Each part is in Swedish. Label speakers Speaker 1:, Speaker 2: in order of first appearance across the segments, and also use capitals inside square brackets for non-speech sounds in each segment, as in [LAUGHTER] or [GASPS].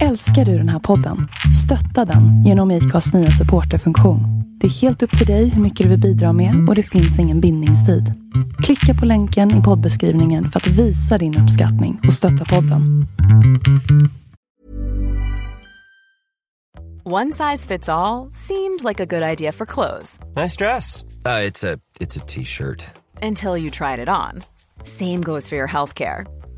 Speaker 1: Älskar du den här podden? Stötta den genom IKAs nya supporterfunktion. Det är helt upp till dig hur mycket du vill bidra med och det finns ingen bindningstid. Klicka på länken i poddbeskrivningen för att visa din uppskattning och stötta podden.
Speaker 2: One size fits all seemed like a good idea for clothes
Speaker 3: Nice dress. Uh, it's a it's a t-shirt.
Speaker 2: until you tried it on. Same goes for your healthcare.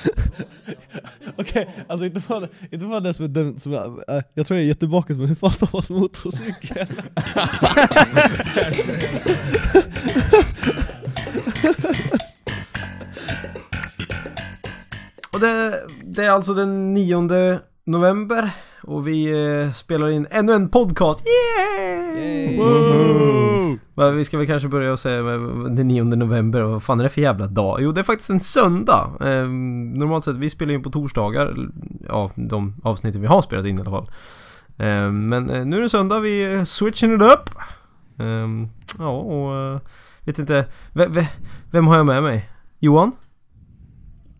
Speaker 4: [LAUGHS]
Speaker 5: Okej, alltså inte för, inte för det som är dumt, som jag, äh, jag tror jag är jättebakis men hur fan stavas motorcykel? Och det, det är alltså den 9 november och vi eh, spelar in ännu en podcast. Yay! Wow! Men Vi ska väl kanske börja och säga vad- den 9 november, vad fan är det för jävla dag? Jo det är faktiskt en söndag. Eh, normalt sett, vi spelar in på torsdagar, ja de avsnitten vi har spelat in i alla fall. Eh, men eh, nu är det söndag, vi är switching it up. Eh, ja och eh, vet inte, vem, vem har jag med mig? Johan?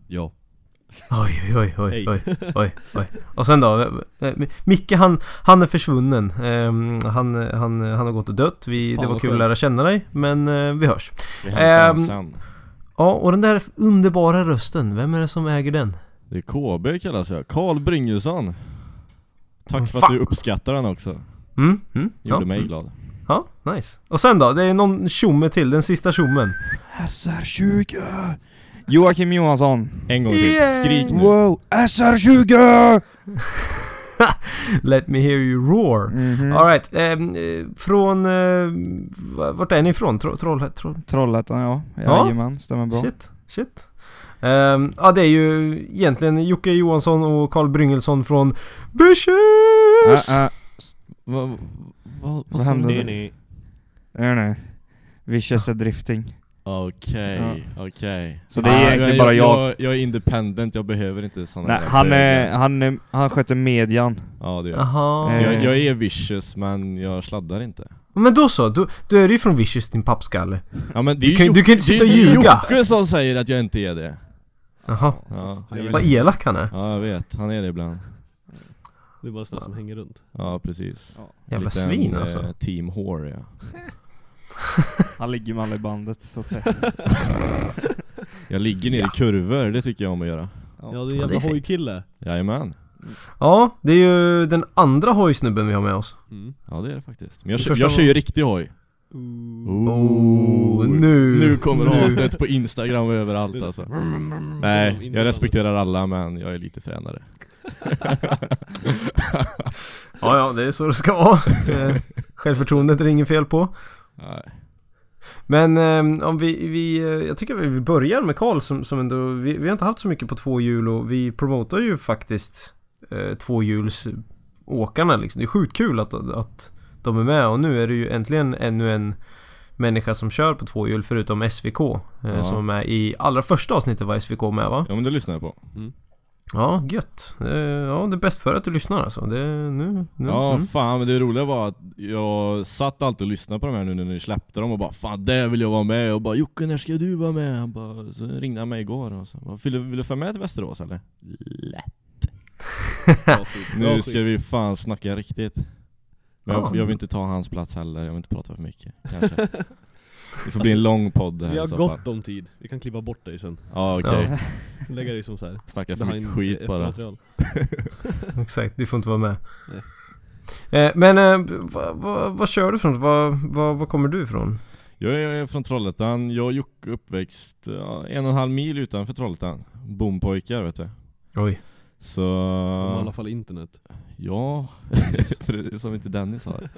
Speaker 6: Ja.
Speaker 5: Oj oj oj oj oj oj oj Och sen då? eh, Micke han, han är försvunnen Ehm, han, han, han har gått och dött vi,
Speaker 6: Fan,
Speaker 5: Det var kul att lära känna dig Men eh, vi hörs
Speaker 6: Vi hämtar
Speaker 5: Ehm,
Speaker 6: sen.
Speaker 5: Ja och den där underbara rösten Vem är det som äger den?
Speaker 6: Det är KB kallas jag. Karl Bryngelsson. Tack för att
Speaker 5: Fan.
Speaker 6: du uppskattar den också.
Speaker 5: Mm, mm,
Speaker 6: Gjorde
Speaker 5: ja,
Speaker 6: mig
Speaker 5: mm.
Speaker 6: glad.
Speaker 5: Ja, nice Och sen då? Det är någon tjomme till, den sista tjommen
Speaker 6: SR20!
Speaker 7: Joakim Johansson.
Speaker 6: En gång till. Skrik nu.
Speaker 7: Wow, SR20! [LAUGHS]
Speaker 5: Let me hear you roar
Speaker 7: Mhm.
Speaker 5: Alright, ehm, eh, från... Eh, vart är ni ifrån? Tro, troll, troll,
Speaker 7: Trollhättan ja,
Speaker 5: Ja.
Speaker 7: jajamän, stämmer bra.
Speaker 5: Shit, shit. Ehm, ja det är ju egentligen Jocke Johansson och Carl Bryngelsson från Bitches!
Speaker 7: Äh, äh,
Speaker 6: Vad vad Vad sa
Speaker 7: hände? Nej, nej nej. Vicious är drifting.
Speaker 6: Okej, okej.
Speaker 7: Så det är egentligen bara jag.
Speaker 6: jag. Jag är independent, jag behöver inte såna
Speaker 7: Nej, han är, han är, han sköter median.
Speaker 6: Ja det gör jag.
Speaker 5: Jaha.
Speaker 6: Så jag,
Speaker 7: Eh.
Speaker 6: jag är vicious men jag sladdar inte.
Speaker 5: Men då så, du, du är ju från Vicious din pappskalle.
Speaker 6: Ja men det
Speaker 5: Du
Speaker 6: är
Speaker 5: kan-
Speaker 6: ju
Speaker 5: du kan inte
Speaker 6: det är
Speaker 5: sitta och
Speaker 6: ju
Speaker 5: ljuga.
Speaker 6: Jocke som säger att jag inte är det.
Speaker 5: Jaha.
Speaker 6: Ja, det är
Speaker 5: Vad elak han är.
Speaker 6: ja jag vet, han är det ibland.
Speaker 8: Det är bara sådana som hänger runt.
Speaker 6: Ja precis.
Speaker 5: Jävla
Speaker 6: Liten,
Speaker 5: svin
Speaker 6: eh,
Speaker 5: alltså.
Speaker 6: Team whore ja. [LAUGHS] [LAUGHS]
Speaker 7: Han ligger med alla i bandet så att säga. [LAUGHS]
Speaker 6: Jag ligger ner
Speaker 5: Ja.
Speaker 6: i kurvor, det tycker jag om att göra.
Speaker 8: Ja, du är en
Speaker 5: det är
Speaker 8: jävla
Speaker 5: fint.
Speaker 8: hojkille.
Speaker 6: Jajamän.
Speaker 5: Ja, det är ju den andra hojsnubben vi har med oss.
Speaker 8: Mm.
Speaker 6: Ja det är det faktiskt. Men jag,
Speaker 5: Det
Speaker 6: kör,
Speaker 5: första
Speaker 6: jag kör ju riktig hoj.
Speaker 5: Oh, nu-
Speaker 6: Nu kommer
Speaker 5: nu.
Speaker 6: hatet på Instagram och överallt alltså. Nej, jag respekterar alla men jag är lite fränare. [LAUGHS]
Speaker 5: Ja, ja, det är så det ska vara. Eh, Självförtroendet är det inget fel på.
Speaker 6: Nej.
Speaker 5: Men eh, om vi, vi, eh, jag tycker vi börjar med Karl som, som ändå, vi, vi har inte haft så mycket på två hjul och vi promotar ju faktiskt eh, tvåhjulsåkarna liksom. Det är sjukt kul att, att de är med och nu är det ju äntligen ännu en människa som kör på två hjul förutom SVK. Eh,
Speaker 6: Ja.
Speaker 5: Som är med i allra första avsnittet var SVK med va?
Speaker 6: Ja men det lyssnar jag på.
Speaker 5: Ja, gött. Ja, det är bäst för att du lyssnar alltså. Det, nu, nu.
Speaker 6: Ja
Speaker 5: mm.
Speaker 6: fan men det roliga var att jag satt alltid och lyssnade på de här nu när ni släppte dem och bara Fan där vill jag vara med och bara Jocke när ska du vara med? Han bara, så ringde han mig igår och så bara, vill, du, vill du följa med till Västerås eller? Lätt! [LAUGHS] Nu ska vi fan snacka riktigt Men jag,
Speaker 5: Ja.
Speaker 6: jag vill inte ta hans plats heller, jag vill inte prata för mycket kanske [LAUGHS] Det får bli en lång podd här
Speaker 8: Vi har gott om tid. Vi kan klippa bort dig sen.
Speaker 6: Ja okej,
Speaker 5: Ja. [LAUGHS]
Speaker 8: Lägga dig som så här.
Speaker 6: snacka för mycket skit bara. [LAUGHS]
Speaker 5: Exakt, du får inte vara med. Eh, men eh, vad, vad, vad kör du från? Vad, vad, vad kommer du ifrån?
Speaker 6: Jag är från Trollhättan, jag och Jocke uppväxt ja, en och en halv mil utanför Trollhättan. Bompojkar vet du.
Speaker 5: Oj.
Speaker 6: Så...
Speaker 8: De har i alla fall internet.
Speaker 6: Ja, [LAUGHS] för det är som inte Dennis har.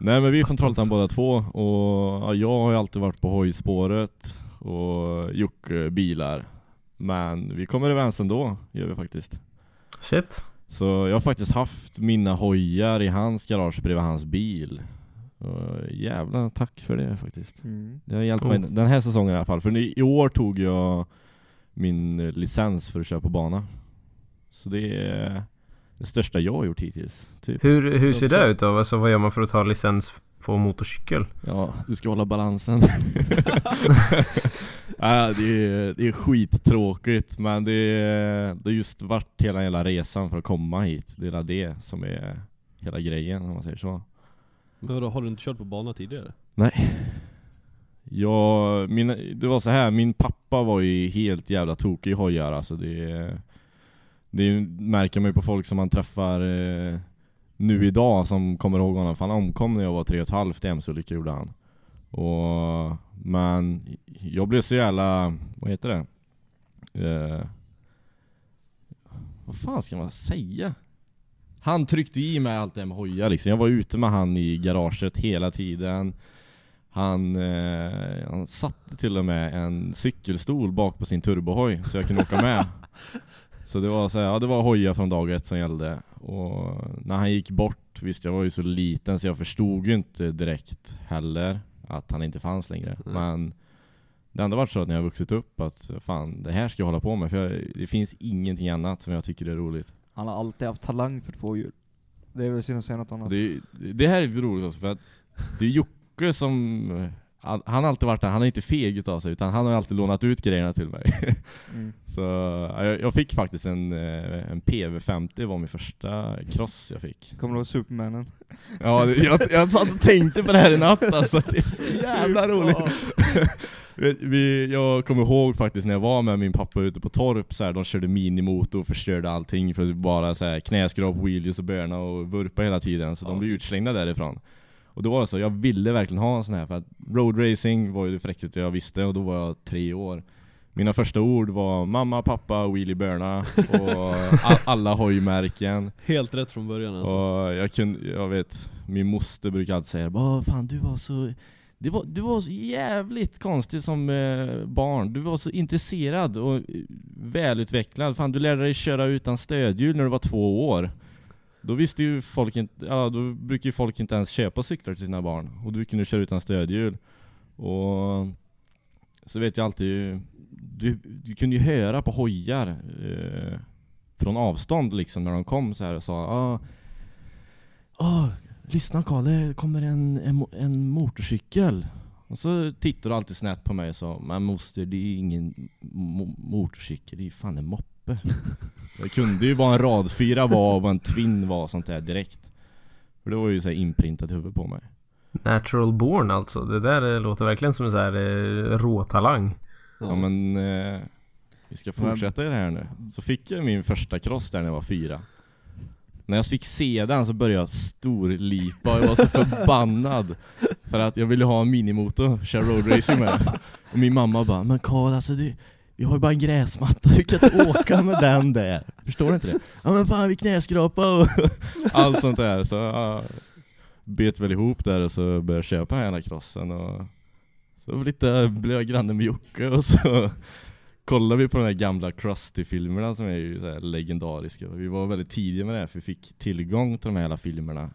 Speaker 6: Nej men vi är från Trollhättan båda två och ja, jag har ju alltid varit på hojspåret och Jocke bilar. Men vi kommer överens ändå, gör vi faktiskt.
Speaker 5: Shit.
Speaker 6: Så jag har faktiskt haft mina hojar i hans garage bredvid hans bil. Och jävla tack för det faktiskt.
Speaker 7: Mm.
Speaker 6: Det har hjälpt
Speaker 5: Oh.
Speaker 6: mig den här säsongen i alla fall. För i år tog jag min licens för att köra på bana. Så det är det största jag har gjort hittills. Typ.
Speaker 5: Hur, hur ser det ut då? Alltså, vad gör man för att ta licens på motorcykel?
Speaker 6: Ja, du ska hålla balansen. [LAUGHS] ja, det, är, det är skittråkigt men det är, det är just varit hela hela resan för att komma hit. Det är hela det som är hela grejen om man säger så.
Speaker 8: Men vadå, har du inte kört på bana tidigare?
Speaker 6: Nej. Jag, min, det var så här, min pappa var ju helt jävla tokig i hojar alltså det, det märker man ju på folk som man träffar eh, nu idag som kommer ihåg honom, för han omkom när jag var tre och ett halvt i MC-olycka gjorde han. Och, men jag blev så jävla, vad heter det? Eh, vad fan ska man säga? Han tryckte i mig allt det här med hojar liksom. Jag var ute med han i garaget hela tiden. Han, eh, han satte till och med en cykelstol bak på sin turbohoj så jag kunde åka med. [LAUGHS] Så det var så här, ja det var hojar från dag ett som gällde. Och när han gick bort, visst jag var ju så liten så jag förstod ju inte direkt heller att han inte fanns längre.
Speaker 8: Nej.
Speaker 6: Men det har ändå varit så att när jag har vuxit upp att fan det här ska jag hålla på med för jag, det finns ingenting annat som jag tycker är roligt.
Speaker 7: Han har alltid haft talang för två hjul. Det är väl synd att säga något annat.
Speaker 6: Det, det här är lite roligt också för att det är Jocke som han han har alltid varit han är inte feg utav sig utan han har alltid lånat ut grejerna till mig. [LAUGHS]
Speaker 7: Mm.
Speaker 6: Så ja, jag, jag fick faktiskt en, eh, en PV50 var min första cross jag fick.
Speaker 7: Kommer du ihåg Supermanen?
Speaker 6: Ja, det- jag, jag satt och tänkte på det här i natt alltså, det är så jävla roligt. [LAUGHS] Vi- jag kommer ihåg faktiskt när jag var med min pappa ute på torp så här, de körde minimotor och förstörde allting för bara så här, knäskrap, wheelies och börna och vurpa hela tiden så de blev utslängda därifrån. Och då var det så, jag ville verkligen ha en sån här för att road racing var ju det fräckaste jag visste och då var jag tre år. Mina första ord var mamma, pappa, wheelie burna och alla hojmärken.
Speaker 8: Helt rätt från början alltså.
Speaker 6: Och jag kunde, jag vet, min moster brukar alltid säga Vad fan du var så det var, du var så jävligt konstig som eh, barn, du var så intresserad och eh, välutvecklad. Fan du lärde dig köra utan stödhjul när du var två år. Då visste ju folk inte, ja då brukar ju folk inte ens köpa cyklar till sina barn. Och du kunde köra utan stödhjul. Och så vet jag alltid, du, du kunde ju höra på hojar eh, från avstånd liksom när de kom så här och sa ah, ah, Lyssna Karl, det kommer en, en, en motorcykel. Och så tittar du alltid snett på mig och sa Men moster, det är ingen mo- motorcykel, det är fan en moppe det kunde ju vad en radfyra var och vad en twin var och sånt där direkt. För det var ju så här inprintat i huvudet på mig.
Speaker 5: Natural born alltså. Det där eh, låter verkligen som en sån här eh, råtalang.
Speaker 6: Ja men eh, vi ska fortsätta i det här nu. Så fick jag min första cross där när jag var fyra. När jag fick se den så började jag storlipa och jag var så förbannad. För att jag ville ha en minimotor att köra roadracing med. Och min mamma bara, men Karl alltså du, vi har ju bara en gräsmatta, du kan inte åka med [LAUGHS] den där. Förstår du inte det? Ja men fan vi knäskrapa och [LAUGHS] allt sånt där. Så ja, bet väl ihop där och så började jag köpa den här crossen och så lite, blev jag granne med Jocke och så kollade vi på de här gamla Krusty-filmerna som är ju så här legendariska. Vi var väldigt tidiga med det här för vi fick tillgång till de här hela filmerna.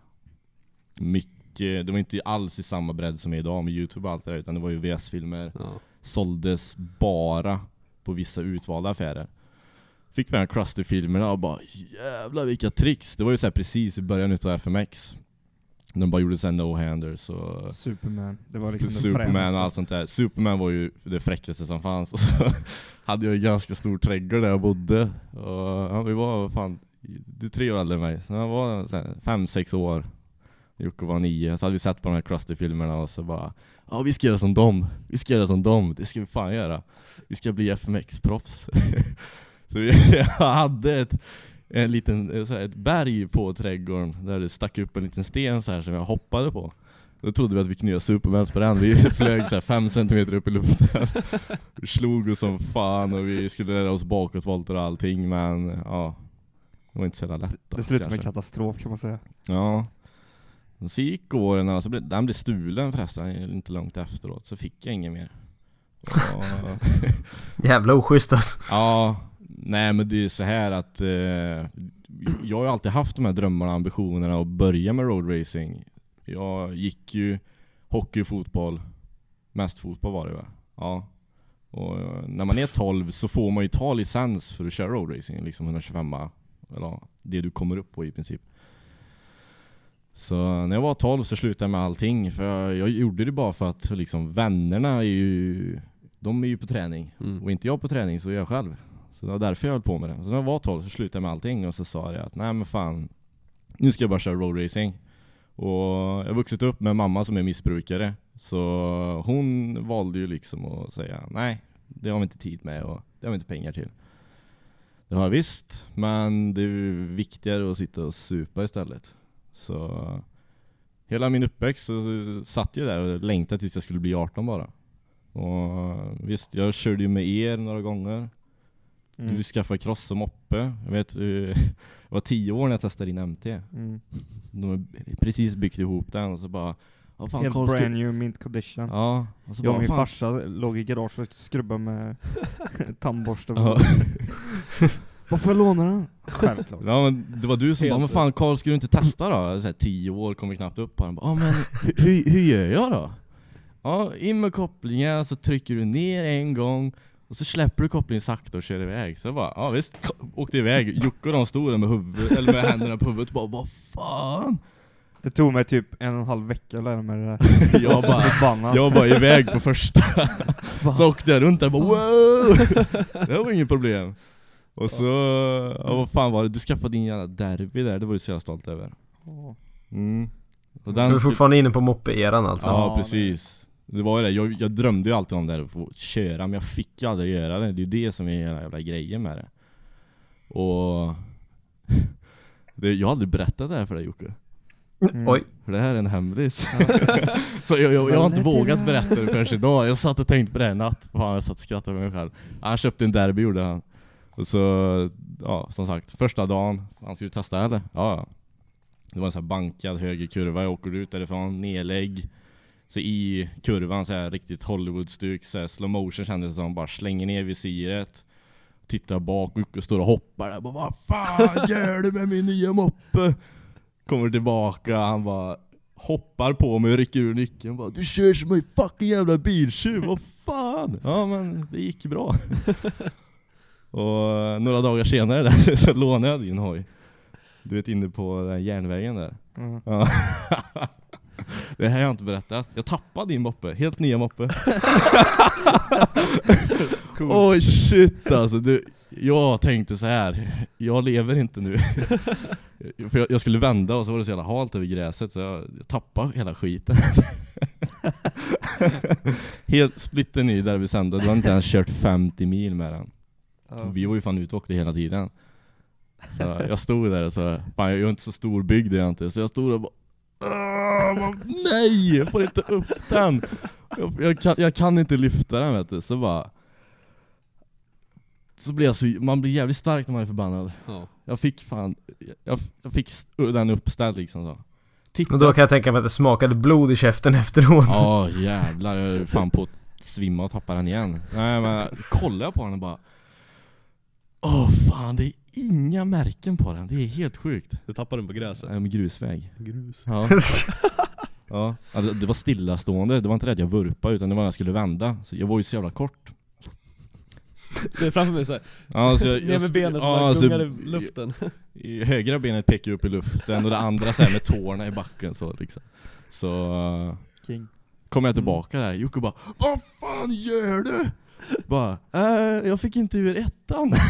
Speaker 6: Mycket, det var inte alls i samma bredd som är idag med Youtube och allt det där utan det var ju VS-filmer.
Speaker 8: Ja.
Speaker 6: Såldes bara på vissa utvalda affärer. Fick här Krusty-filmerna och bara jävlar vilka tricks! Det var ju så precis i början utav FMX. De bara gjorde såhär no-handers och
Speaker 7: Superman. Det var liksom
Speaker 6: Superman och allt sånt där. Superman var ju det fräckaste som fanns. [LAUGHS] Och så hade jag ju ganska stor trädgård där jag bodde. Och ja, vi var fan, du är tre år äldre än mig. Så jag var så här, fem, sex år. Jocke var nio. Så hade vi sett på de här Krusty-filmerna och så bara Ja vi ska göra som dem. Vi ska göra som dem. Det ska vi fan göra. Vi ska bli FMX-proffs. [LAUGHS] så vi [LAUGHS] hade ett en liten, eh, så här, ett berg på trädgården där det stack upp en liten sten så här som jag hoppade på. Då trodde vi att vi kunde göra supermans på den, vi [LAUGHS] flög så här 5 cm upp i luften Vi slog oss som fan och vi skulle lära oss bakåtvolter och allting men ja Det var inte så jävla lätt då,
Speaker 7: Det slutade med katastrof kan man säga.
Speaker 6: Ja Så gick åren och så blev, den blev stulen förresten, inte långt efteråt, så fick jag ingen mer och, [LAUGHS]
Speaker 5: Jävla oschysst alltså.
Speaker 6: Ja, nej men det är så här att eh, jag har ju alltid haft de här drömmarna och ambitionerna att börja med roadracing. Jag gick ju hockey och fotboll, mest fotboll var det va? Ja. Och eh, när man är 12 så får man ju ta licens för att köra roadracing, liksom 125 eller det du kommer upp på i princip. Så när jag var 12 så slutade jag med allting, för jag, jag gjorde det bara för att liksom vännerna är ju de är ju på träning,
Speaker 8: Mm.
Speaker 6: och inte jag på träning så är jag själv. Så det var därför jag höll på med det. Så när jag var 12 så slutade jag med allting och så sa jag att nej men fan, nu ska jag bara köra roadracing. Och jag har vuxit upp med mamma som är missbrukare, så hon valde ju liksom att säga nej, det har vi inte tid med och det har vi inte pengar till. Det har jag visst, men det är ju viktigare att sitta och supa istället. Så hela min uppväxt så satt jag där och längtade tills jag skulle bli 18 bara. Och visst, jag körde ju med er några gånger.
Speaker 7: Mm.
Speaker 6: Du skaffade cross och moppe. Jag vet, eh, jag var 10 år när jag testade din MT.
Speaker 7: Mm.
Speaker 6: De har precis byggt ihop den och så bara fan
Speaker 7: Helt brand new mint condition.
Speaker 6: Ja, och
Speaker 7: Jag och min
Speaker 6: fan.
Speaker 7: farsa låg i garaget och skrubbade med [LAUGHS] tandborste. Varför jag låna den? Självklart.
Speaker 6: Ja men det var du som
Speaker 8: Helt
Speaker 6: bara, men fan Karl ska du inte testa då? Så här, tio år kommer knappt upp på den. Ja men hur, hur, gör jag då? Ja, in med kopplingen, så trycker du ner en gång och så släpper du kopplingen sakta och kör iväg. Så jag bara, ja visst, [LAUGHS] åkte iväg. Jocke och de stod där med huvudet, eller med händerna på huvudet och bara, vad fan?
Speaker 7: Det tog mig typ en och en halv vecka att lära mig det där. [LAUGHS]
Speaker 6: Jag bara,
Speaker 7: förbannad.
Speaker 6: jag var iväg på första. [LAUGHS] Så åkte jag runt där och bara wow! Det var inget problem. Och så, ja, vad fan var det? Du skaffade din jävla derby där, det var du så jävla stolt över.
Speaker 7: Ja.
Speaker 6: Mm. Och
Speaker 5: Du är fortfarande inne på moppe-eran alltså?
Speaker 6: Ja,
Speaker 7: Ja,
Speaker 6: precis. Det var ju det, jag, jag drömde ju alltid om det här att få köra, men jag fick ju aldrig göra det. Det är ju det som är hela jävla grejen med det. Och... [LAUGHS] Det, jag har aldrig berättat det här för dig Jocke.
Speaker 7: Mm.
Speaker 5: Oj.
Speaker 6: För det här är en hemlis. [LAUGHS] så jag, jag, jag har inte vågat berätta det förrän idag. Jag satt och tänkte på det här natt. Fan, jag satt och skrattade för mig själv. Han köpte en derby gjorde han. Och så, ja som sagt, första dagen. Han skulle testa eller? Ja, ja. Det var en sån här bankad höger kurva. Jag åker ut därifrån, nedlägg. Så i kurvan så här riktigt Hollywood-stuk, så här slow motion kändes det som. Bara slänger ner visiret. Tittar bak och står och hoppar där. Bara, Vad fan gör du med min nya moppe? Kommer tillbaka, han bara hoppar på mig och rycker ur nyckeln bara Du kör som en fucking jävla biltjuv, vad fan? Ja men det gick bra [LAUGHS] Och några dagar senare där, [LAUGHS] så lånade jag din hoj. Du vet inne på den järnvägen där.
Speaker 7: Ja.
Speaker 6: ja. [LAUGHS] Det här har jag inte berättat, jag tappade din moppe, helt nya moppe. [LAUGHS] Oj shit alltså, du, jag tänkte så här. jag lever inte nu. För jag, jag skulle vända och så var det så jävla halt över gräset så jag, jag tappade hela skiten. Helt splitten ny Derby Center, du har inte ens kört 50 mil med den
Speaker 7: Ja.
Speaker 6: Vi var ju fan ute och åkte hela tiden Så jag stod där och så, fan jag är inte så stor byggd jag inte, så jag stod där och bara "Åh, vad- Nej! Jag får inte upp den! Jag, jag, kan, jag kan inte lyfta den vet du, så bara Så blir jag så, man blir jävligt stark när man är förbannad
Speaker 8: Ja.
Speaker 6: Jag fick fan, jag, jag fick den uppställd liksom så Titta
Speaker 5: Och då kan jag tänka mig att det smakade blod i käften [LAUGHS] efteråt.
Speaker 6: Ja jävlar, jag är fan på att svimma och tappa den igen Nej men, kollar jag på den och bara Åh fan, det är inga märken på den, det är helt sjukt
Speaker 8: Du tappade den på gräset.
Speaker 6: En grusväg
Speaker 8: Grus.
Speaker 6: Ja, [LAUGHS] ja. Alltså, det var stillastående, det var inte det att jag vurpade utan det var att jag skulle vända så Jag var ju så jävla kort [LAUGHS]
Speaker 8: Ser framför mig såhär,
Speaker 6: ja, så jag,
Speaker 8: ner med benen som
Speaker 6: ja,
Speaker 8: gungar i luften.
Speaker 6: i högra benet pekar upp i luften och det andra så här med tårna i backen så liksom Så
Speaker 7: King.
Speaker 6: kommer jag tillbaka där, Jocke bara Vad fan gör du? Bara, äh, jag fick inte ur ettan. [LAUGHS]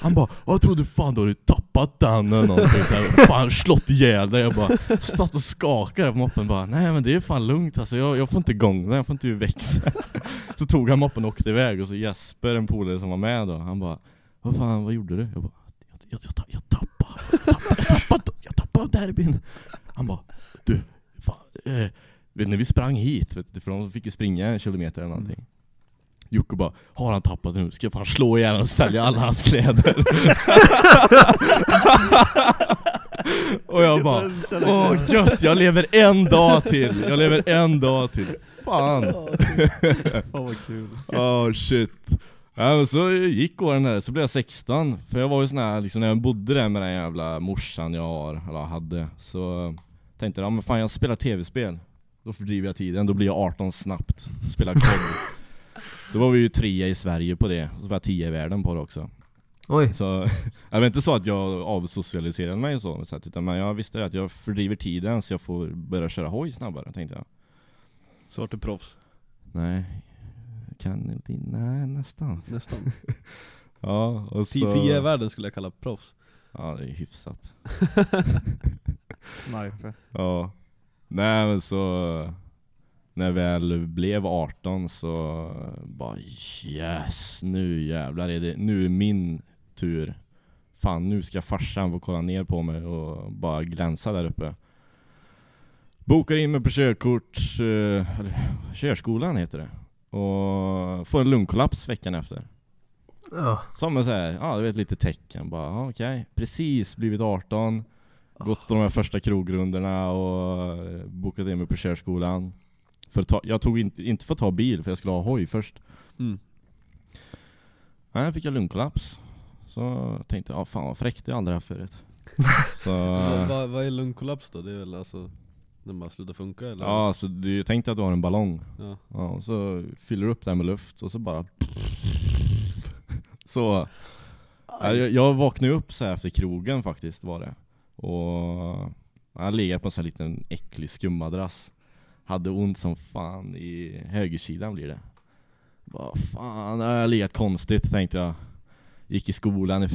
Speaker 6: Han bara, jag trodde fan du hade tappat den eller någonting. Så här, Fan slått ihjäl dig. Jag bara satt och skakade på moppen. Bara Nej men det är fan lugnt. Alltså, jag, jag får inte igång den, jag får inte ur växeln [LAUGHS] Så tog han moppen och åkte iväg och så Jesper, en polare som var med då, han bara Vad fan, vad gjorde du? Jag bara, jag, jag, jag, jag tappade, jag tappade, jag tappade, jag tappade derbyn. Han bara Du, fan, eh, vet ni vi sprang hit? Vet du, för de fick ju springa en kilometer eller någonting Jocke bara, har han tappat nu? Ska jag fan slå honom och sälja alla hans kläder? [LAUGHS] och jag bara, åh gött, jag lever en dag till! Jag lever en dag till! Fan!
Speaker 8: Fan vad kul. [LAUGHS]
Speaker 6: Oh shit. Ja, men så gick åren där, så blev jag 16. För jag var ju sån här, liksom när jag bodde där med den jävla morsan jag har, eller hade, så tänkte jag, ja men fan jag spelar tv-spel. Då fördriver jag tiden, då blir jag 18 snabbt. Spelar kod. [LAUGHS] Då var vi ju trea i Sverige på det, och så var jag 10 i världen på det också.
Speaker 5: Oj.
Speaker 6: Så, [LAUGHS] jag vet inte så att jag avsocialiserade mig så, så att, utan men jag visste att jag fördriver tiden så jag får börja köra hoj snabbare, tänkte jag.
Speaker 8: Så vart du proffs.
Speaker 6: Nej, kan inte, nej nästan.
Speaker 8: Nästan. [LAUGHS]
Speaker 6: Ja, och så...
Speaker 8: 10 i världen skulle jag kalla proffs.
Speaker 6: Ja, det är hyfsat.
Speaker 7: Sniper.
Speaker 6: Ja. Nej men så... När jag väl blev 18 så bara yes, nu jävlar är det, nu är min tur. Fan nu ska farsan få kolla ner på mig och bara glänsa där uppe. Bokar in mig på körkort, eh, eller körskolan heter det. Och får en lungkollaps veckan efter.
Speaker 5: Ja.
Speaker 6: Som en så här, ja du vet lite tecken bara, okej, precis blivit 18 Gått de här första krogrundorna och eh, bokat in mig på körskolan för ta, Jag tog inte, inte för att ta bil för jag skulle ha hoj först
Speaker 8: Mm.
Speaker 6: Nej, fick jag lungkollaps Så tänkte jag, ja fan vad fräckt, det har jag aldrig haft förut [LAUGHS] Så,
Speaker 8: Vad, vad, är lungkollaps då? Det är väl alltså när man slutar funka eller?
Speaker 6: ja så du tänkte att du har en ballong
Speaker 8: Ja.
Speaker 6: Ja, och så fyller du upp den med luft och så bara [LAUGHS] Så ja, jag, jag vaknade upp så här efter krogen faktiskt var det och jag legat på en sån här liten äcklig skummadrass Hade ont som fan i högersidan blir det Vad fan, jag har legat konstigt tänkte jag Gick i skolan i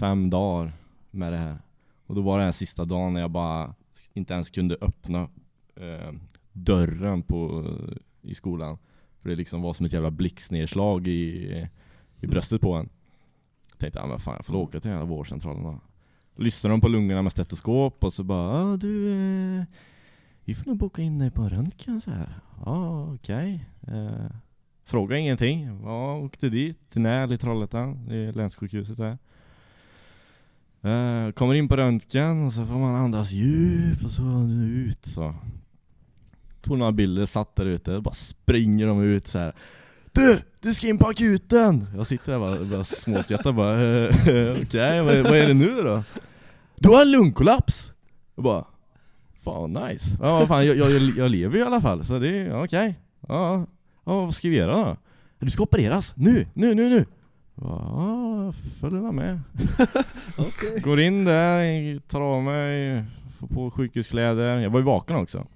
Speaker 6: fem dagar med det här Och då var det den sista dagen när jag bara inte ens kunde öppna eh, dörren på, i skolan. För det liksom var som ett jävla blixtnedslag i, i bröstet på en. Tänkte, ja men fan jag får åka till den här vårdcentralen då. Lyssnade de på lungorna med stetoskop och så bara, ah, du, eh, vi får nog boka in dig på en röntgen så här. Ja, okej. Eh, fråga ingenting. Ja, åkte dit till Näl i Trollhättan, det är länssjukhuset där. Eh, kommer in på röntgen och så får man andas djupt och så ut så. Tog några bilder, satt där ute, bara springer de ut så här. Du! Du ska in på akuten! Jag sitter där och bara, bara småskrattar bara, eh, [LAUGHS] okej vad, vad är det nu då? Du har en lungkollaps! Jag bara, fan nice. Ja fan jag, jag, jag lever ju i alla fall, så det är okej. Ja, ja, vad ska vi göra då? Du ska opereras, nu, nu, nu, nu! Ja, följer med. [LAUGHS] Går in där, tar av mig, får på sjukhuskläder. Jag var ju vaken också.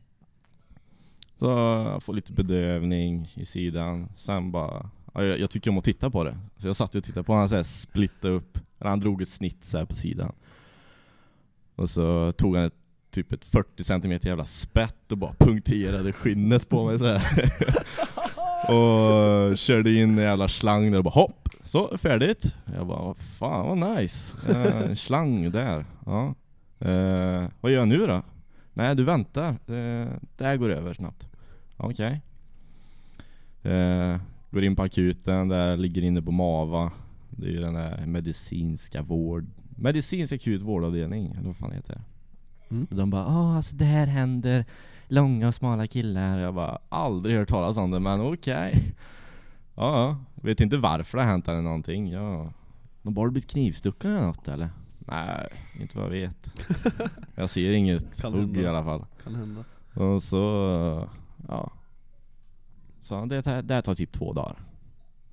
Speaker 6: Så jag får lite bedövning i sidan. Sen bara, ja, jag, jag tycker om att titta på det. Så jag satt och tittade på honom så här splitta upp. Eller han drog ett snitt så här på sidan. Och så tog han ett, typ ett 40 cm jävla spett och bara punkterade skinnet på mig så här. [LAUGHS] och körde in en jävla slang där och bara hopp, så färdigt. Jag bara, fan vad nice. Eh, En slang där. Ja. Eh, vad gör jag nu då? Nej du väntar, det, det här går över snabbt. Okej. Eh, går in på akuten, där ligger inne på MAVA. Det är ju den där medicinska vård... Medicinsk akut vårdavdelning, eller vad fan heter det?
Speaker 8: Mm.
Speaker 6: De bara Åh, alltså det här händer Långa och smala killar Jag bara aldrig hört talas om det men okej Ja, ja. vet inte varför det har hänt eller någonting ja. De bara blivit knivstuckna eller något eller? Nej, inte vad jag vet [LAUGHS] Jag ser inget
Speaker 8: Kan
Speaker 6: hugg
Speaker 8: hända.
Speaker 6: i alla fall
Speaker 8: Kan hända.
Speaker 6: Och så, ja Så det, det här tar typ två dagar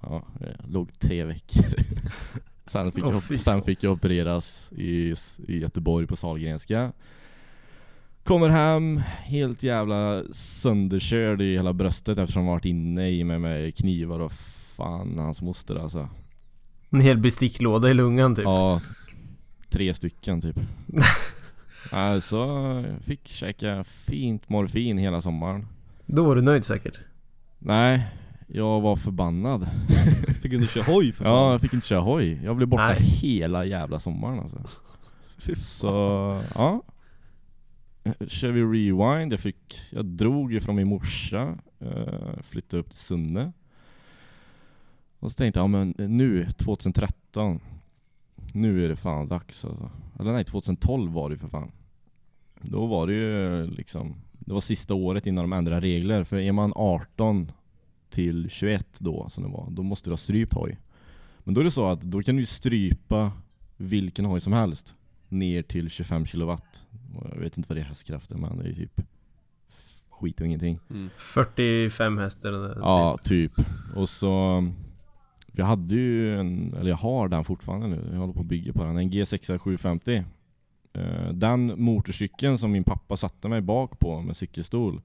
Speaker 6: Ja, jag låg tre veckor [LAUGHS] sen, fick
Speaker 5: Åh,
Speaker 6: jag, sen fick jag opereras i, i Göteborg på Sahlgrenska. Kommer hem, helt jävla sönderkörd i hela bröstet eftersom jag varit inne i mig med knivar och fan hans moster alltså.
Speaker 5: En hel besticklåda i lungan typ.
Speaker 6: Ja, tre stycken typ. [LAUGHS] Alltså, jag fick käka fint morfin hela sommaren.
Speaker 5: Då var du nöjd säkert.
Speaker 6: Nej, jag var förbannad [LAUGHS]
Speaker 8: Fick du inte köra hoj för
Speaker 6: Ja, jag fick inte köra hoj. Jag blev borta
Speaker 5: Nej.
Speaker 6: hela jävla sommaren alltså. [LAUGHS] Så, ja kör vi rewind. Jag, fick, jag drog ifrån min morsa, eh, flyttade upp till Sunne. Och så tänkte jag, ja men nu, 2013, nu är det fan dags alltså. Eller nej, 2012 var det för fan. Då var det ju liksom, det var sista året innan de ändrade regler. För är man 18 till 21 då, som det var, då måste du ha strypt hoj. Men då är det så att då kan du ju strypa vilken hoj som helst ner till 25 kilowatt. Och Jag vet inte vad det är hästkrafter men det är typ skit och ingenting.
Speaker 5: 45 hästar eller
Speaker 6: Ja,
Speaker 5: typ.
Speaker 6: typ. Och så Jag hade ju en, eller jag har den fortfarande nu, jag håller på att bygga på den, en G6 750 Eh, Den motorcykeln som min pappa satte mig bak på med cykelstol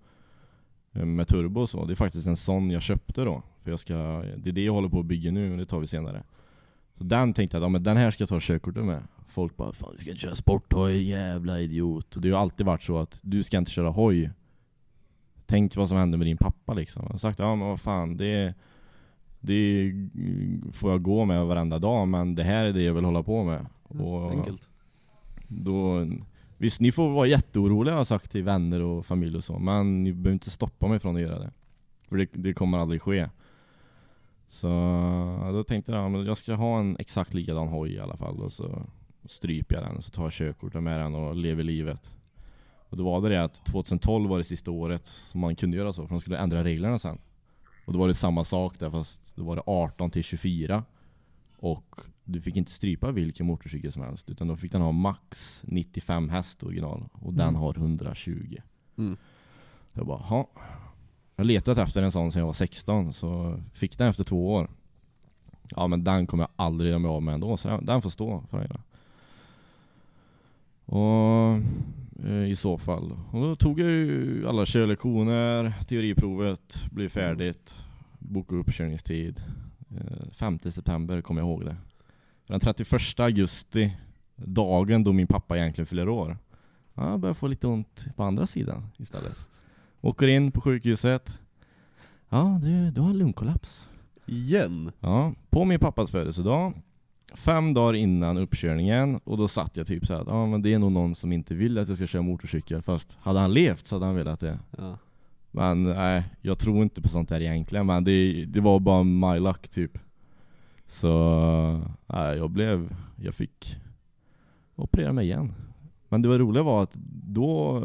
Speaker 6: Med turbo och så, det är faktiskt en sån jag köpte då. För jag ska, det är det jag håller på att bygga nu, men det tar vi senare. Så den tänkte jag, ja men den här ska jag ta körkortet med. Folk bara 'Fan du ska inte köra sporthoj, jävla idiot' och Det har ju alltid varit så att du ska inte köra hoj. Tänk vad som hände med din pappa liksom. Jag har sagt, ja men vad fan det det får jag gå med varenda dag men det här är det jag vill hålla på med. Och
Speaker 8: Enkelt.
Speaker 6: då, visst, ni får vara jätteoroliga har jag sagt till vänner och familj och så, men ni behöver inte stoppa mig från att göra det. För det, det kommer aldrig ske. Så då tänkte jag, att jag ska ha en exakt likadan hoj i alla fall och så stryper jag den och så tar jag körkortet med den och lever livet. Och då var det det att 2012 var det sista året som man kunde göra så, för de skulle ändra reglerna sen. Och då var det samma sak där fast då var det 18 till 24 och du fick inte strypa vilken motorcykel som helst utan då fick den ha max 95 häst original och den
Speaker 5: Mm.
Speaker 6: har 120.
Speaker 8: Mm.
Speaker 6: Jag bara, ha. Jag letat efter en sån sedan jag var 16 så fick den efter två år. Ja men den kommer jag aldrig göra mig av med ändå så den, den får stå för det. Och eh, i så fall. Och då tog jag ju alla körlektioner, teoriprovet, blev färdigt, bokade uppkörningstid. Eh, 5 september kommer jag ihåg det. Den 31 augusti, dagen då min pappa egentligen fyller år. Jag börjar få lite ont på andra sidan istället. Åker in på sjukhuset. Ja, du, du har lungkollaps.
Speaker 8: Igen?
Speaker 6: Ja, på min pappas födelsedag. Fem dagar innan uppkörningen och då satt jag typ så här, ja men det är nog någon som inte vill att jag ska köra motorcykel fast hade han levt så hade han velat det.
Speaker 8: Ja.
Speaker 6: Men nej, jag tror inte på sånt där egentligen men det, det var bara my luck typ. Så nej, jag blev, jag fick operera mig igen. Men det var roliga var att då,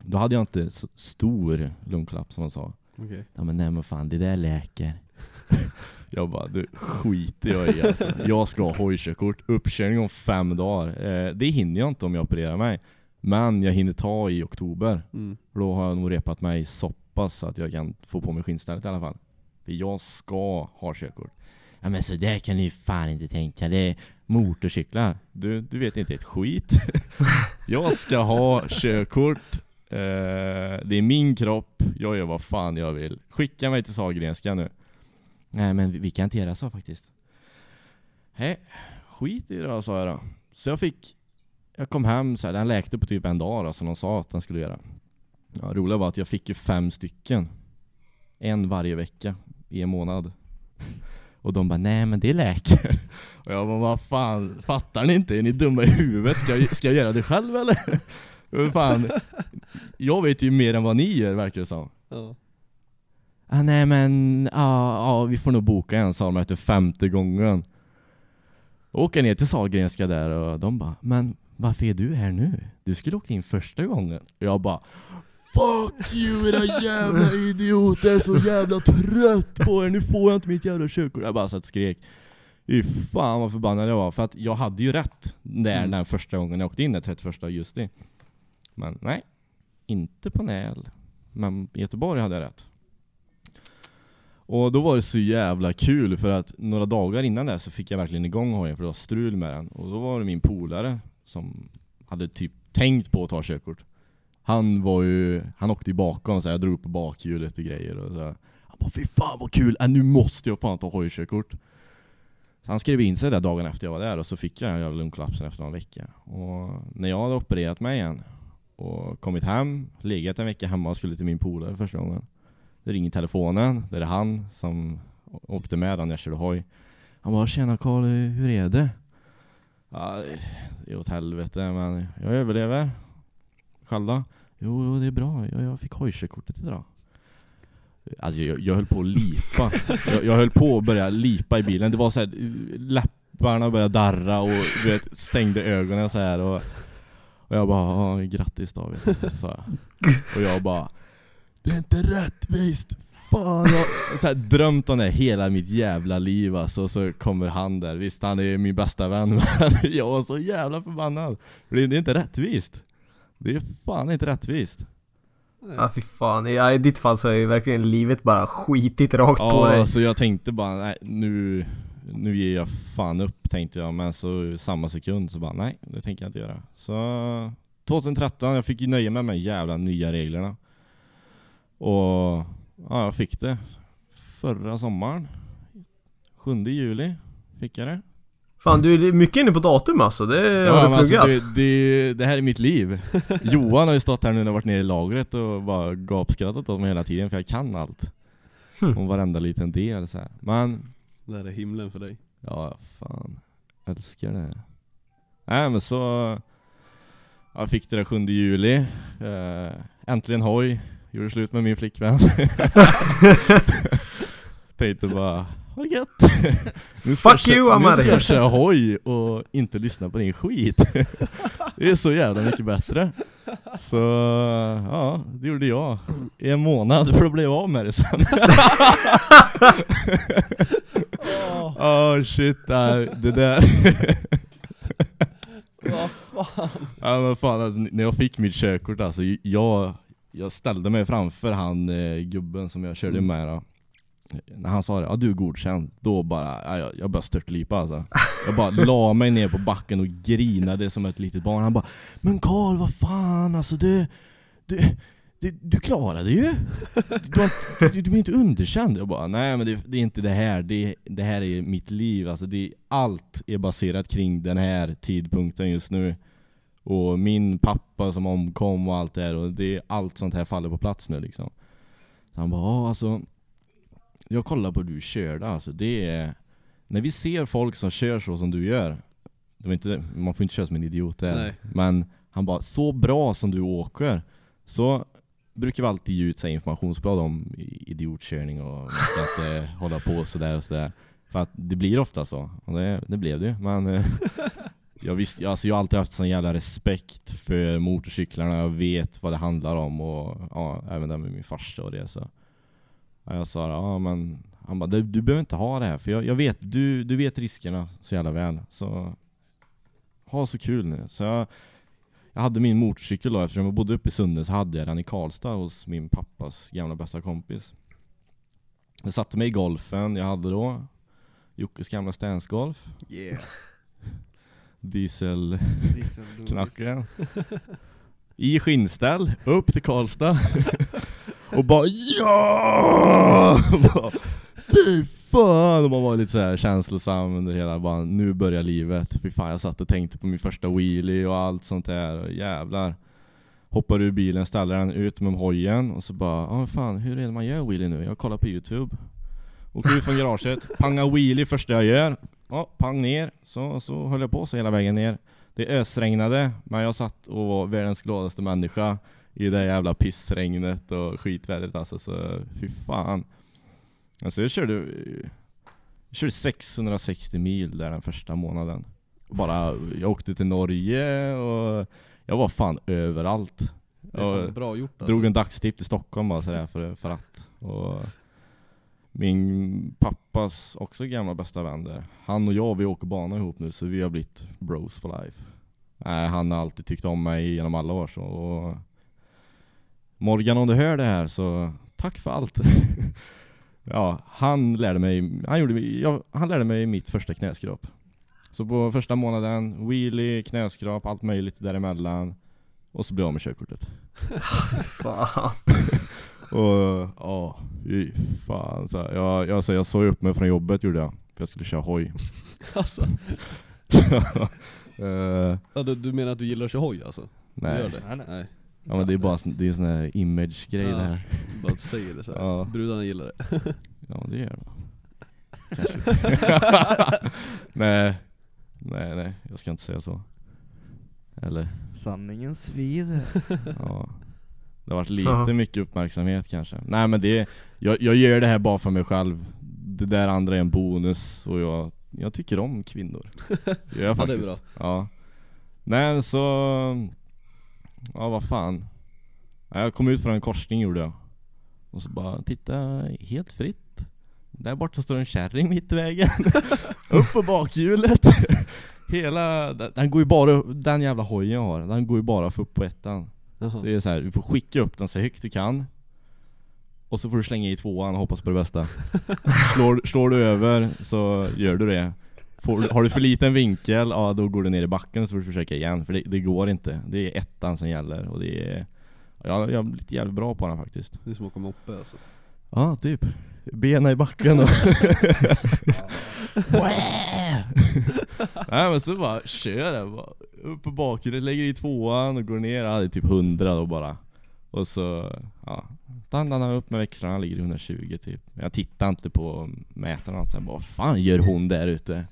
Speaker 6: då hade jag inte så stor lungkollaps som de sa.
Speaker 8: Okej.
Speaker 6: Ja men nej men fan, det där läker. [LAUGHS] jag bara, du skiter jag i alltså. Jag ska ha hojkörkort, uppkörning om fem dagar. Eh, det hinner jag inte om jag opererar mig. Men jag hinner ta i oktober.
Speaker 8: Mm.
Speaker 6: För då har jag nog repat mig så pass så att jag kan få på mig skinnstället i alla fall. För jag ska ha körkort. Ja men så där kan ni ju fan inte tänka. Det är motorcyklar. Du, du vet inte ett skit. [LAUGHS] jag ska ha körkort. Eh, det är min kropp. Jag gör vad fan jag vill. Skicka mig till Sahlgrenska nu. Nej men vi, vi kan inte göra så faktiskt. Nej, skit i det då, sa jag då. Så jag fick jag kom hem så här, den läkte på typ en dag då, som de sa att den skulle göra. Ja, roliga var att jag fick ju fem stycken. En varje vecka i en månad. [LAUGHS] Och de bara, nej men det läker. [LAUGHS] Och jag bara, vad fan, fattar ni inte? Är ni dumma i huvudet? Ska jag, ska jag göra det själv eller? [LAUGHS] Vad fan, jag vet ju mer än vad ni gör verkar det som.
Speaker 8: Ja.
Speaker 6: Ah, nej men, ja, ja vi får nog boka en sa de efter femte gången. Åker ner till Sahlgrenska där och de bara, men varför är du här nu? Du skulle åka in första gången. Jag bara Fuck you era jävla [LAUGHS] idioter, jag är så jävla trött på er, nu får jag inte mitt jävla körkort. Jag bara satt och skrek. Fy fan vad förbannad jag var, för att jag hade ju rätt där
Speaker 8: Mm.
Speaker 6: den första gången jag åkte in den 31 augusti. Men nej, inte på Näl. Men i Göteborg hade jag rätt. Och då var det så jävla kul för att några dagar innan det så fick jag verkligen igång hojen för det var strul med den. Och då var det min polare som hade typ tänkt på att ta körkort. Han var ju, han åkte ju bakom så här, jag drog upp på bakhjulet och grejer och så här. Han bara fy fan vad kul, äh, nu måste jag fan ta hojkörkort. Så han skrev in sig där dagen efter jag var där och så fick jag den jävla lungkollapsen efter någon vecka. Och när jag hade opererat mig igen och kommit hem, legat en vecka hemma och skulle till min polare första gången. Det ringer telefonen, det är han som åkte med när jag körde hoj. Han bara 'Tjena Karl, hur är det?' Ja, det är åt helvete men jag överlever. Själv då? Jo, jo det är bra, jag, jag fick hojsekortet idag Alltså jag, jag höll på att lipa jag, jag höll på att börja lipa i bilen, det var så här, läpparna började darra och du vet, stängde ögonen så här och, och jag bara, grattis David, sa jag Och jag bara, det är inte rättvist! Fan, jag har drömt om det hela mitt jävla liv alltså, och så kommer han där, visst han är min bästa vän [LAUGHS] men jag var så jävla förbannad. För det, är inte rättvist. Det är fan inte rättvist.
Speaker 5: Ja fy fan, ja, i ditt fall så är ju verkligen livet bara skitit rakt på dig.
Speaker 6: Ja, så jag tänkte bara, nej nu, nu ger jag fan upp tänkte jag. Men så samma sekund så bara, nej det tänker jag inte göra. Så 2013, jag fick ju nöja mig med de jävla nya reglerna. Och ja, jag fick det Förra sommaren 7 juli fick jag det
Speaker 5: Fan du är mycket inne på datum alltså, det har
Speaker 6: Ja,
Speaker 5: du
Speaker 6: men alltså,
Speaker 5: pluggat
Speaker 6: det, det, det här är mitt liv [LAUGHS] Johan har ju stått här nu när jag varit nere i lagret och bara gapskrattat åt mig hela tiden för jag kan allt
Speaker 5: Hmm.
Speaker 6: Om varenda liten del så här. Men
Speaker 8: Det här är himlen för dig.
Speaker 6: Ja, fan. Älskar det. Nej men så... Jag fick det där 7 juli. Eh, äntligen hoj. Gjorde slut med min flickvän. [LAUGHS] Tänkte bara, ha det gött. [LAUGHS] Nu ska
Speaker 5: Fuck
Speaker 6: jag,
Speaker 5: you, I'm
Speaker 6: Nu ska jag köra hoj och inte lyssna på din skit. [LAUGHS] Det är så jävla mycket bättre. Så ja, det gjorde jag. I en månad för att bli av med det sen. Åh shit, det där
Speaker 8: Vad fan?
Speaker 6: Ja men fan alltså, när jag fick mitt körkort alltså, jag, jag ställde mig framför han eh, gubben som jag körde med då. När han sa det, ja du är godkänd, då bara, ja, jag, jag började störtlipa alltså. Jag bara [LAUGHS] la mig ner på backen och grinade som ett litet barn. Han bara Men Karl vad fan alltså du, du, du, du klarade ju! Du, har inte- du, du blir inte underkänd. Jag bara, nej men det, det är inte det här, det, det här är mitt liv. Alltså det, Allt är baserat kring den här tidpunkten just nu och min pappa som omkom och allt det här och det är allt sånt här faller på plats nu liksom. Så han bara, alltså Jag kollar på hur du körde alltså, det är När vi ser folk som kör så som du gör det var inte, Man får inte köra som en idiot där
Speaker 8: Nej.
Speaker 6: Men han bara, så bra som du åker Så brukar vi alltid ge ut så informationsblad om idiotkörning och ska inte hålla på sådär och sådär För att det blir ofta så, och det, det blev det ju men eh, [LAUGHS] jag, visst, alltså jag har alltid haft sån jävla respekt för motorcyklarna, jag vet vad det handlar om och ja, även det med min farsa och det så Jag sa ja men Han bara du, du behöver inte ha det här för jag, jag vet, du, du vet riskerna så jävla väl så Ha så kul nu så jag Jag hade min motorcykel då eftersom jag bodde uppe i Sunne så hade jag den i Karlstad hos min pappas gamla bästa kompis Jag satte mig i golfen jag hade då Jockes gamla stancegolf.
Speaker 8: Yeah.
Speaker 6: Diesel
Speaker 7: Dieseldoris.
Speaker 6: knackaren [LAUGHS] I skinnställ, upp till Karlstad [LAUGHS] Och bara ja! [LAUGHS] Bara, Fy fan! Och man var lite så här känslosam under hela, bara nu börjar livet Fy fan jag satt och tänkte på min första wheelie och allt sånt där och jävlar Hoppar ur bilen, ställer den ut med hojen och så bara, ja fan hur är det man gör wheelie nu? Jag kollar på youtube Åker ut från garaget, pangar wheelie första jag gör Ja, pang ner, så, så höll jag på så hela vägen ner det ösregnade, men jag satt och var världens gladaste människa i det jävla pissregnet och skitvädret alltså, så fy fan. Alltså jag körde, jag körde 660 mil där den första månaden. Bara, jag åkte till Norge och jag var fan överallt.
Speaker 8: Det är fan bra gjort alltså.
Speaker 6: drog en dagstipp till Stockholm bara sådär för, för att. Och min pappas också gamla bästa vän där. Han och jag vi åker bana ihop nu så vi har blivit bros for life. Nej, han har alltid tyckt om mig genom alla år så. Och Morgan om du hör det här så tack för allt. [LAUGHS] ja, han lärde mig, han, gjorde, jag, han lärde mig mitt första knäskrap. Så på första månaden, wheelie, knäskrap, allt möjligt däremellan. Och så blev jag av med körkortet. [LAUGHS]
Speaker 5: Fan. [LAUGHS]
Speaker 6: Och ja, fy fan. Så jag, jag, så jag såg upp mig från jobbet gjorde jag. För jag skulle köra hoj. [LAUGHS]
Speaker 8: Alltså, [LAUGHS]
Speaker 6: Eh,
Speaker 8: ja, du, du menar att du gillar att köra hoj alltså?
Speaker 6: Nej.
Speaker 8: det?
Speaker 7: Nej, nej.
Speaker 8: Nej.
Speaker 6: Ja men det är bara det är en sån här image-grej
Speaker 8: Ja.
Speaker 6: det här. [LAUGHS]
Speaker 8: Bara att säga det så här.
Speaker 6: Ja.
Speaker 8: Brudarna gillar det.
Speaker 6: Ja det gör. Kanske. nej. Nej nej, jag ska inte säga så. Eller?
Speaker 7: Sanningen svider.
Speaker 6: Ja. Det har varit lite
Speaker 5: Jaha.
Speaker 6: mycket uppmärksamhet kanske. Nej men det, jag, jag gör det här bara för mig själv. Det där andra är en bonus och jag, jag tycker om kvinnor. [LAUGHS] Gör jag
Speaker 8: Ja, det är
Speaker 6: faktiskt.
Speaker 8: bra.
Speaker 6: Ja. Nej så, ja vad fan. Ja, Jag kom ut från en korsning gjorde jag. Och så bara titta helt fritt. Där borta står en kärring mitt i vägen. [LAUGHS] Upp på bakhjulet. [LAUGHS] Hela, den- den går ju bara, den jävla hojen jag har, den går ju bara för upp på ettan.
Speaker 8: Jaha.
Speaker 6: Så det är så här, du får skicka upp den så högt du kan. Och så får du slänga i tvåan och hoppas på det bästa. [LAUGHS] Slår, slår du över så gör du det. Får, Har du för liten vinkel, ja då går du ner i backen och så får du försöka igen. För det, det går inte, det är ettan som gäller och det är Ja, jag har blivit jävligt bra på den faktiskt.
Speaker 8: Det är som att åka moppe alltså.
Speaker 6: Ja, typ Bena i backen och [LAUGHS] [LAUGHS] Nej men så bara kör jag bara upp på bakhjulet, lägger i tvåan och går ner, ja det är typ 100 då bara. Och så, ja. Han upp med växlarna, ligger i 120 typ. Jag tittar inte på mätaren och sen bara Vad fan gör hon där ute?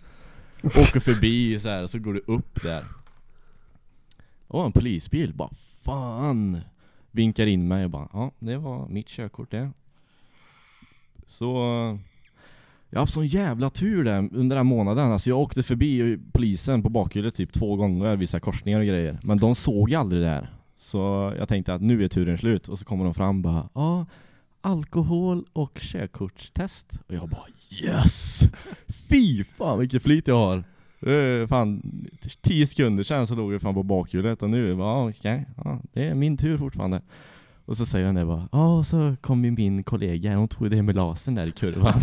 Speaker 6: Åker förbi så här, och så går du upp där. Åh en polisbil, bara fan. Vinkar in mig och bara ja det var mitt körkort det så Jag har haft sån jävla tur där under den här månaden. Alltså jag åkte förbi polisen på bakhjulet typ två gånger vissa korsningar och grejer. Men de såg aldrig det här. Så jag tänkte att nu är turen slut. Och så kommer de fram och bara ja Alkohol och körkortstest. Och jag bara yes! Fy fan vilket flyt jag har! Fan, 10 sekunder sedan så låg jag fan på bakhjulet och nu, ja okej, ja, det är min tur fortfarande. Och så säger han det bara, ja så kom ju min kollega, hon tog det med lasern där i kurvan [LAUGHS]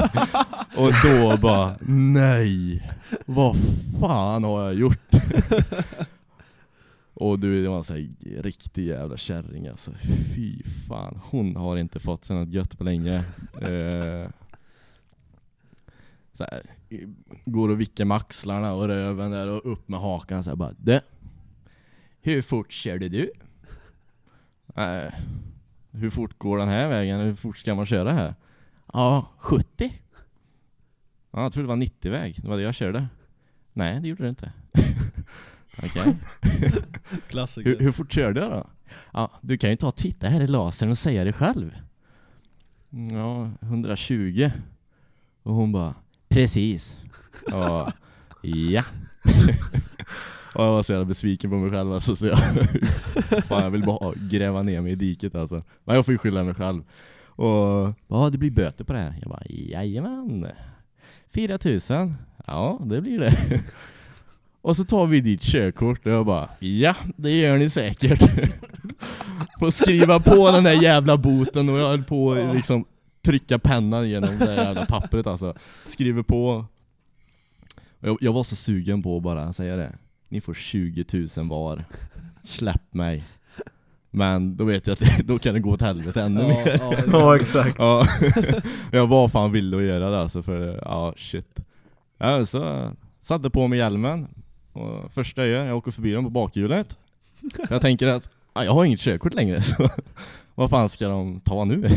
Speaker 6: Och då bara, nej! Vad fan har jag gjort? [LAUGHS] Och du, det var en sån här riktig jävla kärring alltså Fy fan, hon har inte fått sig något gött på länge [LAUGHS] eh, så här, Går och vickar med axlarna och röven där och upp med hakan så här bara Du, hur fort körde du? Eh, hur fort går den här vägen? Hur fort ska man köra här? Ja, 70 Ja, jag trodde det var 90-väg, det var det jag körde Nej, det gjorde det inte [LAUGHS] Okej [LAUGHS]
Speaker 8: Klassiker.
Speaker 6: hur, hur fort körde jag då? Ja, du kan ju ta och titta här i lasern och säga det själv. Mm, Ja, 120. Och hon bara, precis. Ja, ja. [LAUGHS] Och jag var så jävla besviken på mig själv alltså, så jag, [LAUGHS] fan, jag vill bara gräva ner mig i diket alltså. Men jag får ju skylla mig själv. Och, ja det blir böter på det här. Jag bara, jajamän. 4000. Ja, det blir det. [LAUGHS] Och så tar vi ditt körkort och jag bara Ja, det gör ni säkert [LAUGHS] Får skriva på den där jävla boten och jag höll på liksom trycka pennan genom det jävla pappret alltså Skriver på jag, jag var så sugen på att bara säga det Ni får 20 000 var. Släpp mig. Men då vet jag att det, då kan det gå åt helvete ännu
Speaker 8: Ja,
Speaker 6: mer.
Speaker 8: ja, [LAUGHS]
Speaker 5: Ja exakt.
Speaker 6: Ja, [LAUGHS] jag var fan villig att göra det alltså för, ja shit. Ja så satte på mig hjälmen. Och första jag gör, jag åker förbi dem på bakhjulet. Jag tänker att, ja, jag har inget körkort längre. [LAUGHS] Så vad fan ska de ta nu?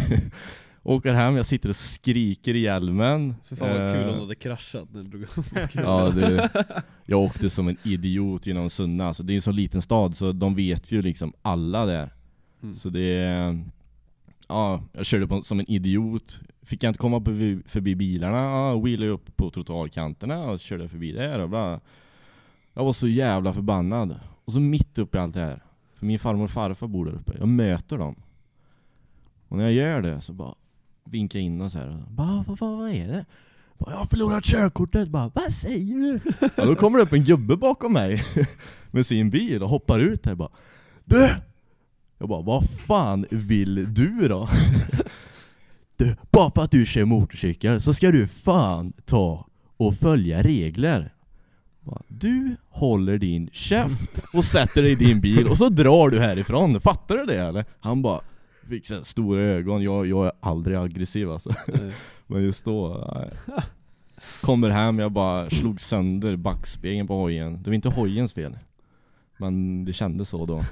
Speaker 6: Åker hem, jag sitter och skriker i hjälmen.
Speaker 8: För fan vad kul om
Speaker 6: Eh,
Speaker 8: du hade kraschat när du drog [LAUGHS]
Speaker 6: Ja du, jag åkte som en idiot genom Sunne, alltså. Det är en så liten stad så de vet ju liksom alla där.
Speaker 8: Mm.
Speaker 6: Så det är, ja, jag körde på, som en idiot. Fick jag inte komma förbi, förbi bilarna, ja, wheelade upp på trottoarkanterna och körde förbi där och bla. Jag var så jävla förbannad. Och så mitt uppe i allt det här För min farmor och farfar bor där uppe, jag möter dem. Och när jag gör det så bara Vinka in och så här. och Bara, vad, vad, vad är det? Bara, jag har förlorat körkortet, bara vad säger du? [LAUGHS] Ja, då kommer det upp en gubbe bakom mig [LAUGHS] Med sin bil och hoppar ut här bara Du! Jag bara, vad fan vill du då? [LAUGHS] Du, bara för att du kör motorcykel så ska du fan ta och följa regler Du håller din käft och sätter dig i din bil och så drar du härifrån, fattar du det eller? Han bara fick så stora ögon, jag, jag är aldrig aggressiv alltså.
Speaker 8: Nej. [LAUGHS]
Speaker 6: Men just då, nej. Kommer hem, jag bara slog sönder backspegeln på hojen. Det var inte hojens fel Men det kändes så då.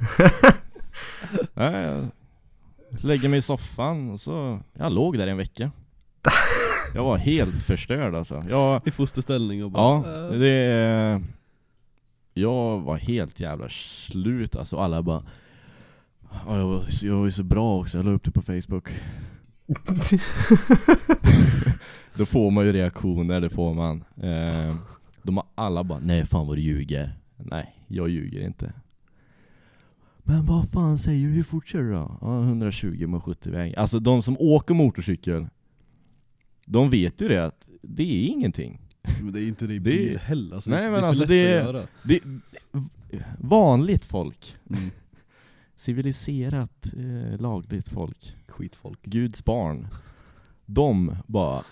Speaker 6: [LAUGHS] Nej, jag Lägger mig i soffan och så, jag låg där en vecka. Jag var helt förstörd alltså. Jag,
Speaker 8: I fosterställning och bara
Speaker 6: Ja, det jag var helt jävla slut alltså. Alla bara Ja, jag, var, så- jag var ju så bra också, jag la upp det på Facebook. [LAUGHS] Då får man ju reaktioner, det får man. Eh, de har alla bara 'Nej fan vad du ljuger' Nej, jag ljuger inte. Men vad fan säger du? Hur fort kör du då? Ja, 120 med 70 väg. Alltså de som åker motorcykel, de vet ju det att det är ingenting.
Speaker 8: Men det är inte det i
Speaker 6: Det-
Speaker 8: bil heller, alltså,
Speaker 6: Nej,
Speaker 8: det,
Speaker 6: men
Speaker 8: det är
Speaker 6: alltså
Speaker 8: för lätt
Speaker 6: det-
Speaker 8: att göra.
Speaker 6: Det, vanligt folk.
Speaker 8: Mm.
Speaker 6: Civiliserat, eh, lagligt folk.
Speaker 8: Skitfolk.
Speaker 6: Guds barn. De bara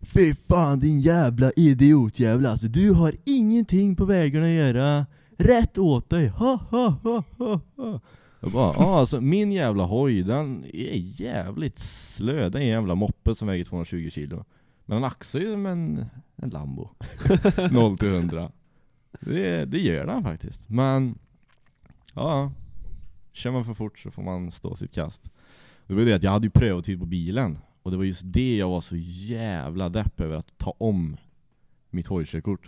Speaker 6: Fy fan din jävla idiot jävla alltså, du har ingenting på vägarna att göra. Rätt åt dig, ha ha ha ha ha. Jag bara, ja alltså min jävla hoj den är jävligt slö, det är en jävla moppe som väger 220 kilo. Men den axar ju som en, en Lambo. [LAUGHS] 0 till 100. Det, det gör den faktiskt. Men, ja. Kör man för fort så får man stå sitt kast. Det var ju det att jag hade ju prövotid på bilen. Och det var just det jag var så jävla depp över att ta om mitt hojkörkort.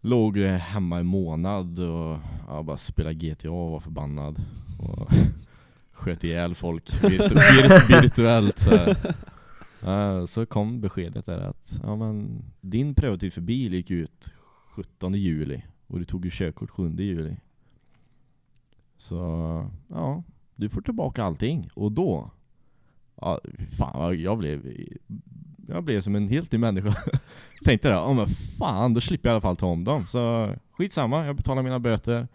Speaker 6: Låg eh, hemma en månad och ja, bara spelade GTA och var förbannad. Och [LAUGHS] sköt ihjäl folk virtu- virtuellt så här. Så kom beskedet där att ja, men, din prövotid för bil gick ut 17 juli och du tog ju körkort 7 juli. Så ja, du får tillbaka allting. Och då, ja, fan jag blev, jag blev som en helt ny människa. [LAUGHS] Tänkte där, ja men fan, då slipper jag i alla fall ta om dem. Så skitsamma, jag betalar mina böter.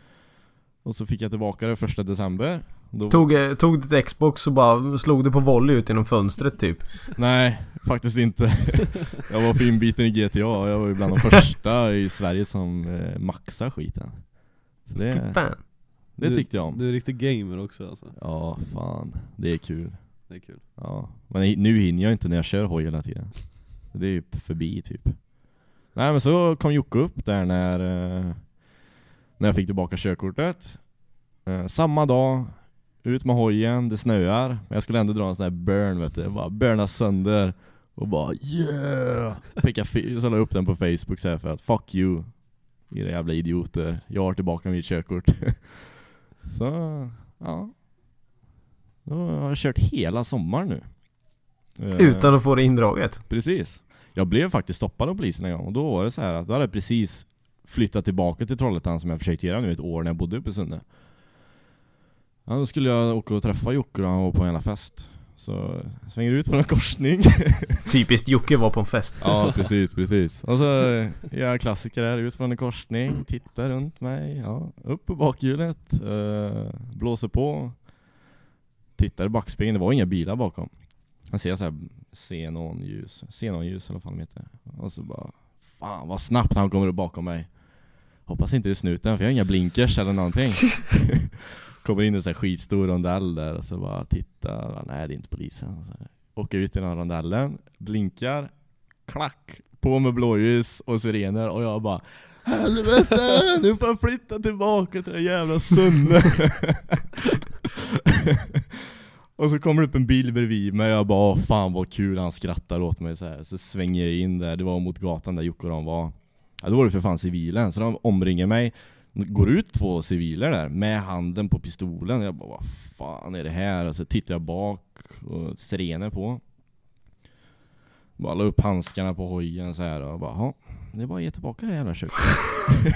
Speaker 6: Och så fick jag tillbaka det första december. Då,
Speaker 5: Tog, eh, tog ditt Xbox och bara slog det på volley ut genom fönstret typ.
Speaker 6: Nej, faktiskt inte. [LAUGHS] jag var för inbiten i GTA, jag var ju bland de första i Sverige som eh, maxade skiten. Så det,
Speaker 5: Fan.
Speaker 6: Det
Speaker 8: Du-
Speaker 6: tyckte jag om.
Speaker 8: Du är riktig gamer också alltså.
Speaker 6: Ja, fan. Det är kul.
Speaker 8: Det är kul.
Speaker 6: Ja. Men nu hinner jag inte när jag kör hoj hela tiden. Det är ju förbi typ. Nej men så kom Jocke upp där när, eh, när jag fick tillbaka körkortet. Eh, samma dag, ut med hojen, det snöar. Men jag skulle ändå dra en sån här burn vet du. Jag bara burna sönder. Och bara yeah! Picka så la upp den på Facebook så här för att fuck you. Era jävla idioter. Jag har tillbaka mitt körkort. [LAUGHS] så, ja. Då har jag kört hela sommaren nu. Eh,
Speaker 5: Utan att få det indraget.
Speaker 6: Precis. Jag blev faktiskt stoppad av polisen en gång och då var det så här att då hade jag precis flyttat tillbaka till Trollhättan som jag försökt göra nu ett år när jag bodde uppe i Sunne. Ja, då skulle jag åka och träffa Jocke och han var på en jävla fest. Så svänger ut från en korsning. [LAUGHS]
Speaker 5: Typiskt Jocke var på en fest.
Speaker 6: ja, precis, precis. Och så gör jag klassiker där, ut från en korsning, tittar runt mig, ja, upp på bakhjulet, eh, blåser på. Tittar i backspegeln, det var inga bilar bakom. Jag ser så här xenonljus, xenonljus vad fan de heter. Och så bara, fan vad snabbt han kommer upp bakom mig. Hoppas inte det är snuten, för jag har inga blinkers eller någonting. [LAUGHS] kommer in i en sån här skitstor rondell där och så bara tittar, bara, nej det är inte polisen. Och Så här. Åker ut i den här rondellen, blinkar, klack, på med blåljus och sirener och jag bara Helvete! Nu får jag flytta tillbaka till det jävla Sunne! [LAUGHS] och så kommer det upp en bil bredvid mig och jag bara Åh, fan vad kul, han skrattar åt mig så här. Så svänger jag in där, det var mot gatan där Jocke och de var Ja då var det för fan civilen, så de omringar mig Går ut två civiler där med handen på pistolen Jag bara vad fan är det här? Och så tittar jag bak och sirener på Bara la upp handskarna på hojen så här och bara "Jaha, det är bara att ge tillbaka det jävla köket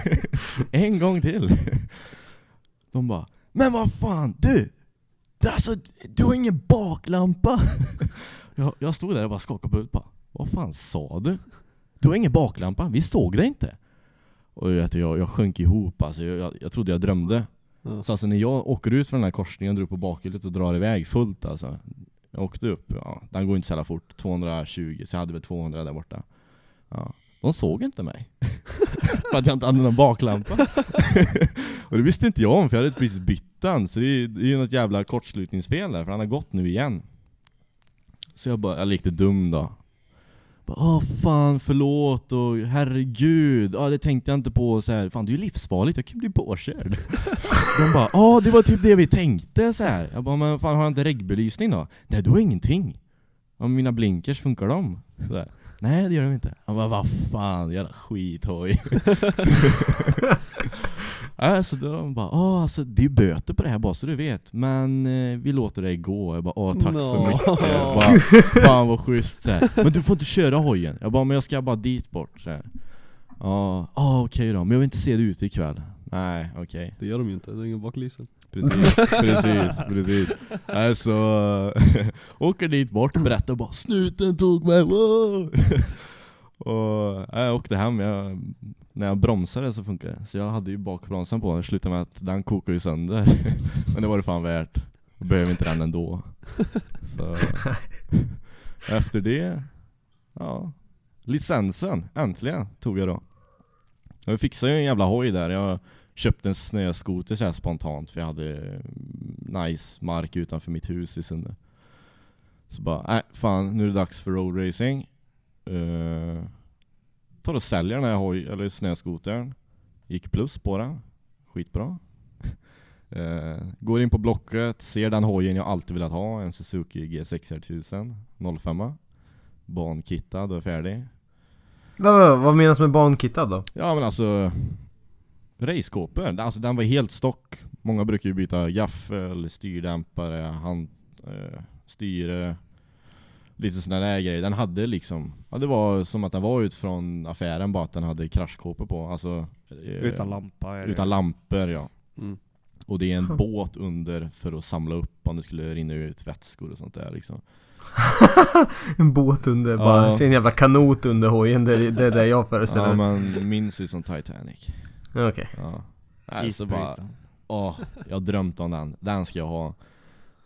Speaker 6: [LAUGHS] En gång till De bara Men vad fan du! du alltså, du har ingen baklampa! jag, jag stod där och bara skakade på huvudet bara Vad fan sa du? Du har ingen baklampa, vi såg det inte! Och vet jag, jag sjönk ihop alltså, jag, jag, jag trodde jag drömde.
Speaker 8: Ja.
Speaker 6: Så alltså när jag åker ut från den här korsningen, drar upp på bakhjulet och drar iväg fullt alltså. Jag åkte upp, ja, den går inte så jävla fort. 220, så jag hade väl 200 där borta. Ja. De såg inte mig. [LAUGHS] För att jag inte hade någon baklampa. [LAUGHS] Och det visste inte jag om, för jag hade precis bytt den. Så det är, det är ju något jävla kortslutningsfel där, för han har gått nu igen. Så jag bara, jag lekte dum då Åh fan förlåt och herregud, ja det tänkte jag inte på så här. Fan det är ju livsfarligt, jag kan bli påkörd [LAUGHS] De bara, ja det var typ det vi tänkte så här. Jag bara, men fan har jag inte regbelysning då? Nej du har ingenting Ja mina blinkers, funkar de? Så där. Nej det gör de inte. Han bara vad fan, jävla skithoj. [LAUGHS] så då de bara, åh alltså det är böter på det här bara så du vet. Men eh, vi låter dig gå. Jag bara, åh tack så
Speaker 8: Nå.
Speaker 6: mycket. Jag bara, [LAUGHS] fan vad schysst. Så här. Men du får inte köra hojen. Jag bara, men jag ska bara dit bort. Så här. Ja, ah, okej då. Men jag vill inte se dig ute ikväll. Nej, okej.
Speaker 8: Det gör de ju inte, det är ingen baklysen.
Speaker 6: Precis, precis, precis. Alltså, [LAUGHS] åker dit bort och berättar bara 'Snuten tog mig, wow!' [LAUGHS] Och jag åkte hem, jag, när jag bromsade så funkade det. Så jag hade ju bakbromsen på, det slutade med att den kokade ju sönder. [LAUGHS] Men det var det fan värt. Jag behöver inte den ändå. [LAUGHS] Så efter det, ja. Licensen, äntligen, tog jag då. Jag fixade ju en jävla hoj där. Jag köpte en snöskoter så här spontant för jag hade mm, nice mark utanför mitt hus i Sunne. Så bara, nej fan nu är det dags för roadracing. Uh, tar och säljer den här hoj, eller snöskotern. Gick plus på den. Skitbra. Uh, [LAUGHS] går in på Blocket, ser den hojen jag alltid velat ha, en Suzuki G6R 1000 05 Bankittad och färdig.
Speaker 5: Vad, vad, vad menas med bankittad då?
Speaker 6: Ja men alltså Racekåpor, alltså den var helt stock Många brukar ju byta gaffel, styrdämpare, hand, eh, styre Lite sådana där grejer, den hade liksom Ja det var som att den var ut från affären bara att den hade kraschkåpor på Alltså eh,
Speaker 7: Utan lampa är det.
Speaker 6: Utan lampor ja
Speaker 8: Mm.
Speaker 6: Och det är en båt under för att samla upp om det skulle rinna ut vätskor och sånt där liksom [LAUGHS]
Speaker 5: En båt under, bara
Speaker 6: Ja.
Speaker 5: se en jävla kanot under hojen, det, är- det är det jag föreställer
Speaker 6: Ja
Speaker 5: mig
Speaker 6: men minns ju som Titanic
Speaker 5: Okej
Speaker 6: Ja Nej, så bara. Åh, jag har drömt om den. Den ska jag ha.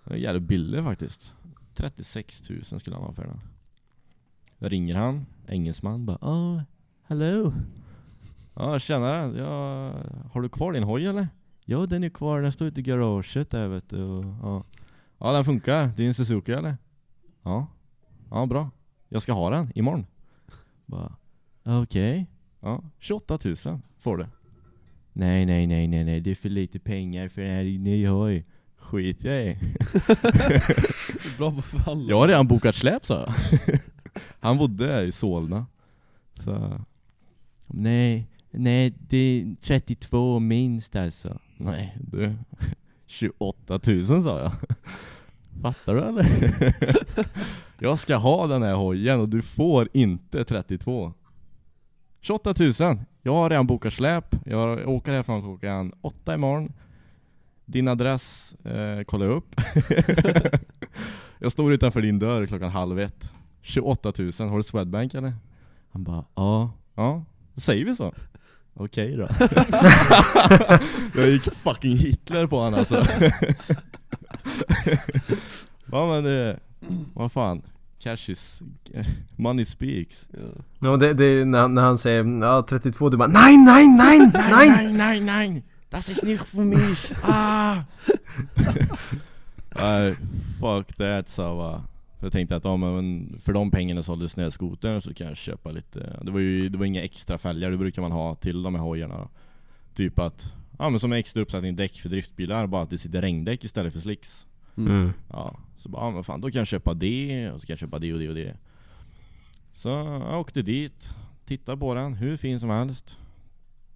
Speaker 6: Den är jävligt billig faktiskt. 36 000 skulle han ha för den. Jag ringer han, engelsman, bara oh, hello. Ja, tjena. Ja, har du kvar din hoj eller? Ja, den är kvar. Den står ute i garaget där vet du. Och, ja. ja, den funkar. Det är en Suzuki eller? Ja. Ja, bra. Jag ska ha den imorgon. Bara, okej. Ja, 28 000 får du. Nej, nej, nej, nej, nej, det är för lite pengar för den här nya hoj. Skit jag [LAUGHS] i.
Speaker 8: Bra på fall.
Speaker 6: Jag har redan bokat släp jag. [LAUGHS] Han bodde där i Solna. Så... Nej, nej, det är 32 minst alltså. Nej, du. [LAUGHS] 28 000 sa jag. Fattar du eller? Jag ska ha den här hojen och du får inte 32. 28 000. Jag har redan bokat släp. Jag åker härifrån klockan 8 imorgon. Din adress eh, kollar [LAUGHS] jag upp. jag står utanför din dörr klockan halv ett. 28 000. Har du Swedbank eller? Han bara ja. Ja, då säger vi så. Okej då. [LAUGHS] jag gick fucking Hitler på honom alltså. [LAUGHS] ja men det, vad fan. Cash is, money speaks.
Speaker 8: Ja.
Speaker 5: Ja, det, det är när, när han säger ja, 32, du bara nej, nej, nej, nej!
Speaker 6: nej, nej, nej! Das ist nicht für mich! Ah! [LAUGHS] Nej, fuck that sa jag jag tänkte att ja, men för de pengarna sålde snöskotern så kan jag köpa lite Det var ju det var inga extra fälgar, det brukar man ha till de här hojarna då. Typ att, ja men som en extra uppsättning däck för driftbilar, bara att det sitter regndäck istället för slicks
Speaker 5: Mm.
Speaker 6: Ja, så bara, ja, men fan då kan jag köpa det och så kan jag köpa det och det och det. Så jag åkte dit, tittade på den, hur fin som helst.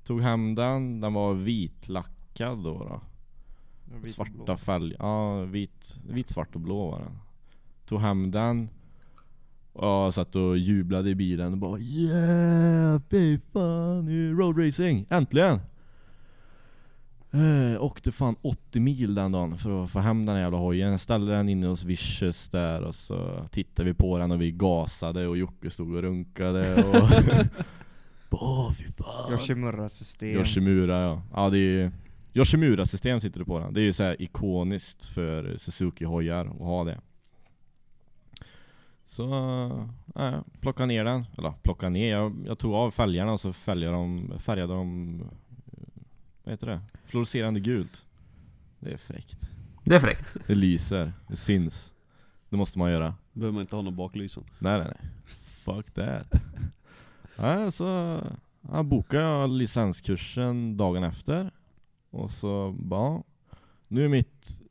Speaker 6: Tog hem den, den var vitlackad då. då. Svarta fälg, ja vit, vit, svart och blå var den. Tog hem den. Och jag satt och jublade i bilen och bara Yeah! Fy fan, nu road racing! Äntligen! Eh, åkte fan 80 mil den dagen för att få hem den här jävla hojen. Ställde den inne hos Vicious där och så tittade vi på den och vi gasade och Jocke stod och runkade och... [LAUGHS] Åh fy fan!
Speaker 7: Yoshimura-system.
Speaker 6: Yoshimura ja. Ja det är ju Yoshimura-system sitter det på den. Det är ju så här ikoniskt för Suzuki-hojar att ha det. Så, äh, plocka ner den. Eller plocka ner, jag, jag tog av fälgarna och så färgade de, färgade de eh, Vad heter det? Fluorescerande gult. Det är fräckt.
Speaker 5: Det är fräckt.
Speaker 6: Det lyser, det syns. Det måste man göra.
Speaker 8: Behöver man inte ha någon baklysen.
Speaker 6: Nej nej nej. Fuck that. Nej, så ja, bokade jag licenskursen dagen efter. Och så bara, nu är mitt...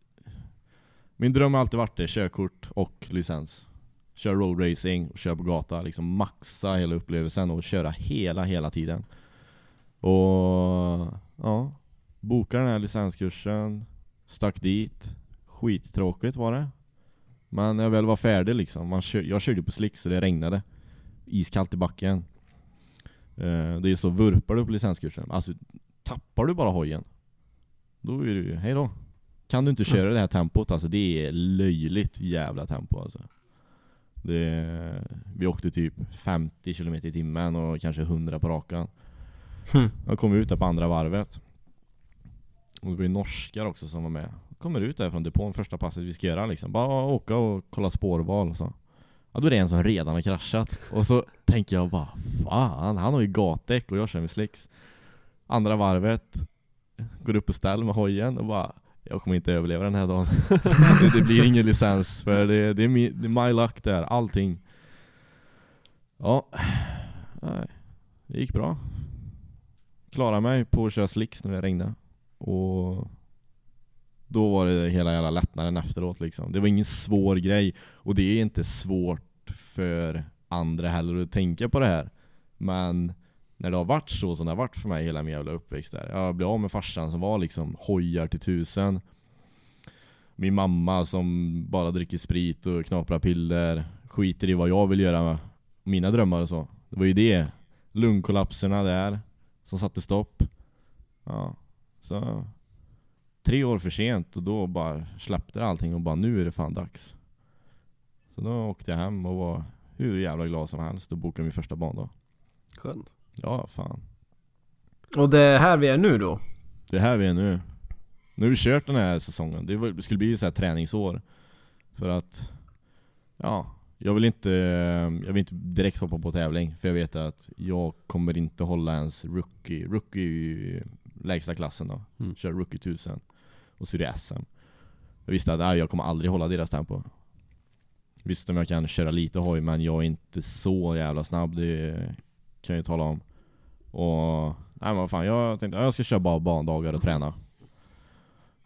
Speaker 6: Min dröm har alltid varit det, körkort och licens. Köra roadracing och köra på gata, liksom maxa hela upplevelsen och köra hela, hela tiden. Och ja, bokade den här licenskursen, stack dit. Skittråkigt var det. Men när jag väl var färdig liksom, man kör, jag körde på slick så det regnade. Iskallt i backen. Eh, det är så, vurpar du på licenskursen, alltså tappar du bara hojen, då är det ju, hej då. Kan du inte köra det här tempot, alltså det är löjligt jävla tempo alltså. Det, vi åkte typ 50 km i timmen och kanske 100 på rakan.
Speaker 5: Hmm.
Speaker 6: Jag kom ut där på andra varvet. Och det var ju norskar också som var med. Kommer ut där från depån första passet vi ska göra liksom. Bara åka och kolla spårval och så. Ja då är det en som redan har kraschat. Och så tänker jag bara Fan, han har ju gatdäck och jag kör med slicks. Andra varvet. Går upp på ställ med hojen och bara jag kommer inte överleva den här dagen. [LAUGHS] det, det blir ingen licens för det, det, är, mi, det är my luck där, allting. Ja, nej, det gick bra. Klarade mig på att köra slicks när det regnade. Och då var det hela jävla lättnaden efteråt liksom. Det var ingen svår grej. Och det är inte svårt för andra heller att tänka på det här. Men när det har varit så som det har varit för mig hela min jävla uppväxt där. Jag blev av med farsan som var liksom hojar till tusen. Min mamma som bara dricker sprit och knaprar piller. Skiter i vad jag vill göra med mina drömmar och så. Det var ju det. Lungkollapserna där. Som satte stopp. Ja, så tre år för sent och då bara släppte allting och bara nu är det fan dags. Så då åkte jag hem och var hur jävla glad som helst och bokade min första bandag.
Speaker 8: Skönt.
Speaker 6: Ja, fan.
Speaker 5: Och det är här vi är nu då?
Speaker 6: Det är här vi är nu. Nu har vi kört den här säsongen. Det var- det skulle bli så här träningsår. För att, ja, jag vill inte, jag vill inte direkt hoppa på tävling. För jag vet att jag kommer inte hålla ens rookie, rookie är ju lägsta klassen då.
Speaker 8: Mm.
Speaker 6: Kör rookie 1000. Och så är det SM. Jag visste att äh, jag kommer aldrig hålla deras tempo. Visst om jag kan köra lite hoj men jag är inte så jävla snabb, det kan jag ju tala om. Och nej men vad fan, jag tänkte att jag ska köra bara bandagar och träna.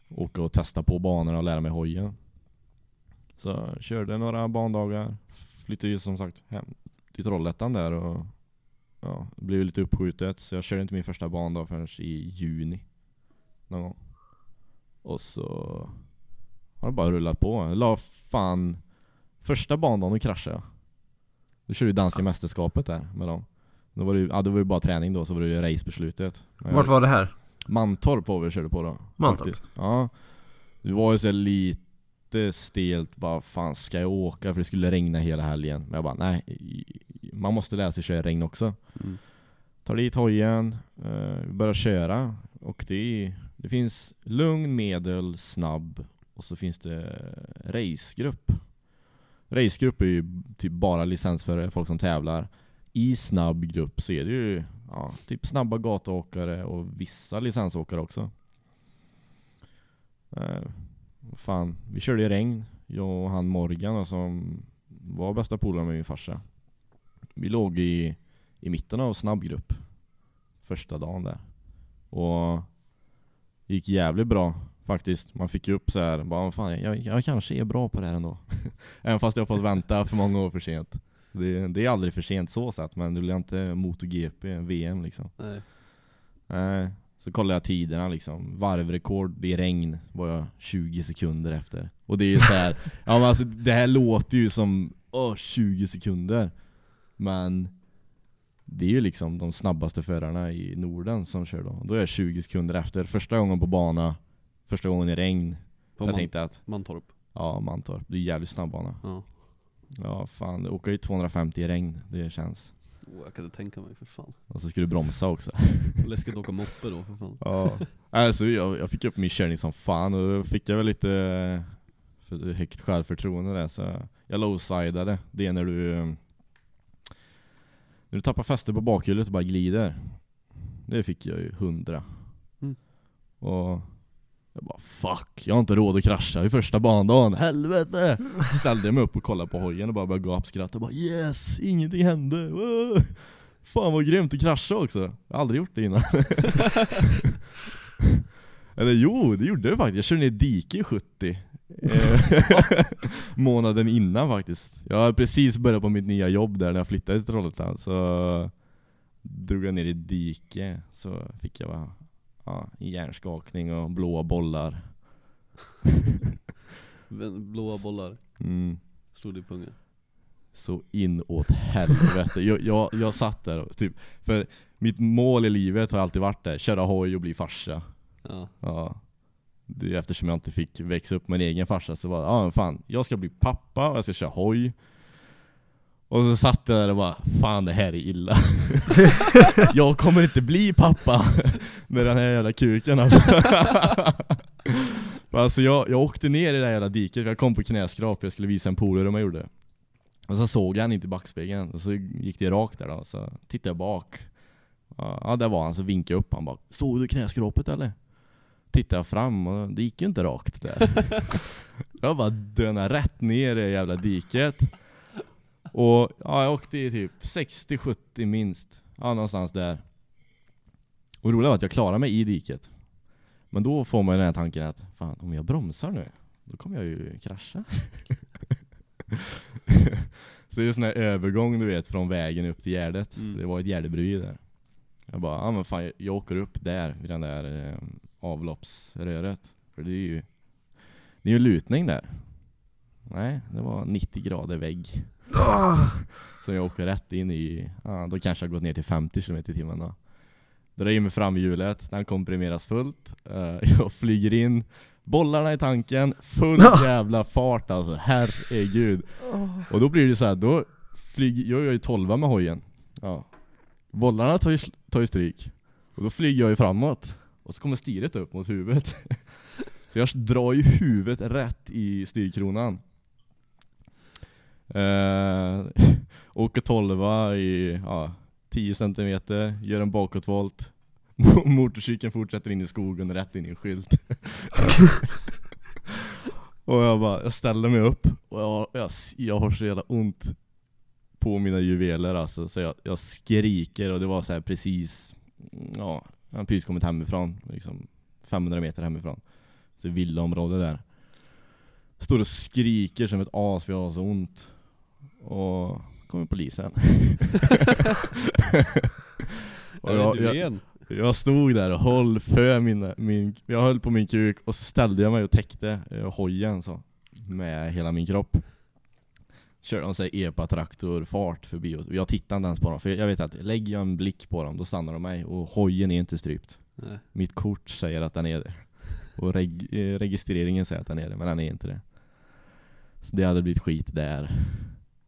Speaker 6: Åka och testa på banorna och lära mig hojen. Så jag körde några bandagar. Flyttade ju som sagt hem till Trollhättan där och ja, det blev lite uppskjutet så jag körde inte min första bandag förrän i juni. Någon gång. Och så har det bara rullat på. Jag la fan första bandagen och kraschade jag. Då körde vi danska mästerskapet där med dem. Då var det, ju- ja, det var ju bara träning då, så var det ju racebeslutet.
Speaker 5: Vart var det här?
Speaker 6: Mantorp var vi körde på då.
Speaker 5: Mantorp?
Speaker 6: Faktiskt. Ja. Det var ju så lite stelt, bara fan ska jag åka? För det skulle regna hela helgen. Men jag bara nej, man måste lära sig köra regn också.
Speaker 8: Mm.
Speaker 6: Tar dit hojen, eh, börjar köra. Och det, är, det finns lugn, medel, snabb och så finns det racegrupp. Racegrupp är ju typ bara licensförare, folk som tävlar. I snabb grupp så är det ju ja, typ snabba gatuåkare och vissa licensåkare också. Eh, fan, vi körde i regn, jag och han Morgan då, som var bästa polare med min farsa. Vi låg i, i mitten av snabb grupp första dagen där. Och gick jävligt bra faktiskt. Man fick ju upp så här, bara fan jag, jag kanske är bra på det här ändå. [LAUGHS] Även fast jag har fått vänta för många år för sent. Det, det är aldrig för sent så sett, men det blir inte MotoGP, VM liksom.
Speaker 8: Nej.
Speaker 6: Nej, så kollade jag tiderna liksom. Varvrekord i regn var jag 20 sekunder efter. Och det är ju så här, [LAUGHS] ja men alltså det här låter ju som, åh 20 sekunder. Men det är ju liksom de snabbaste förarna i Norden som kör då. Då är jag 20 sekunder efter. Första gången på bana, första gången i regn.
Speaker 8: På
Speaker 6: jag
Speaker 8: Man-
Speaker 6: tänkte att,
Speaker 8: Mantorp.
Speaker 6: ja Mantorp, det är jävligt snabb bana.
Speaker 8: Ja.
Speaker 6: Ja fan, åka ju 250 i regn, det känns.
Speaker 8: Oh, jag kan inte tänka mig för fan.
Speaker 6: Och så ska du bromsa också.
Speaker 8: Läskigt att åka moppe då för fan.
Speaker 6: Ja. Alltså jag, jag fick upp min körning som fan och då fick jag väl lite eh, för högt självförtroende där så jag lowsidade. Det är när du när du tappar fäste på bakhjulet och bara glider. Det fick jag ju 100.
Speaker 8: Mm.
Speaker 6: Och jag bara fuck, jag har inte råd att krascha i första bandagen, helvete! Ställde mig upp och kollade på hojen och bara började gapskratta och bara yes, ingenting hände! Wow. Fan vad grymt att krascha också, jag har aldrig gjort det innan [LAUGHS] Eller jo, det gjorde jag faktiskt, jag körde ner dike i 70 Eh, [LAUGHS] Månaden innan faktiskt. Jag har precis börjat på mitt nya jobb där när jag flyttade till Trollhättan så drog jag ner i dike så fick jag va, ja, hjärnskakning och blåa bollar. [LAUGHS]
Speaker 8: Blåa bollar,
Speaker 6: Mm.
Speaker 8: stod det i pungen.
Speaker 6: Så inåt helvete. Jag, jag, jag satt där och typ, för mitt mål i livet har alltid varit det, köra hoj och bli farsa.
Speaker 8: Ja.
Speaker 6: Ja. Eftersom jag inte fick växa upp med en egen farsa så var det, men fan, jag ska bli pappa och jag ska köra hoj. Och så satt jag där och bara, fan det här är illa. [LAUGHS] jag kommer inte bli pappa med den här jävla kuken alltså. [LAUGHS] Alltså jag, jag åkte ner i det här jävla diket, jag kom på knäskrap, jag skulle visa en polare hur man gjorde. Och så såg jag han inte i backspegeln, och så gick det rakt där då, så tittade jag bak. Ja, där var han, så vinkade jag upp han bara Såg du knäskrapet eller? Tittade jag fram och det gick ju inte rakt där. [LAUGHS] jag bara dönade rätt ner i det jävla diket. Och ja, jag åkte i typ 60-70 minst. Ja, någonstans där. Och det roliga var att jag klarade mig i diket. Men då får man ju den här tanken att fan, om jag bromsar nu, då kommer jag ju krascha. [LAUGHS] Så det är en sån här övergång du vet från vägen upp till Gärdet.
Speaker 8: Mm.
Speaker 6: Det var ett Gärdebry där. Jag bara, ja men fan jag åker upp där vid den där eh, avloppsröret. För det är ju Det är ju lutning där. Nej, det var 90 grader vägg. Så jag åker rätt in i, ja då kanske jag gått ner till 50 km i timmen då. Drar in med framhjulet, den komprimeras fullt. Eh, jag flyger in, bollarna i tanken, full jävla fart alltså, herregud. Och då blir det så här, då flyger, jag gör ju 12 med hojen. Ja. Bollarna tar ju, tar ju stryk. Och då flyger jag ju framåt. Och så kommer styret upp mot huvudet. [LAUGHS] Så jag drar ju huvudet rätt i styrkronan. Eh, åker 12 i ja, 10 centimeter, gör en bakåtvolt. [LAUGHS] Motorcykeln fortsätter in i skogen, rätt in i en skylt. [LAUGHS] och jag bara, jag ställer mig upp och jag, jag, jag har så jävla ont på mina juveler alltså, så jag, jag skriker och det var så här precis, ja, jag har precis kommit hemifrån, liksom 500 meter hemifrån. Så villaområde där. Står och skriker som ett as för jag har så ont. Och kommer polisen. [LAUGHS] och jag, jag, jag stod där och höll för mina, min, jag höll på min kuk och så ställde jag mig och täckte eh, hojen så. Med hela min kropp. Körde de sig epa-traktor-fart förbi och jag tittade inte ens på dem för jag vet att lägger jag en blick på dem då stannar de mig och hojen är inte strypt.
Speaker 8: Nej.
Speaker 6: Mitt kort säger att den är det. Och reg eh, registreringen säger att den är det, men den är inte det. Så det hade blivit skit där.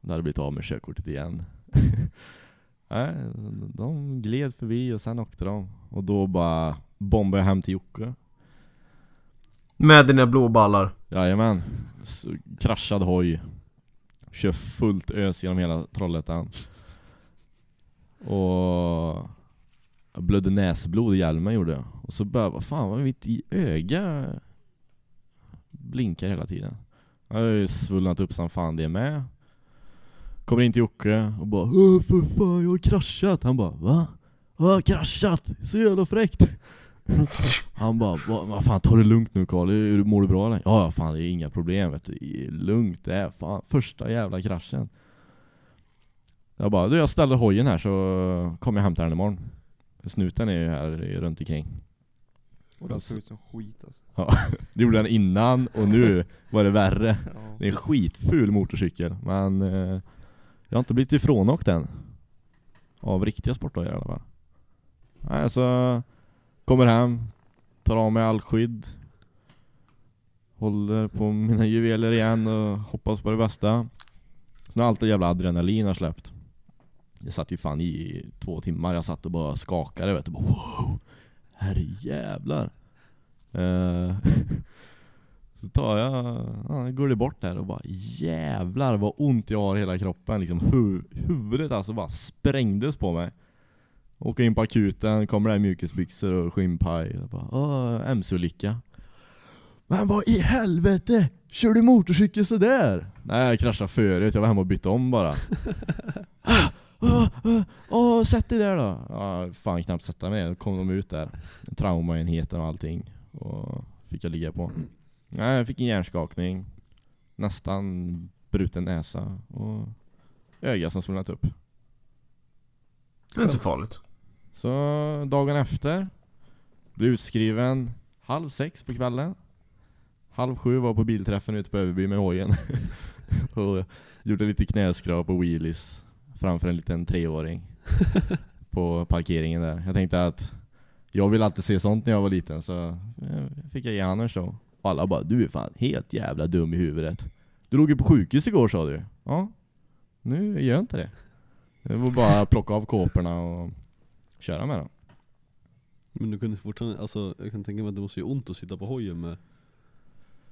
Speaker 6: Det hade blivit av med körkortet igen. [LAUGHS] Nej, de gled förbi och sen åkte de. Och då bara bombade jag hem till Jocke.
Speaker 5: Med dina blå ballar.
Speaker 6: Jajamän. S- kraschad hoj. Kör fullt ös genom hela Trollhättan. Och jag blödde näsblod i hjälmen gjorde jag. Och så började jag, vad fan vad mitt i öga blinkar hela tiden. Jag har ju svullnat upp som fan det med. Kommer in till Jocke och bara Åh för fan jag har kraschat. Han bara va? Jag har kraschat? Så jävla fräckt. [LAUGHS] Han bara, vad, fan ta det lugnt nu Karl, mår du bra eller? Ja ja, fan det är inga problem vet du. Lugnt, det är fan första jävla kraschen. Jag bara, du jag ställer hojen här så kommer jag hämta den imorgon. Snuten är ju här runt omkring.
Speaker 7: Och den såg ut som skit alltså. [LAUGHS]
Speaker 6: Det gjorde den innan och nu var det värre.
Speaker 7: Ja.
Speaker 6: Det är en skitful motorcykel, men eh, jag har inte blivit ifrånåkt än. Av riktiga sporthojar i alla fall. Nej, så kommer hem, tar av mig all skydd. Håller på mina juveler igen och hoppas på det bästa. Sen har allt det jävla adrenalin har släppt. Jag satt ju fan i två timmar, jag satt och bara skakade vet du. Bara, wow! Herrejävlar! Uh, eh, [LAUGHS] så tar jag, ja, går det bort där och bara jävlar vad ont jag har i hela kroppen liksom hu Huvudet alltså bara sprängdes på mig Åker in på akuten, kommer där i mjukisbyxor och skinnpaj Åh, MC-olycka Men vad i helvete? Kör du motorcykel sådär? Nej jag kraschade förut, jag var hemma och bytte om bara Åh, åh, åh, åh, sätt dig där då! Ja, fan knappt sätta mig, då kom de ut där Traumaenheten och allting och fick jag ligga på Nej, jag fick en hjärnskakning. Nästan bruten näsa och öga som svullnat upp.
Speaker 5: Det är inte så farligt.
Speaker 6: Så dagen efter blev utskriven halv sex på kvällen. Halv sju var på bilträffen ute på Överby med hojen. [LAUGHS] och gjorde lite knäskrap och wheelies framför en liten treåring. [LAUGHS] på parkeringen där. Jag tänkte att jag vill alltid se sånt när jag var liten så eh, fick jag ge han en show. Och alla bara du är fan helt jävla dum i huvudet. Du låg ju på sjukhus igår sa du. Ja. Nu gör jag inte det. Det var bara att plocka av kåporna och köra med dem.
Speaker 8: Men du kunde fortfarande, alltså jag kan tänka mig att det måste ju ont att sitta på hojen med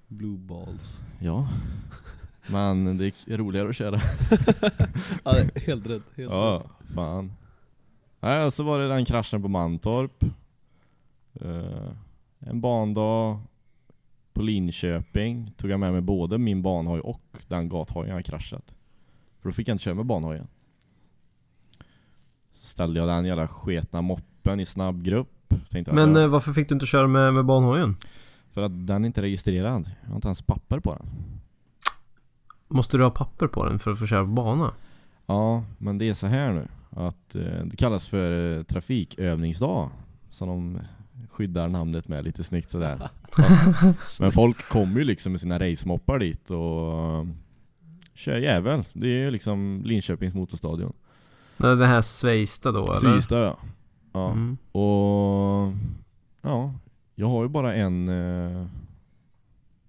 Speaker 8: blue balls
Speaker 6: Ja. Men det är roligare att köra. [LAUGHS]
Speaker 8: ja, helt rätt, helt
Speaker 6: Ja,
Speaker 8: rätt.
Speaker 6: fan. Nej, och så var det den kraschen på Mantorp. Eh, en bandag på Linköping tog jag med mig både min banhoj och den gathojen jag kraschat. För då fick jag inte köra med banhojen. Ställde jag den jävla sketna moppen i snabb grupp. Tänkte jag,
Speaker 5: Men
Speaker 6: ja,
Speaker 5: eh, varför fick du inte köra med, med banhojen?
Speaker 6: För att den är inte registrerad. Jag har inte ens papper på den.
Speaker 5: Måste du ha papper på den för att få köra på bana?
Speaker 6: Ja, men det är så här nu. Att eh, det kallas för eh, trafikövningsdag. Som de skyddar namnet med lite snyggt sådär. Fast, [LAUGHS] men folk kommer ju liksom med sina racemoppar dit och kör jävel. Det är ju liksom Linköpings motorstadion.
Speaker 5: Den här Sveista då eller?
Speaker 6: Svistad ja. ja.
Speaker 5: Mm.
Speaker 6: Och ja, jag har ju bara en eh,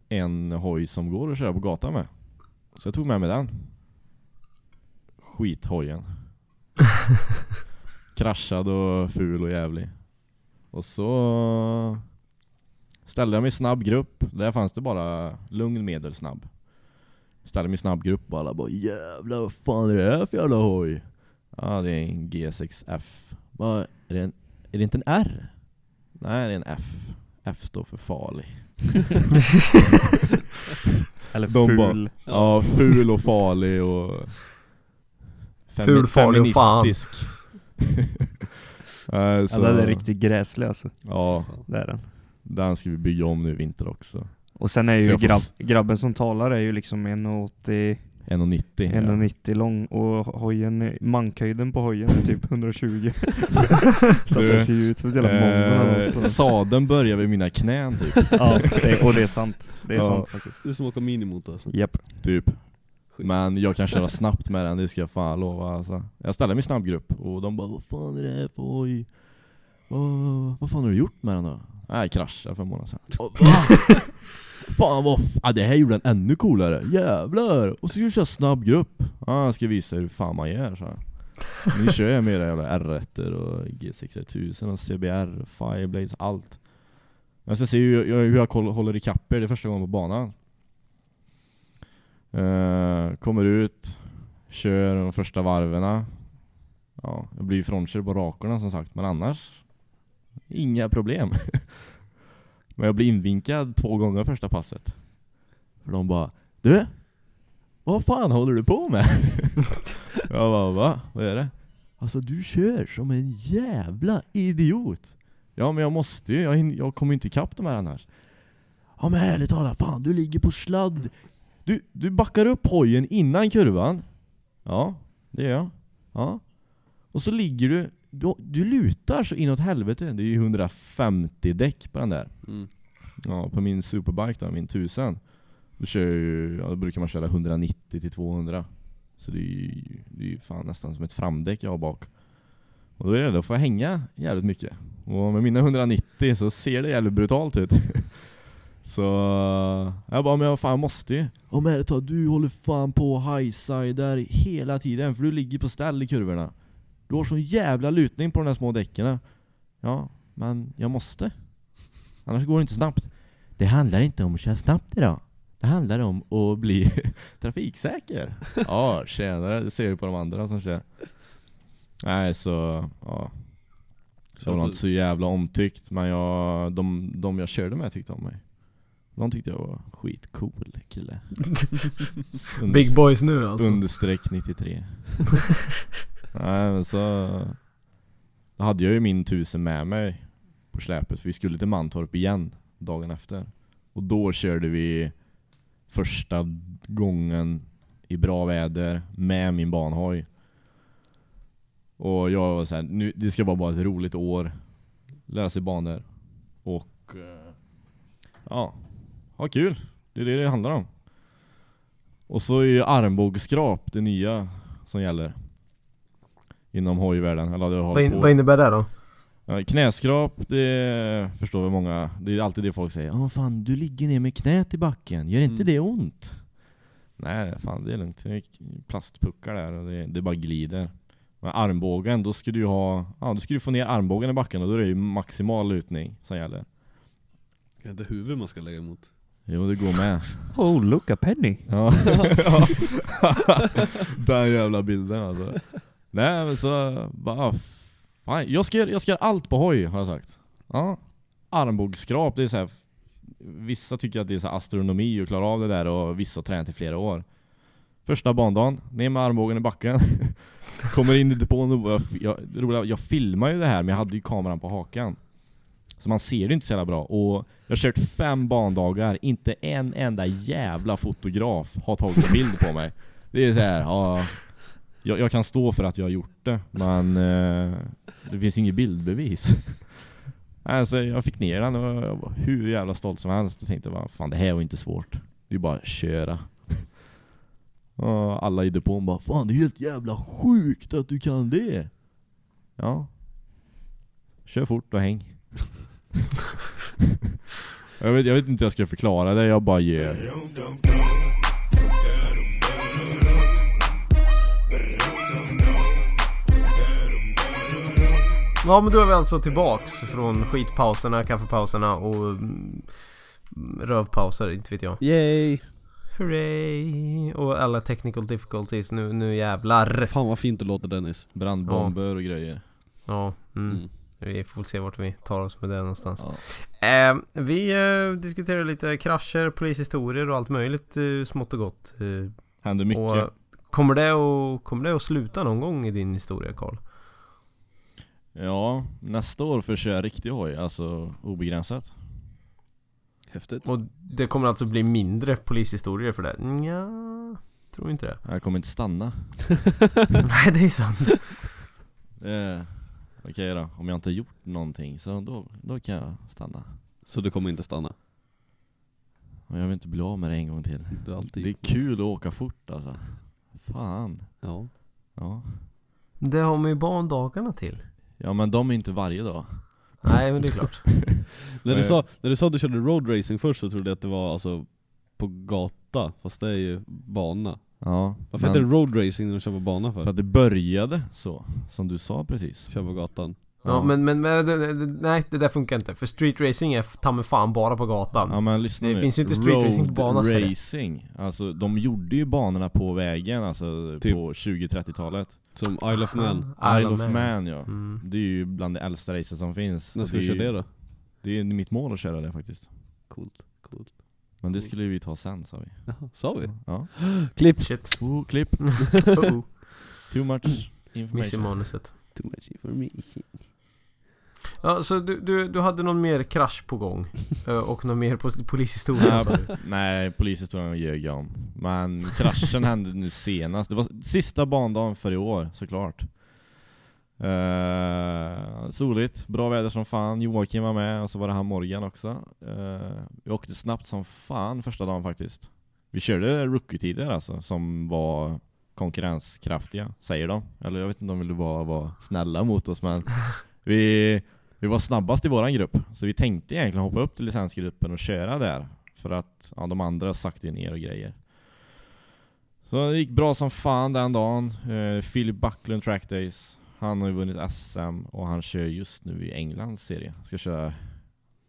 Speaker 6: en hoj som går att köra på gatan med. Så jag tog med mig den. Skithojen. [LAUGHS] Kraschad och ful och jävlig. Och så ställde jag mig i snabb grupp. Där fanns det bara lugn, medel, snabb. Ställde mig i snabb grupp och alla bara Jävlar vad fan är det här för jävla hoj? Ja det är en G6F. Bara, är, det en, är det inte en R? Nej det är en F. F står för farlig. [LAUGHS]
Speaker 7: Eller
Speaker 6: De
Speaker 7: ful.
Speaker 6: bara- Ja, ful och farlig och... Femi-
Speaker 5: Ful, farlig och fan.
Speaker 6: feministisk. [LAUGHS] Nej,
Speaker 7: Ja, den är riktigt gräslig alltså.
Speaker 6: Ja,
Speaker 7: Det är den.
Speaker 6: den ska vi bygga om nu i vinter också.
Speaker 7: Och sen är
Speaker 6: Så
Speaker 7: ju
Speaker 6: får
Speaker 7: grabb,
Speaker 6: s-
Speaker 7: grabben som talar är ju liksom 1,80
Speaker 6: 1,90. ja.
Speaker 7: 1,90 lång och hojen, mankhöjden på hojen är typ 120 [LAUGHS] Så att
Speaker 6: Du,
Speaker 7: det ser ju ut som ett jävla mongo
Speaker 6: Eh,
Speaker 7: något.
Speaker 6: sadeln börjar vid mina knän typ. [LAUGHS]
Speaker 7: Ja, det, och det är sant. Det är
Speaker 6: Ja.
Speaker 7: sant faktiskt.
Speaker 8: Det är som att åka minimotor alltså.
Speaker 7: Japp.
Speaker 6: typ.
Speaker 8: Schysst.
Speaker 6: Men jag kan köra snabbt med den, det ska jag fan lova alltså. Jag ställde mig i snabbgrupp och de bara Vad fan är det här för oj? Vad, vad fan har du gjort med den då? Nej, jag kraschade för en månad sedan. [LAUGHS] Va? fan vad f- ah, det här gjorde den ännu coolare, jävlar! Och så ska vi köra snabbgrupp. Ja, jag ska visa hur fan man gör så. Nu kör jag med era jävla R1 och G6000 och CBR, Fireblades, allt. Jag ska se hur jag, hur jag håller ikapp er, det är första gången på banan. Uh, kommer ut, kör de första varven. Ja, jag blir ju frånkörd på rakorna som sagt, men annars inga problem. [LAUGHS] men jag blev invinkad två gånger första passet. För de bara Du! Vad fan håller du på med? [LAUGHS] jag bara va? Vad är det? Alltså du kör som en jävla idiot! Ja men jag måste ju, jag, jag kommer ju inte ikapp de här annars. Ja men ärligt talat, fan du ligger på sladd du, du backar upp hojen innan kurvan. Ja, det gör jag. Ja. Och så ligger du, du, du lutar så inåt helvete. Det är ju 150 däck på den där.
Speaker 8: Mm.
Speaker 6: Ja, på min superbike då, min 1000. Då kör ju, ja, då brukar man köra 190 till 200. Så det är ju, det är ju fan nästan som ett framdäck jag har bak. Och då är det, då får jag hänga jävligt mycket. Och med mina 190 så ser det jävligt brutalt ut. [LAUGHS] Så jag bara, men jag fan måste ju. Ärligt talat, du håller fan på highside där hela tiden för du ligger på ställ i kurvorna. Du har sån jävla lutning på de där små däcken. Ja, men jag måste. Annars går det inte snabbt. Det handlar inte om att köra snabbt idag. Det handlar om att bli [LAUGHS] trafiksäker. Ja, tjenare. Det ser vi på de andra som kör. Nej, så ja. Så det var inte så jävla omtyckt, men jag, de, de jag körde med tyckte om mig. De tyckte jag var skitcool kille. [LAUGHS]
Speaker 5: Big boys nu alltså.
Speaker 6: Understreck 93. [LAUGHS] Nej men så... Då hade jag ju min tusen med mig på släpet, för vi skulle till Mantorp igen dagen efter. Och då körde vi första gången i bra väder med min banhoj. Och jag var såhär, nu, det ska bara vara ett roligt år. Lära sig banor. Och eh, ja, ha kul. Det är det det handlar om. Och så är ju armbågsskrap det nya som gäller. Inom hojvärlden. Eller det har
Speaker 5: Vad, in,
Speaker 6: på-
Speaker 5: vad innebär det då?
Speaker 6: Knäskrap, det förstår väl många. Det är alltid det folk säger. Ja fan, du ligger ner med knät i backen. Gör inte
Speaker 8: Mm.
Speaker 6: det ont? Nej, fan det är lugnt. Det är plastpuckar där och det, det bara glider. Men armbågen, då ska du ha... Ja, då ska du få ner armbågen i backen och då är det ju maximal lutning som gäller.
Speaker 8: Det är inte huvudet man ska lägga emot.
Speaker 6: Jo, det går med.
Speaker 7: Oh, look a penny.
Speaker 6: Ja. [LAUGHS] [LAUGHS] Den jävla bilden alltså. Nej men så bara, fan, jag, ska, jag ska göra allt på hoj har jag sagt. Ja. Armbågsskrap, det är så här. Vissa tycker att det är så astronomi att klara av det där och vissa har tränat i flera år. Första bandagen, ner med armbågen i backen. [LAUGHS] Kommer in i depån och jag, jag, jag filmar ju det här men jag hade ju kameran på hakan. Så man ser det inte så jävla bra. Och jag har kört fem bandagar, inte en enda jävla fotograf har tagit en bild på mig. Det är så här, ja, jag, jag kan stå för att jag har gjort det, men eh, det finns inget bildbevis. [LAUGHS] Alltså jag fick ner den och jag var hur jävla stolt som helst och tänkte bara, fan det här var inte svårt. Det är bara att köra. [LAUGHS] Och alla i depån bara, fan det är helt jävla sjukt att du kan det. Ja. Kör fort och häng. [LAUGHS] jag, vet, jag vet inte hur jag ska förklara det, jag bara gör.
Speaker 5: Ja men då är vi alltså tillbaks från skitpauserna, kaffepauserna och mm, rövpauser, inte vet jag.
Speaker 8: Yay!
Speaker 5: Hurray! Och alla technical difficulties, nu, nu jävlar!
Speaker 8: Fan vad fint det låter Dennis.
Speaker 6: Brandbomber och grejer.
Speaker 5: Ja, mm.
Speaker 8: Mm.
Speaker 5: Vi får se vart vi tar oss med det någonstans.
Speaker 6: Ja.
Speaker 5: Eh, vi eh, diskuterar lite krascher, polishistorier och allt möjligt eh, smått och gott. Eh,
Speaker 6: Händer mycket.
Speaker 5: och kommer, det att, kommer det att sluta någon gång i din historia Karl?
Speaker 6: Ja, nästa år får jag köra riktig hoj, alltså obegränsat.
Speaker 8: Häftigt.
Speaker 5: Och det kommer alltså bli mindre polishistorier för det? Ja, tror inte det.
Speaker 6: Jag kommer inte stanna. [LAUGHS]
Speaker 5: Nej det är sant. [LAUGHS]
Speaker 6: Eh, Okej då, om jag inte har gjort någonting så då, då kan jag stanna.
Speaker 8: Så du kommer inte stanna?
Speaker 6: Och jag vill inte bli av med det en gång till.
Speaker 8: Du har alltid
Speaker 6: Det är kul att åka fort alltså. Fan.
Speaker 8: Ja.
Speaker 6: Ja.
Speaker 5: Det har man ju barndagarna till.
Speaker 6: Ja men de är inte varje dag.
Speaker 5: Nej men det är klart. [LAUGHS]
Speaker 8: När du, sa, när du sa att du körde road racing först så trodde jag att det var alltså på gata, fast det är ju bana.
Speaker 6: Ja.
Speaker 8: Varför
Speaker 6: men
Speaker 8: heter det road racing när du kör på bana för?
Speaker 6: För att det började så, som du sa precis.
Speaker 8: Kör på gatan.
Speaker 5: Ja, men, men, men det, det, nej det där funkar inte. För street racing är ta mig fan bara på gatan.
Speaker 6: Ja men lyssna
Speaker 5: Det
Speaker 6: nu.
Speaker 5: finns ju inte street racing på bana, ser det.
Speaker 6: racing. Alltså de gjorde ju banorna på vägen alltså
Speaker 8: Typ.
Speaker 6: på 20-30-talet.
Speaker 8: Som Isle of Man.
Speaker 6: Isle of Man ja.
Speaker 5: Mm.
Speaker 6: Det är ju bland de äldsta racen som finns.
Speaker 8: När ska
Speaker 6: det
Speaker 8: du
Speaker 6: är
Speaker 8: köra
Speaker 6: ju-
Speaker 8: det då?
Speaker 6: Det är mitt mål att köra det faktiskt.
Speaker 8: Coolt, coolt.
Speaker 6: Men det skulle vi ta sen sa vi.
Speaker 8: Jaha, sa vi?
Speaker 6: Ja. [GASPS]
Speaker 8: Klipp!
Speaker 5: Shit.
Speaker 6: Oh, klipp. [LAUGHS]
Speaker 5: Oh.
Speaker 6: Too much information.
Speaker 5: manuset.
Speaker 8: Too much information.
Speaker 5: Ja, så du, du, du hade någon mer krasch på gång? [LAUGHS] Eh, och någon mer pol- polishistoria? sa
Speaker 6: Nej,
Speaker 5: du? [LAUGHS]
Speaker 6: nej, polishistorien ljög jag om. Men kraschen hände nu senast. Det var sista bandagen för i år såklart. Uh, soligt, bra väder som fan. Joakim var med och så var det han Morgan också. Uh, vi åkte snabbt som fan första dagen faktiskt. Vi körde rookie-tider alltså, som var konkurrenskraftiga, säger de. Eller jag vet inte om de ville vara, vara snälla mot oss men [LAUGHS] vi, vi var snabbast i våran grupp. Så vi tänkte egentligen hoppa upp till licensgruppen och köra där. För att ja, de andra sakte ner och grejer. Så det gick bra som fan den dagen. Eh, Philip Backlund Track Days. Han har ju vunnit SM och han kör just nu i Englands serie. Ska köra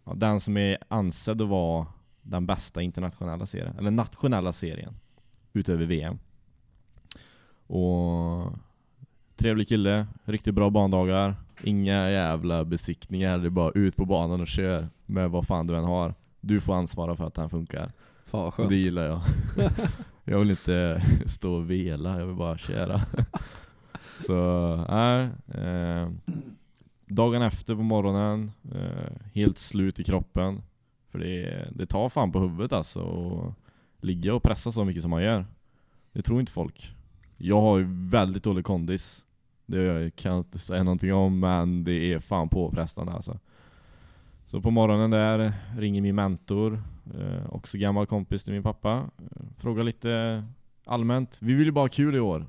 Speaker 6: ja, den som är ansedd att vara den bästa internationella serien, eller nationella serien. Utöver VM. Och trevlig kille, riktigt bra bandagar. Inga jävla besiktningar, det är bara ut på banan och kör med vad fan du än har. Du får ansvara för att den funkar.
Speaker 8: Fan vad
Speaker 6: Och
Speaker 8: skönt.
Speaker 6: det gillar jag. [LAUGHS] jag vill inte [LAUGHS] stå och vela, jag vill bara köra. [LAUGHS] Så, nej. Eh, dagen efter på morgonen, eh, helt slut i kroppen. För det, det tar fan på huvudet alltså. Och ligga och pressa så mycket som man gör. Det tror inte folk. Jag har ju väldigt dålig kondis. Det kan jag inte säga någonting om, men det är fan påfrestande alltså. Så på morgonen där ringer min mentor, eh, också gammal kompis till min pappa. Eh, frågar lite allmänt. Vi vill ju bara ha kul i år.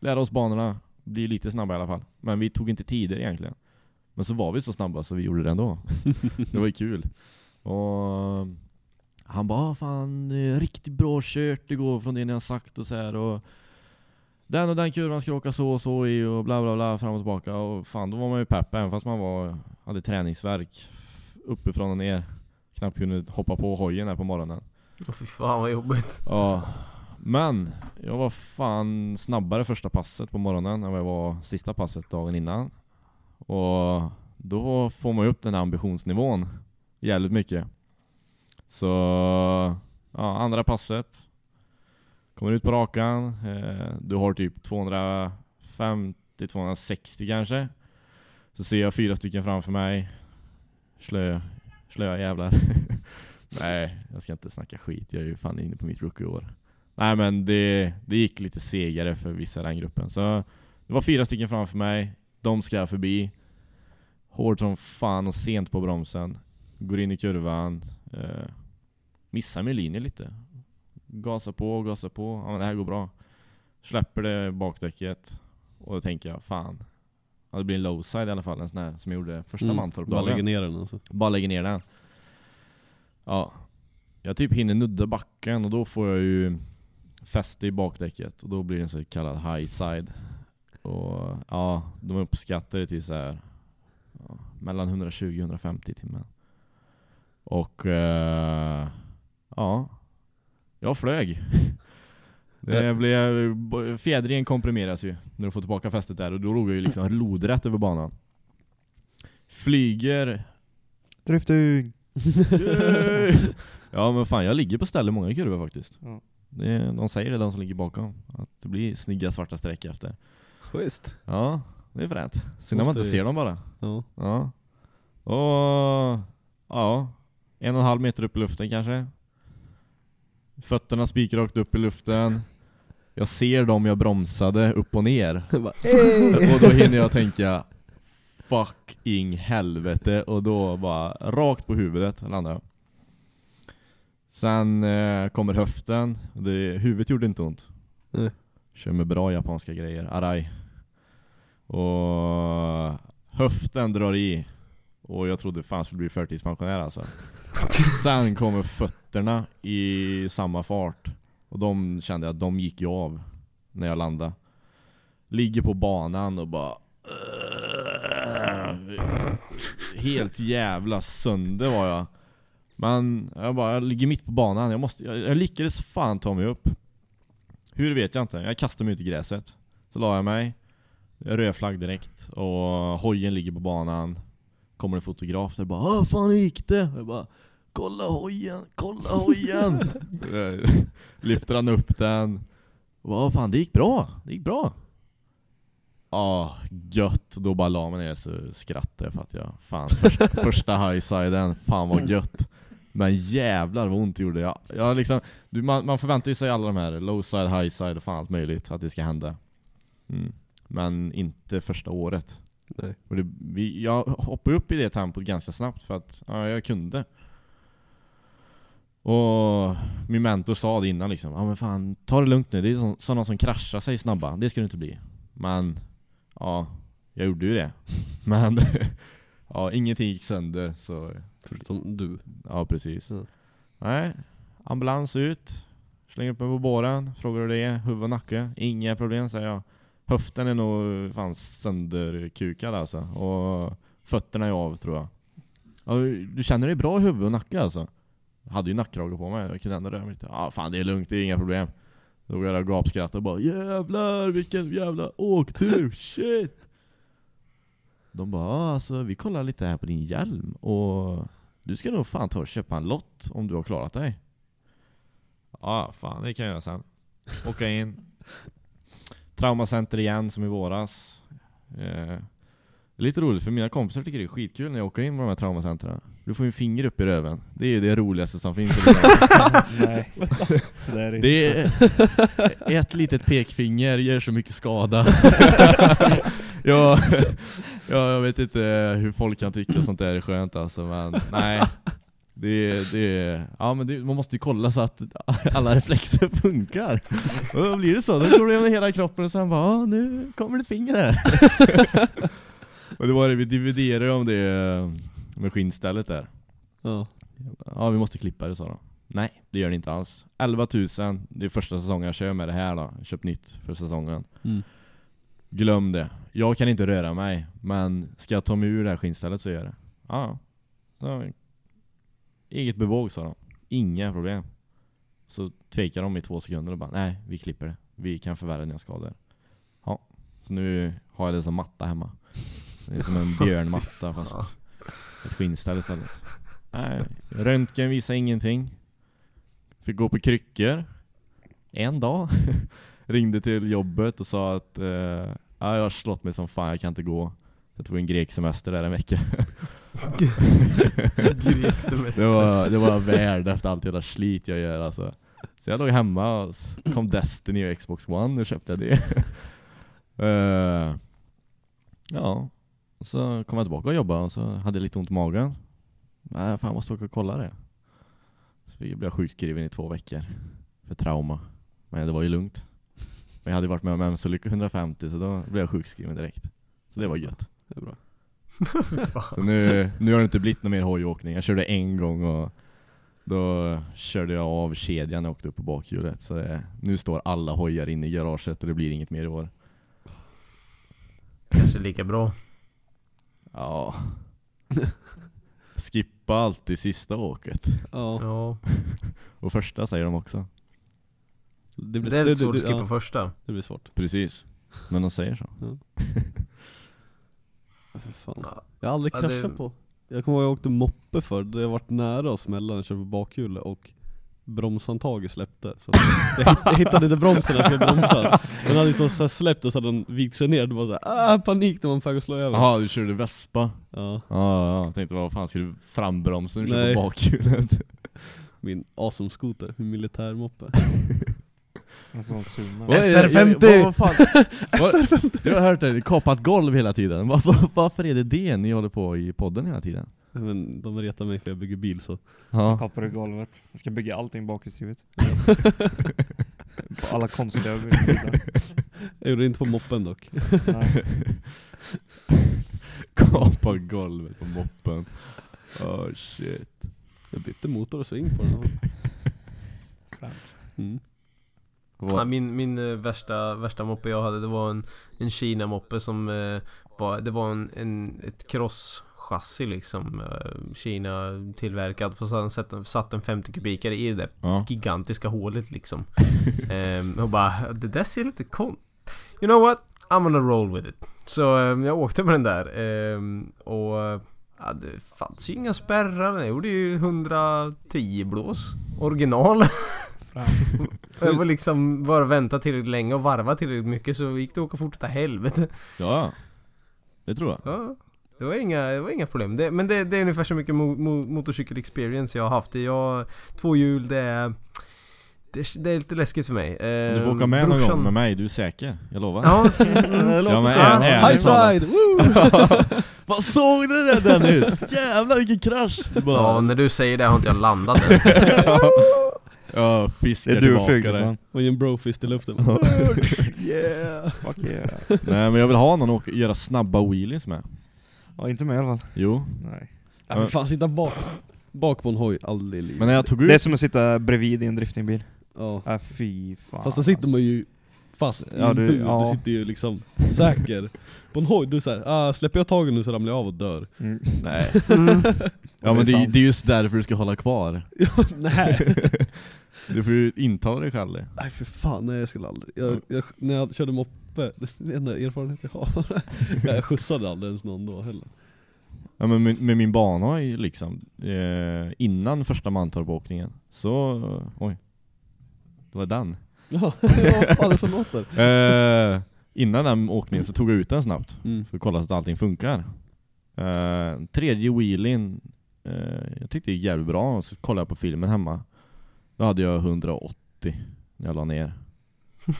Speaker 6: Lära oss banorna. Bli lite snabba i alla fall. Men vi tog inte tider egentligen. Men så var vi så snabba så vi gjorde det ändå. [LAUGHS] det var ju kul. Och han bara "Ah, fan, eh, riktigt bra kört igår från det ni har sagt och så här och den och den kurvan ska åka så och så i och bla bla bla fram och tillbaka och fan då var man ju pepp även fast man var, hade träningsverk uppifrån och ner. Knappt kunde hoppa på hojen här på morgonen.
Speaker 5: Åh fy fan vad jobbigt.
Speaker 6: Ja, men jag var fan snabbare första passet på morgonen än vad jag var sista passet dagen innan. Och då får man ju upp den här ambitionsnivån jävligt mycket. Så ja, andra passet kommer ut på rakan. Eh, du har typ 250-260 kanske. Så ser jag fyra stycken framför mig. Slö, slöa jävlar. [LAUGHS] Nej, jag ska inte snacka skit. Jag är ju fan inne på mitt rookie-år. Nej men det, det gick lite segare för vissa i den gruppen. Så det var fyra stycken framför mig. De ska jag förbi. Hårt som fan och sent på bromsen. Går in i kurvan. Eh, missar min linje lite. Gasar på, gasar på. Ja men det här går bra. Släpper det bakdäcket. Och då tänker jag, fan. Ja, det blir en lowside i alla fall, en sån här som jag gjorde första
Speaker 8: Mm,
Speaker 6: Mantorp.
Speaker 8: Bara lägger ner den alltså.
Speaker 6: Bara lägger ner den. Ja. Jag typ hinner nudda backen och då får jag ju fäste i bakdäcket och då blir det en så kallad high side. Och ja, de uppskattar det till så här ja, mellan 120 och 150 i timmen. Och eh, ja, jag flög. [LAUGHS] Det blev, fjädringen komprimeras ju när du får tillbaka fästet där och då låg jag ju liksom [LAUGHS] lodrätt över banan. Flyger
Speaker 7: Drifting! [LAUGHS]
Speaker 6: Yay! ja men fan jag ligger på ställe många kurvor faktiskt.
Speaker 7: Ja.
Speaker 6: Det de säger det, de som ligger bakom. Att det blir snygga svarta streck efter.
Speaker 8: Schysst.
Speaker 6: Ja, det är fränt. Sen när man inte
Speaker 8: ju-
Speaker 6: ser dem bara.
Speaker 8: Ja.
Speaker 6: Ja. Och ja, en och en halv meter upp i luften kanske. Fötterna spikrakt upp i luften. Jag ser dem jag bromsade upp och ner. [LAUGHS] och då hinner jag tänka Fucking helvete och då bara rakt på huvudet landar jag. Sen eh, kommer höften. Det, huvudet gjorde inte ont.
Speaker 8: Nej.
Speaker 6: Kör med bra japanska grejer. Arai. Och höften drar i. Och jag trodde fan skulle bli förtidspensionär alltså. [LAUGHS] Sen kommer fötterna i samma fart. Och de kände jag att de gick ju av när jag landade. Ligger på banan och bara Helt jävla sönder var jag. Men jag bara, jag ligger mitt på banan. Jag, måste, jag, jag lyckades fan ta mig upp. Hur vet jag inte. Jag kastade mig ut i gräset. Så la jag mig. Röd flagg direkt. Och hojen ligger på banan. Kommer en fotograf där bara Åh fan hur gick det? Jag bara Kolla hojen, kolla hojen! [LAUGHS] Eh, Lyfter han upp den. Och bara, "Åh, fan det gick bra, det gick bra. Ja, gött. Då bara la mig ner så skrattade jag för att jag, fan första, [LAUGHS] första highsiden, fan vad gött. Men jävlar vad ont det gjorde. Jag, jag liksom, du, man, man förväntar ju sig alla de här low side, high side och fan allt möjligt att det ska hända. Mm. Men inte första året.
Speaker 8: Nej.
Speaker 6: Och det, vi, jag hoppade upp i det tempot ganska snabbt för att ja, jag kunde. Och min mentor sa det innan liksom, ja men fan ta det lugnt nu, det är så- sådana som kraschar sig snabba, det ska det inte bli. Men, ja, jag gjorde ju det. [LAUGHS] Men, [LAUGHS] ja ingenting gick sönder så,
Speaker 8: Förutom du.
Speaker 6: ja precis.
Speaker 8: Ja.
Speaker 6: Nej, ambulans ut, slänger upp mig på båren, frågar hur det är, huvud och nacke, inga problem säger jag. Höften är nog fan sönderkukad alltså, och fötterna är av tror jag. Ja, du känner dig bra i huvud och nacke alltså? Jag hade ju nackkrage på mig, jag kunde ändå röra mig lite. Ja fan det är lugnt, det är inga problem. Då började jag gapskratta och bara Jävlar vilken jävla åktur, [LAUGHS] shit! De bara "Ja, alltså vi kollar lite här på din hjälm och du ska nog fan ta och köpa en lott om du har klarat dig. Ja fan det kan jag göra sen. Åka in. [LAUGHS] Traumacenter igen som i våras. Eh, det är lite roligt för mina kompisar tycker det är skitkul när jag åker in på de här traumacentren. Du får ju en finger upp i röven. Det är ju det roligaste som finns. [LAUGHS]
Speaker 7: Nej, det är det inte.
Speaker 6: Det är ett litet pekfinger gör så mycket skada. [LAUGHS] ja, ja, jag vet inte hur folk kan tycka sånt där är skönt alltså, men nej. Det, det, ja men det, man måste ju kolla så att alla reflexer funkar. [LAUGHS] Och då blir det så, då går det genom hela kroppen och sen bara, "Ah, nu kommer det ett finger här. [LAUGHS] och det var det, vi dividerade om det med skinnstället där.
Speaker 8: Ja.
Speaker 6: Ja, vi måste klippa det sa de. Nej, det gör det inte alls. 11 000, det är första säsongen jag kör med det här då. Jag köpt nytt för säsongen.
Speaker 8: Mm.
Speaker 6: Glöm det. Jag kan inte röra mig, men ska jag ta mig ur det här skinnstället så gör jag det. Ja. Så, eget bevåg sa de. Inga problem. Så tvekar de i två sekunder och bara nej, vi klipper det. Vi kan förvärra dina skador. Ja. Så nu har jag det som matta hemma. Det är som en [LAUGHS] björnmatta fast ett skinnställ istället. Nej, röntgen visar ingenting. Fick gå på kryckor. En dag. [LAUGHS] Ringde till jobbet och sa att eh, ja, jag har slått mig som fan, jag kan inte gå. Jag tog en greksemester där en vecka. [LAUGHS]
Speaker 5: Greksemester.
Speaker 6: Det var, det var värd efter allt jävla slit jag gör alltså. Så jag låg hemma och kom Destiny och Xbox One och köpte jag det. [LAUGHS] Eh, ja, och så kom jag tillbaka och jobbade och så hade jag lite ont i magen. Nej, fan jag måste åka och kolla det. Så blev jag sjukskriven i två veckor för trauma. Men det var ju lugnt. Men jag hade varit med om MC-olycka 150 så då blev jag sjukskriven direkt. Så det var gött.
Speaker 8: Det är bra. [LAUGHS]
Speaker 6: Så nu, nu har det inte blivit någon mer hojåkning. Jag körde en gång och då körde jag av kedjan och åkte upp på bakhjulet. Så det, nu står alla hojar inne i garaget och det blir inget mer i år.
Speaker 5: Kanske lika bra.
Speaker 6: Ja. [LAUGHS] Skippa alltid sista åket.
Speaker 8: Ja.
Speaker 5: Ja.
Speaker 6: Och första säger de också.
Speaker 8: Det blir,
Speaker 5: Det är lite svårt att skippa
Speaker 8: ja,
Speaker 5: första.
Speaker 8: det blir svårt.
Speaker 6: Precis. Men de säger så.
Speaker 8: Ja, [LAUGHS] för fan.
Speaker 5: Ja.
Speaker 8: Jag har aldrig
Speaker 5: Ja, det-
Speaker 8: kraschat på. Jag kommer ihåg jag åkte moppe för det har varit nära att smälla när jag körde på bakhjulet och bromshandtaget släppte. Så [LAUGHS] jag, hitt- jag hittade inte bromsen när jag skulle bromsa. Den hade liksom så släppt och så hade den vikt sig ner. Det var såhär ah, panik när man att slå över.
Speaker 6: Jaha, du körde Vespa?
Speaker 8: Ja,
Speaker 6: Ja, ja. Jag tänkte vad fan ska du frambromsa när du kör på bakhjulet?
Speaker 8: min awesome scooter, min militärmoppe. [LAUGHS]
Speaker 7: En sån summa.
Speaker 6: Vad är det?
Speaker 8: SR50!
Speaker 6: Jag, vad, vad fan? [LAUGHS] Vad- Jag har hört det, kapat golv hela tiden. Var, var, varför är det det ni håller på i podden hela tiden?
Speaker 8: Men de retar mig för jag bygger bil så.
Speaker 6: Ja.
Speaker 7: Kapar i golvet. Jag ska bygga allting bakhjulsdrivet. På [LAUGHS] alla konstiga bilar.
Speaker 8: Jag gjorde det inte på moppen dock.
Speaker 6: Kapa golvet på moppen. Oh shit.
Speaker 8: Jag bytte motor och sving på den.
Speaker 7: Fränt.
Speaker 8: Mm.
Speaker 6: Vad-
Speaker 5: min min eh, värsta, värsta moppe jag hade det var en, en Kina-moppe som eh, var, det var en, en, ett crosschassi liksom eh, Kina tillverkad för så hade han satt, satt en 50 kubikare i det
Speaker 6: Ja.
Speaker 5: gigantiska hålet liksom. [LAUGHS] Ehm, Och bara, det där ser lite kon... You know what? I'm gonna roll with it. Så ehm, jag åkte med den där ehm, och ja, det fanns ju inga spärrar, den gjorde ju 110 blås. Original [LAUGHS] Och [LAUGHS] jag var liksom bara vänta tillräckligt länge och varva tillräckligt mycket så gick det att åka fort utav helvete.
Speaker 6: ja. Det tror jag.
Speaker 5: Ja, det var inga, det var inga problem. Det, men det, det är ungefär så mycket mo, mo, motorcykel experience jag har haft. Jag, två hjul det är, det, det är lite läskigt för mig.
Speaker 6: Du får åka med någon gång med mig, du är säker. Jag lovar.
Speaker 5: Ja, [LAUGHS]
Speaker 6: Ja, men
Speaker 5: så.
Speaker 6: är, är,
Speaker 8: High side! [LAUGHS]
Speaker 6: Vad såg du det Dennis? Jävlar vilken krasch! Bara,
Speaker 5: ja, när du säger det har inte jag landat än.
Speaker 6: Ja, fiskar
Speaker 7: Det är du och
Speaker 6: tillbaka.
Speaker 8: Och ge en brofist i luften. [LAUGHS] yeah!
Speaker 7: Fuck yeah.
Speaker 6: Nej men jag vill ha någon att göra snabba wheelies med.
Speaker 7: Ja, inte mig i alla fall.
Speaker 6: Jo.
Speaker 7: Nej.
Speaker 8: Ja, för fan sitta bak, bak på en hoj, aldrig i livet.
Speaker 6: Men när jag tog ut...
Speaker 7: Det är som att sitta bredvid i en driftingbil.
Speaker 8: Ja.
Speaker 7: Äh, fy fan.
Speaker 8: Fast då sitter man ju fast i
Speaker 7: Ja,
Speaker 8: en
Speaker 7: du-
Speaker 8: bur,
Speaker 7: ja.
Speaker 8: du sitter ju liksom säker. På en hoj, du såhär, ah, släpper jag taget nu så ramlar jag av och dör.
Speaker 7: Mm.
Speaker 6: Nej. [LAUGHS]
Speaker 5: Mm.
Speaker 6: Ja men
Speaker 7: Det är
Speaker 6: det, är just därför du ska hålla kvar.
Speaker 8: Ja, nej. [LAUGHS]
Speaker 6: Du får ju inta dig själv det.
Speaker 8: nej för fan, nej jag skulle aldrig. Jag, jag, när jag körde moppe, [LAUGHS] det är den enda erfarenhet jag har. jag skjutsade aldrig ens någon då heller.
Speaker 6: Ja men med, med min banhoj liksom, eh, innan första Mantorp-åkningen, så, oj. Det var den. [LAUGHS]
Speaker 8: Ja, vad fan är det som låter?
Speaker 6: Eh, innan den åkningen så tog jag ut den snabbt,
Speaker 8: Mm.
Speaker 6: för att kolla så att allting funkar. Eh, tredje wheelin eh, jag tyckte det gick jävligt bra, och så kollade jag på filmen hemma. Då hade jag 180 när jag la ner. [LAUGHS] Då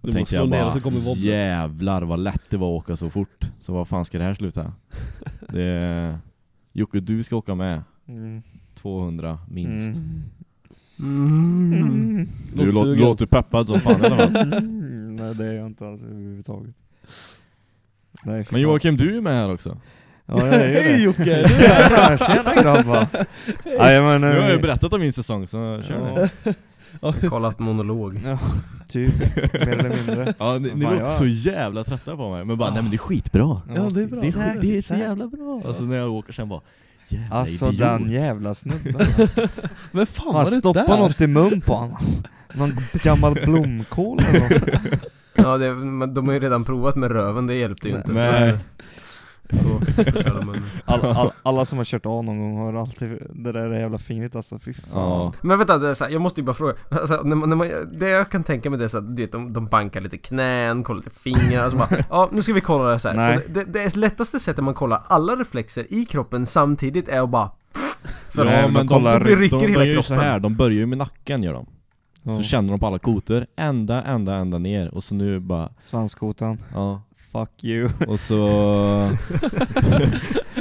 Speaker 8: Du
Speaker 6: tänkte
Speaker 8: måste
Speaker 6: jag bara,
Speaker 8: så kommer
Speaker 6: jävlar vad lätt det var att åka så fort. Så vad fan ska det här sluta? [LAUGHS] Det, Jocke du ska åka med.
Speaker 7: Mm.
Speaker 6: 200 minst.
Speaker 5: Mm.
Speaker 7: Mm.
Speaker 6: Du
Speaker 8: Låter
Speaker 6: lå, låter peppad som fan.
Speaker 7: Mm. [LAUGHS] Nej det är jag inte alls överhuvudtaget. Nej,
Speaker 6: Men. Joakim du är med här också.
Speaker 7: Ja jag är ju det.
Speaker 8: Hej Jocke! [LAUGHS]
Speaker 7: Tjena, tjena grabbar! Nej men...
Speaker 6: Nu har ju
Speaker 7: eh,
Speaker 6: berättat om min säsong så kör
Speaker 7: ja,
Speaker 6: ni.
Speaker 5: Kollat monolog.
Speaker 7: ja, typ, mer eller mindre.
Speaker 6: Ja, ni, ni låter
Speaker 7: jag-
Speaker 6: så jävla trötta på mig, men bara nej men det är skitbra.
Speaker 8: Ja, det är bra.
Speaker 6: Det är, det är så jävla bra. Alltså när jag åker sen bara Jävla
Speaker 7: Alltså
Speaker 6: idiot.
Speaker 7: den jävla snubben alltså. [LAUGHS]
Speaker 8: Men fan
Speaker 7: Han
Speaker 8: var det
Speaker 7: stoppar
Speaker 8: där?
Speaker 7: något i mun på honom. Någon gammal blomkål eller något. [LAUGHS]
Speaker 5: Ja, det, men de har ju redan provat med röven, det hjälpte ju inte.
Speaker 6: Nej.
Speaker 5: De [LAUGHS]
Speaker 7: All, all, alla som har kört av någon gång har alltid det där jävla fingret alltså, fy fan.
Speaker 6: Ja.
Speaker 5: Men vänta, det är så här, jag måste ju bara fråga. Alltså, när man, när man, det jag kan tänka mig det är så att du vet, de, de bankar lite knän, kollar lite fingrar så bara Ja, nu ska vi kolla det så här. Det, det, det lättaste sättet man kollar alla reflexer i kroppen samtidigt är att bara För
Speaker 6: ja,
Speaker 7: de
Speaker 6: men de,
Speaker 7: kollar-
Speaker 5: blir rycker
Speaker 6: de, de
Speaker 5: hela
Speaker 6: gör ju så
Speaker 5: kroppen.
Speaker 6: här, de börjar ju med nacken gör de.
Speaker 7: Ja.
Speaker 6: Så känner de på alla kotor, ända, ända, ända ner och så nu bara,
Speaker 7: Svanskotan,
Speaker 6: ja.
Speaker 7: Fuck you. [LAUGHS]
Speaker 6: Och så...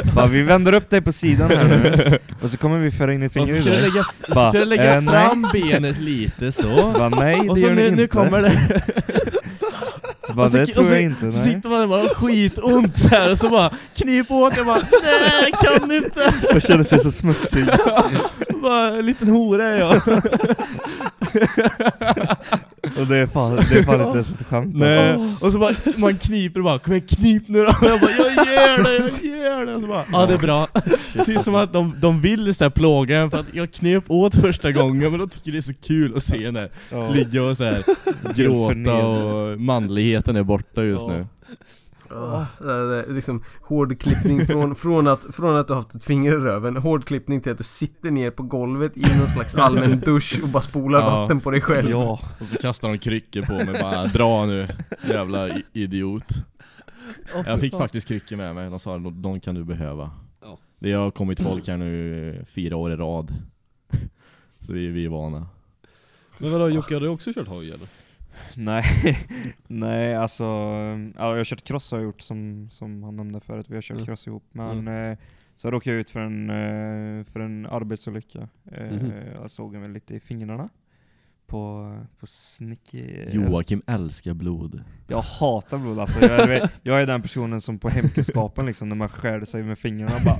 Speaker 6: [LAUGHS]
Speaker 7: Bara, vi vänder upp dig på sidan här nu, och så kommer vi föra in ett
Speaker 6: och
Speaker 7: finger
Speaker 6: så
Speaker 7: i
Speaker 6: ska du
Speaker 7: dig.
Speaker 6: lägga, så
Speaker 7: Bara,
Speaker 6: ska du lägga
Speaker 7: eh, nej.
Speaker 6: fram benet lite så.
Speaker 7: Bara, nej det
Speaker 6: och
Speaker 7: gör
Speaker 6: så
Speaker 7: ni
Speaker 6: nu,
Speaker 7: inte.
Speaker 6: nu kommer det.
Speaker 7: Bara,
Speaker 6: och så,
Speaker 7: det
Speaker 6: och
Speaker 7: tror
Speaker 6: så
Speaker 7: jag inte,
Speaker 6: så
Speaker 7: nej.
Speaker 6: sitter man och bara skitont så här och så bara knip åt jag bara nej jag kan inte.
Speaker 7: Jag känner sig så smutsig. [LAUGHS]
Speaker 6: bara en liten hora är jag.
Speaker 7: Och det är fan, det är fan inte ens ett skämt.
Speaker 6: Nej, och så bara, man kniper och bara 'Kom igen, knip nu då' och jag bara 'Jag gör det, jag gör det' och så bara 'Ja det är bra' Det är som att de, de vill så här plåga en för att jag knep åt första gången men de tycker det är så kul att se henne ligga och så här gråta och manligheten är borta just nu
Speaker 5: Ja, liksom hårdklippning från, [LAUGHS] från, att, från att du har haft ett finger i röven. Hårdklippning till att du sitter ner på golvet i någon slags allmän dusch och bara spolar
Speaker 6: Ja.
Speaker 5: vatten på dig själv.
Speaker 7: Ja,
Speaker 6: Och så kastar de kryckor på mig bara 'Dra nu, jävla idiot' Jag fick faktiskt kryckor med mig, de sa de kan du behöva.
Speaker 8: Ja.
Speaker 6: Det har kommit folk här nu fyra år i rad. [LAUGHS] Så vi, vi är vana.
Speaker 8: Men vadå Jocke, har du också kört hoj eller? [LAUGHS]
Speaker 7: nej, nej alltså, ja, jag har kört cross har jag gjort som, som han nämnde förut, vi har kört
Speaker 8: Mm.
Speaker 7: cross ihop. Men eh, så råkade jag ut för en, eh, för en arbetsolycka.
Speaker 8: Mhm.
Speaker 7: Jag såg mig lite i fingrarna. På, på snick...
Speaker 6: Joakim älskar blod
Speaker 7: Jag hatar blod alltså. Jag är, [LAUGHS] jag är den personen som på hemkunskapen liksom, när man skär sig med fingrarna bara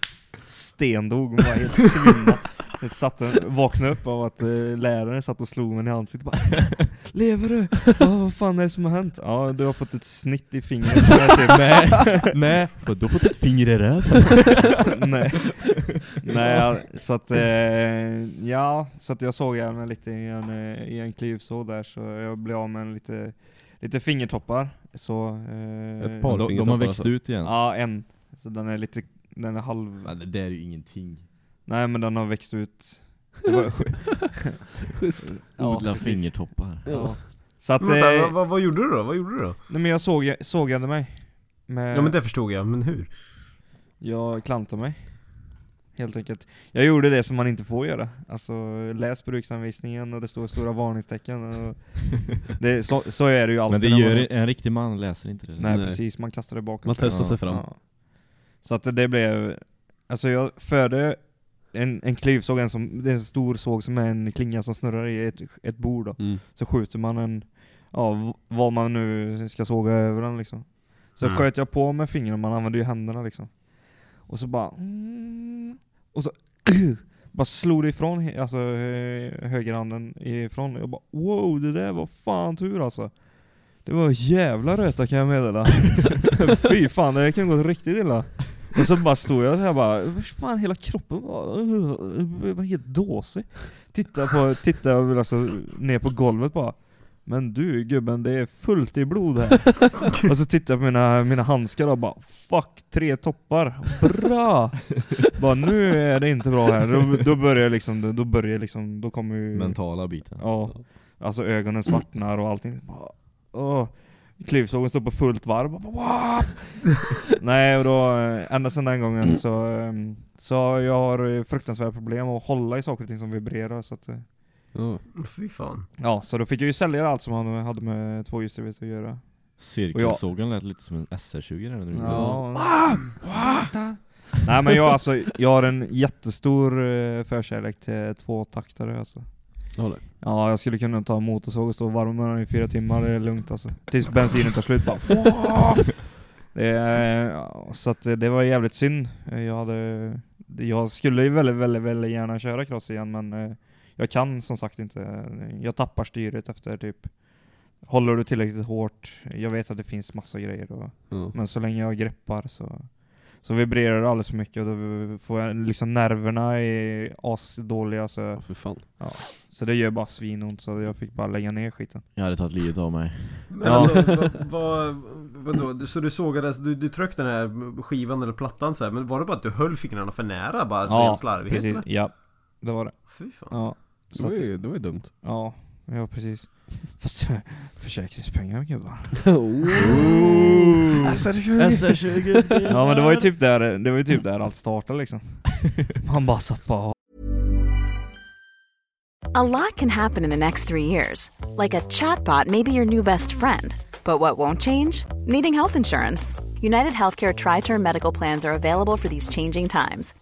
Speaker 7: [LAUGHS] stendog och var helt svimma. Jag satt och vaknade upp av att eh, läraren satt och slog mig i ansiktet bara [LAUGHS] Lever du? Ja, vad fan är det som har hänt? Ja, du har fått ett snitt i fingret. [LAUGHS]
Speaker 6: Nej, nej, du har fått ett finger i röven [LAUGHS]
Speaker 7: Nej, Nej ja, så att, eh, ja, så att jag såg henne lite i en, eh, i en klivsåg där, så jag blev av med en lite, lite fingertoppar. Så, eh,
Speaker 8: Ett par
Speaker 6: de, de har
Speaker 8: fingertoppar
Speaker 6: växt
Speaker 8: alltså.
Speaker 6: ut igen
Speaker 7: Ja, en. Så den är lite, den är halv,
Speaker 6: Men det där är ju ingenting
Speaker 7: nej men den har växt ut. Var, [LAUGHS] Ja,
Speaker 6: Odla
Speaker 7: precis.
Speaker 6: fingertoppar
Speaker 7: ja. Så att,
Speaker 5: Men vänta,
Speaker 7: eh,
Speaker 5: vad, vad, gjorde du då? Vad gjorde du då?
Speaker 7: nej men jag såg, sågade mig. Med,
Speaker 5: Ja men det förstod jag, men hur?
Speaker 7: Jag klantade mig. Helt enkelt. Jag gjorde det som man inte får göra. Alltså, läs bruksanvisningen och det står stora varningstecken. Och [LAUGHS] det, så, så är det ju alltid.
Speaker 6: Men det
Speaker 7: när
Speaker 6: gör
Speaker 7: man,
Speaker 6: en riktig man läser inte det
Speaker 7: Nej,
Speaker 8: Nej.
Speaker 7: precis, man kastar det bakom
Speaker 8: Man testar sig fram.
Speaker 7: Ja. Så att det blev, alltså jag förde en, en klyvsåg, en som, det är en stor såg som är en klinga som snurrar i ett, ett bord då.
Speaker 8: Mm.
Speaker 7: Så skjuter man en, ja vad man nu ska såga över den liksom. Så
Speaker 5: Mm.
Speaker 7: sköt jag på med fingrarna, man använder ju händerna liksom. Och så bara, mm, och så [CLEARS THROAT] bara slog det ifrån, alltså högerhanden ifrån. Jag bara wow, det där var fan tur alltså. Det var jävla röta kan jag meddela. [LAUGHS] Fy fan, det kan gått riktigt illa. Och så bara stod jag här bara, fan hela kroppen var, var helt dåsig. Titta på, titta alltså ner på golvet bara. Men du gubben, det är fullt i blod här. och så tittade jag på mina, mina handskar och bara Fuck, tre toppar. Bra! bara nu är det inte bra här. Då, då börjar jag liksom, då, börjar liksom, då kommer ju...
Speaker 6: Mentala biten
Speaker 7: Ja, alltså ögonen svartnar och allting. Bara, åh. Klyvsågen stod på fullt varv. och bara, "Wah!" [LAUGHS] Nej, och då, eh, ända sedan den gången så, ehm, så jag har jag fruktansvärda problem att hålla i saker och ting som vibrerar. Så att, eh,
Speaker 8: Ja.
Speaker 5: Fy fan.
Speaker 7: ja, så då fick jag ju sälja allt som hade- hade med tvåhjulsdrivet att göra.
Speaker 6: Cirkelsågen lät lite som en SR20 där nu.
Speaker 7: Ja. Nej men jag alltså, jag har en jättestor eh, förkärlek till tvåtaktare alltså.
Speaker 8: Ja.
Speaker 7: Ja, jag skulle kunna ta motorsåg och stå och varva med den i fyra timmar, det är lugnt alltså. Tills bensinen tar slut bara. [LAUGHS] Det så att det var jävligt synd. Jag hade, jag skulle ju väldigt, väldigt, väldigt gärna köra cross igen men eh, jag kan som sagt inte. Jag tappar styret efter typ Håller du tillräckligt hårt, jag vet att det finns massa grejer och,
Speaker 8: Ja.
Speaker 7: men så länge jag greppar så så vibrerar det alldeles för mycket och då får jag liksom nerverna är asdåliga så,
Speaker 8: Ja, för fan.
Speaker 7: så det gör bara svinont så jag fick bara lägga ner skiten.
Speaker 6: Jag hade tagit livet av mig.
Speaker 5: Men
Speaker 7: Ja.
Speaker 5: alltså, vad, [LAUGHS] vad, vadå? Så du sågade, du, du tryckte den här skivan eller plattan så här, men var det bara att du höll fingrarna för nära bara?
Speaker 7: Ja,
Speaker 5: ren slarvighet
Speaker 7: Precis,
Speaker 5: eller?
Speaker 7: ja. Det var det.
Speaker 5: Fy fan.
Speaker 7: Ja.
Speaker 8: Det var, ju, det var ju dumt.
Speaker 7: ja, ja precis. [LAUGHS] Fast försäkringspengar gubbar.
Speaker 6: SR20! [LAUGHS] [LAUGHS]
Speaker 7: Ja men det var ju typ där, det var ju typ där allt startade liksom. Man bara satt bara
Speaker 2: A lot can happen in the next three years. Like a chatbot may be your new best friend. But what won't change? Needing health insurance. United Healthcare Tri Term Medical Plans are available for these changing times.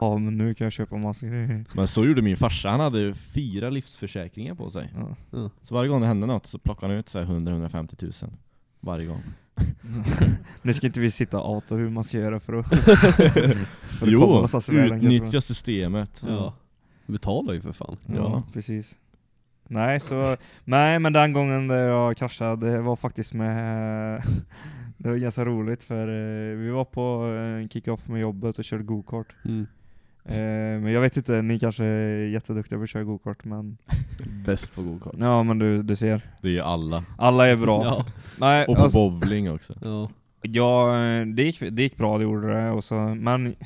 Speaker 7: Ja men nu kan jag köpa massa grejer.
Speaker 6: Men så gjorde min farsa, han hade fyra livsförsäkringar på sig.
Speaker 7: Ja.
Speaker 6: Så varje gång det hände något så plockade han ut så här 100-150 tusen. Varje gång. [LAUGHS]
Speaker 7: nu ska inte vi sitta och outa hur man ska göra för att, [LAUGHS] för att
Speaker 6: Jo, utnyttja systemet.
Speaker 8: Ja. Betalar ju för fan.
Speaker 7: Ja,
Speaker 6: Ja.
Speaker 7: precis. Nej, så, nej men den gången där jag kraschade, det var faktiskt med [LAUGHS] Det var ganska roligt för eh, vi var på en kick-off med jobbet och körde go-kart.
Speaker 8: Mm.
Speaker 7: Eh, men jag vet inte, ni kanske är jätteduktiga på att köra go-kart men [LAUGHS]
Speaker 8: Bäst på go-kart.
Speaker 7: Ja men du, du ser.
Speaker 6: Det är ju alla.
Speaker 7: Alla är bra. [LAUGHS]
Speaker 8: Ja.
Speaker 7: Nej,
Speaker 6: Och på
Speaker 7: alltså,
Speaker 6: bowling också.
Speaker 8: Ja.
Speaker 7: Ja, det gick, det gick bra, det gjorde det. Och så, men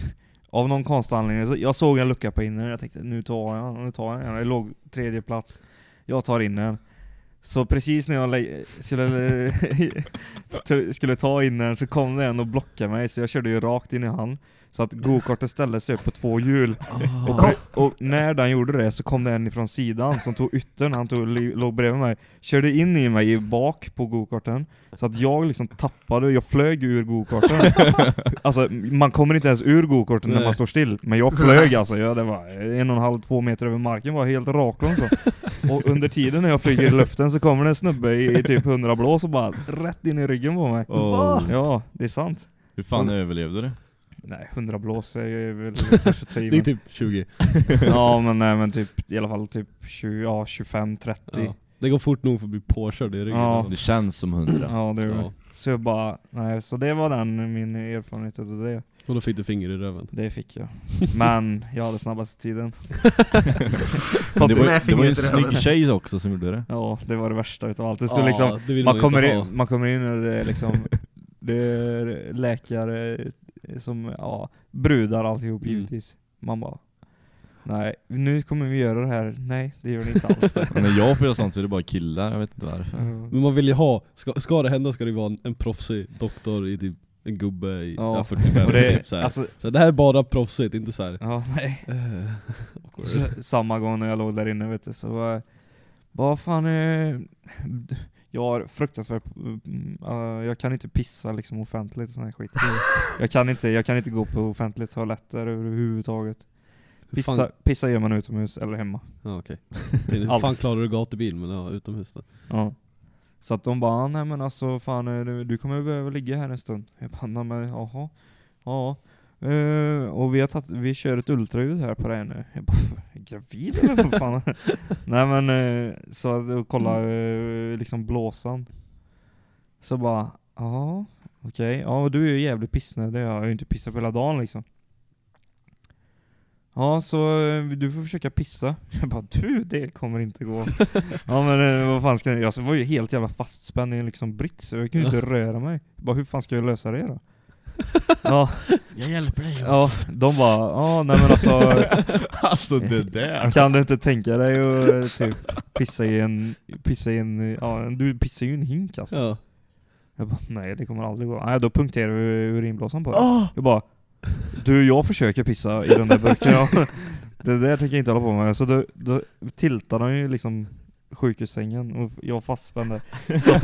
Speaker 7: av någon konstig anledning, så jag såg en lucka på inner jag tänkte nu tar jag nu tar jag den. Jag låg tredje plats. Jag tar in den. Så precis när jag skulle, [LAUGHS] skulle ta in den så kom det en och blockade mig, så jag körde ju rakt in i han. Så att go-karten ställde sig upp på två hjul. Och, pre- och när den gjorde det så kom det en ifrån sidan som tog yttern, han tog, låg bredvid mig, körde in i mig i bak på go-karten. Så att jag liksom tappade, jag flög ur go-karten. [LAUGHS] alltså man kommer inte ens ur go-karten när man står still. Men jag flög alltså, jag, det var en och en halv, två meter över marken, var helt raklång så. Och under tiden när jag flyger i luften så kommer det en snubbe i, i typ 100 blås och bara rätt in i ryggen på mig.
Speaker 6: Oh.
Speaker 7: Ja, det är sant.
Speaker 6: Hur fan
Speaker 7: Så-
Speaker 6: överlevde du?
Speaker 7: Nej, 100 blås är väl [LAUGHS] kanske ta i,
Speaker 8: Det är typ 20. [LAUGHS]
Speaker 7: Ja [LAUGHS] men nej men typ i alla fall typ 20, ja 25, 30
Speaker 8: Ja.
Speaker 7: Ja,
Speaker 8: Det går fort nog för att bli påkörd i ryggen.
Speaker 7: Ja.
Speaker 6: Det känns som hundra.
Speaker 7: det är
Speaker 8: Ja.
Speaker 7: Så jag bara, nej så det var den min erfarenhet av det.
Speaker 8: Och då fick du finger i röven.
Speaker 7: Det fick jag. Men jag hade snabbaste tiden.
Speaker 6: Det, var, det var ju en snygg tjej också som gjorde det.
Speaker 7: Ja, det var det värsta utav allt. Det stod
Speaker 8: Ja,
Speaker 7: liksom,
Speaker 8: det
Speaker 7: man
Speaker 8: man
Speaker 7: kommer, in, man kommer in och det är liksom, det är läkare som, ja, brudar alltihop
Speaker 8: Mm.
Speaker 7: givetvis. Man bara, Nej, nu kommer vi göra det här. Nej, det gör ni inte alls [LAUGHS]
Speaker 6: när jag får göra sånt så är det bara killar, jag vet inte varför.
Speaker 7: Mm.
Speaker 8: Men man vill ju ha, ska, ska det hända ska det vara en, en proffsig doktor i typ en gubbe i
Speaker 7: Ja,
Speaker 8: ja, 45
Speaker 7: och det-
Speaker 8: typ, så, här.
Speaker 7: alltså-
Speaker 8: så det här är bara proffsigt, inte såhär
Speaker 7: Ja, nej. [LAUGHS]
Speaker 8: uh,
Speaker 7: Så, samma gång när jag låg där inne vet du, så var vad fan eh, jag har fruktansvärt, uh, jag kan inte pissa liksom offentligt och sån här skit. [LAUGHS] jag, kan inte, jag kan inte gå på offentliga toaletter överhuvudtaget. Pissa,
Speaker 8: fan-
Speaker 7: pissa gör man utomhus eller hemma.
Speaker 8: Ja okej. Okay. Hur fan klarar du gatubil men ja, utomhus då?
Speaker 7: Ja. Så att de bara, "Ah, nej men alltså fan eh, du, du kommer behöva ligga här en stund. Jag bara, nej men jaha. Ja. Eh, och vi har tagit, vi kör ett ultraljud här på dig nu. Jag bara, "Är gravid eller vad fan? [LAUGHS] nej men, eh, så kolla eh, liksom blåsan. Så bara, ja okej, ja och du är ju jävligt pissnödig, jag har ju inte pissat på hela dagen liksom. Ja, så du får försöka pissa. [LAUGHS] Jag bara du, det kommer inte gå. [LAUGHS] ja men vad fan ska jag Jag var ju helt jävla fastspänd i en liksom brits, jag kunde inte röra mig. Jag bara hur fan ska jag lösa det då? [LAUGHS] Ja,
Speaker 6: Jag hjälper dig.
Speaker 7: ja, de bara ja nej men alltså [LAUGHS]
Speaker 6: Alltså det där.
Speaker 7: kan du inte tänka dig att typ pissa i en, pissa i en, ja du pissar ju en hink alltså.
Speaker 8: Ja.
Speaker 7: Jag bara nej det kommer aldrig gå. Nej då punkterar vi urinblåsan på det.
Speaker 8: Oh!
Speaker 7: Jag bara Du jag försöker pissa i den där burken. Ja, [LAUGHS] det där tänker jag inte hålla på med. Så då, då tiltar de ju liksom sjukhussängen och jag fastspänd [LAUGHS] där.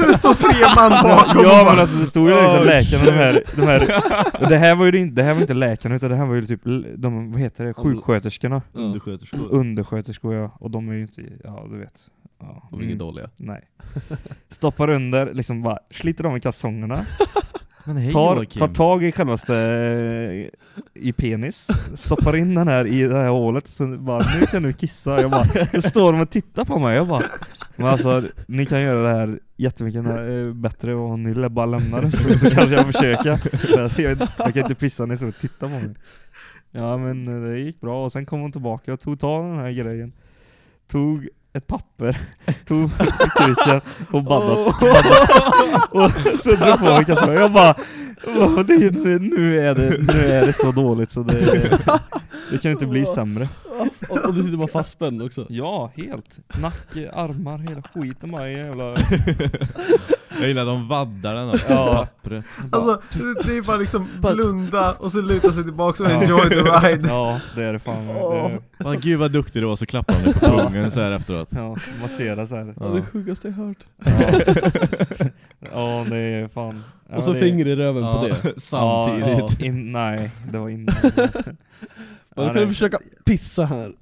Speaker 5: Det står tre man bakom
Speaker 7: Ja men alltså det stod ju liksom läkarna de här, de här [LAUGHS] det här var ju inte, det här var inte läkarna utan det här var ju typ de, vad heter det, sjuksköterskorna?
Speaker 8: Undersköterskor.
Speaker 7: Undersköterskor ja, och de är ju inte, ja du vet. Ja,
Speaker 8: De är inget dåliga.
Speaker 7: Nej. Stoppar under, liksom bara sliter av med kalsongerna,
Speaker 6: Men [LAUGHS] hej
Speaker 7: tar, tar tag i självaste, eh, i penis, stoppar in den här i det här hålet, så bara nu kan du kissa. Jag bara, då står de och tittar på mig, jag bara men alltså, ni kan göra det här jättemycket eh, bättre om ni bara lämnar en stund så kanske jag försöker. Jag, jag kan inte pissa när ni står och tittar på mig. Ja men eh, det gick bra, och sen kom hon tillbaka och tog tag i den här grejen. Tog ett papper, [LAUGHS] tog kuken och baddat. [LAUGHS] och så drog på mig kassan. Jag bara, "Åh, det, nu, nu, är det, nu är det så dåligt så det, det kan inte bli sämre.
Speaker 8: Och, och du sitter bara fastspänd också.
Speaker 7: Ja, helt. Nacke, armar, hela skiten bara i jävla... [LAUGHS]
Speaker 6: Jag gillar de vaddar den där
Speaker 7: Ja.
Speaker 6: pappret.
Speaker 5: Alltså, det- är [LAUGHS] bara liksom blunda och så luta sig tillbaka och enjoy the ride.
Speaker 7: Ja, det är det fan. Det är,
Speaker 6: gud vad duktig du var, så klappar han dig på pungen så här efteråt.
Speaker 7: ja, massera så här.
Speaker 8: Ja. Det sjukaste jag hört.
Speaker 7: Ja, ja det är fan. Ja,
Speaker 8: och så
Speaker 7: det
Speaker 8: finger i röven på
Speaker 6: Ja,
Speaker 8: det. [LAUGHS]
Speaker 6: samtidigt.
Speaker 7: Ja, in, nej, det var innan. [LAUGHS]
Speaker 8: Man
Speaker 7: Ja,
Speaker 8: kan
Speaker 7: nej.
Speaker 8: försöka pissa här.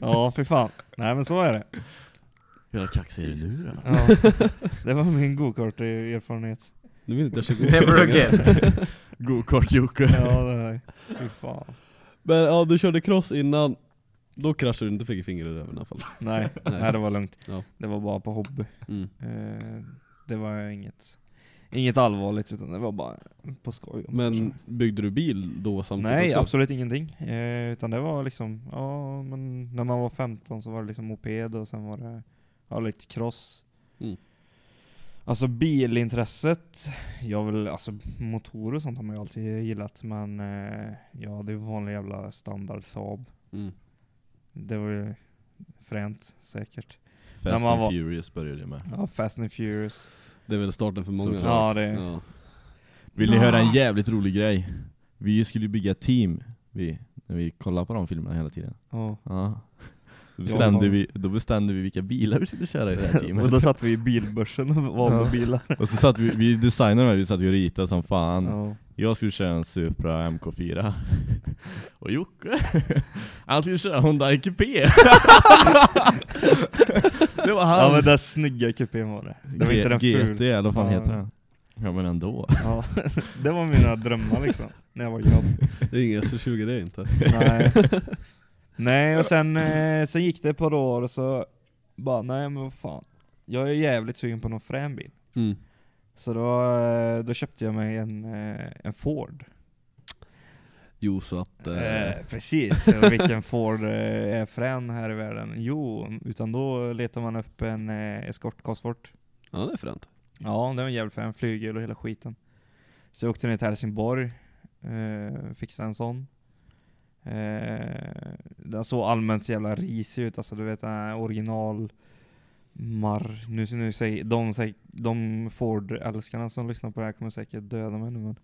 Speaker 7: ja, för fan. Nej men så är det.
Speaker 6: Hur kaxig är du nu då?
Speaker 7: Ja, [LAUGHS] det var min gokart-erfarenhet.
Speaker 8: Nu vill inte köra
Speaker 5: Never again. [LAUGHS]
Speaker 6: Gokart Jocke.
Speaker 7: Ja, det är, fy fan.
Speaker 8: Men ja, du körde cross innan. Då kraschade du inte fick finger i röven i alla fall.
Speaker 7: Nej, [LAUGHS]
Speaker 8: Nej.
Speaker 7: nej det var lugnt.
Speaker 8: Ja.
Speaker 7: Det var bara på hobby.
Speaker 8: Mm.
Speaker 7: Eh, det var inget, inget allvarligt utan det var bara på skoj.
Speaker 8: Men byggde du bil då samtidigt
Speaker 7: Nej,
Speaker 8: också?
Speaker 7: absolut ingenting. Eh, utan det var liksom, ja men när man var 15 så var det liksom moped och sen var det ja, lite cross.
Speaker 8: Mm.
Speaker 7: Alltså bilintresset, jag vill, alltså motorer och sånt har man ju alltid gillat men eh, ja det är vanlig jävla standard Saab.
Speaker 8: Mm.
Speaker 7: Det var ju fränt säkert.
Speaker 6: Fast and
Speaker 7: var-
Speaker 6: Furious började med.
Speaker 7: Ja, Fast and Furious.
Speaker 8: Det är väl starten för många?
Speaker 7: Ja, det
Speaker 8: Ja.
Speaker 6: Vill ni höra en jävligt rolig grej? Vi skulle ju bygga team, vi, när vi kollade på de filmerna hela tiden.
Speaker 7: Ja.
Speaker 6: Ja. Då
Speaker 7: Ja.
Speaker 6: bestämde, vi, då bestämde vi vilka bilar vi skulle köra i det här [LAUGHS] teamet.
Speaker 7: och då satt vi i bilbörsen och valde
Speaker 6: Ja.
Speaker 7: bilar.
Speaker 6: Och så satt vi, vi designade vi satt och ritade som fan.
Speaker 7: Ja.
Speaker 6: Jag skulle köra en Supra MK4. [LAUGHS] Och Jocke, [LAUGHS] han skulle köra Honda IQP. det var
Speaker 7: ja
Speaker 6: hans.
Speaker 7: men den snygga kupén var det. Det var inte den
Speaker 6: G-
Speaker 7: ful.
Speaker 6: GT eller vad fan
Speaker 7: Ja.
Speaker 6: heter den? Ja men ändå.
Speaker 7: Ja, det var mina drömmar liksom, när jag var grabb.
Speaker 8: Det är ingen S20 det är inte.
Speaker 7: Nej. Nej och sen, eh, sen gick det ett par år och så bara, nej men vad fan. Jag är jävligt sugen på någon frän bil.
Speaker 8: Mm.
Speaker 7: Så då, eh, då köpte jag mig en, eh, en Ford.
Speaker 8: Jo så att... Eh,
Speaker 7: Eh, precis, vilken Ford eh, är frän här i världen? Jo, utan då letar man upp en eh, Escort Cosworth.
Speaker 8: ja det är fränt.
Speaker 7: Ja, den var jävligt frän, flygel och hela skiten. Så jag åkte ner till Helsingborg, Eh, fixa en sån. Eh, den såg allmänt så jävla risig ut, alltså du vet den här original Mar... Nu, nu säger de, de Ford-älskarna som lyssnar på det här kommer säkert döda mig nu men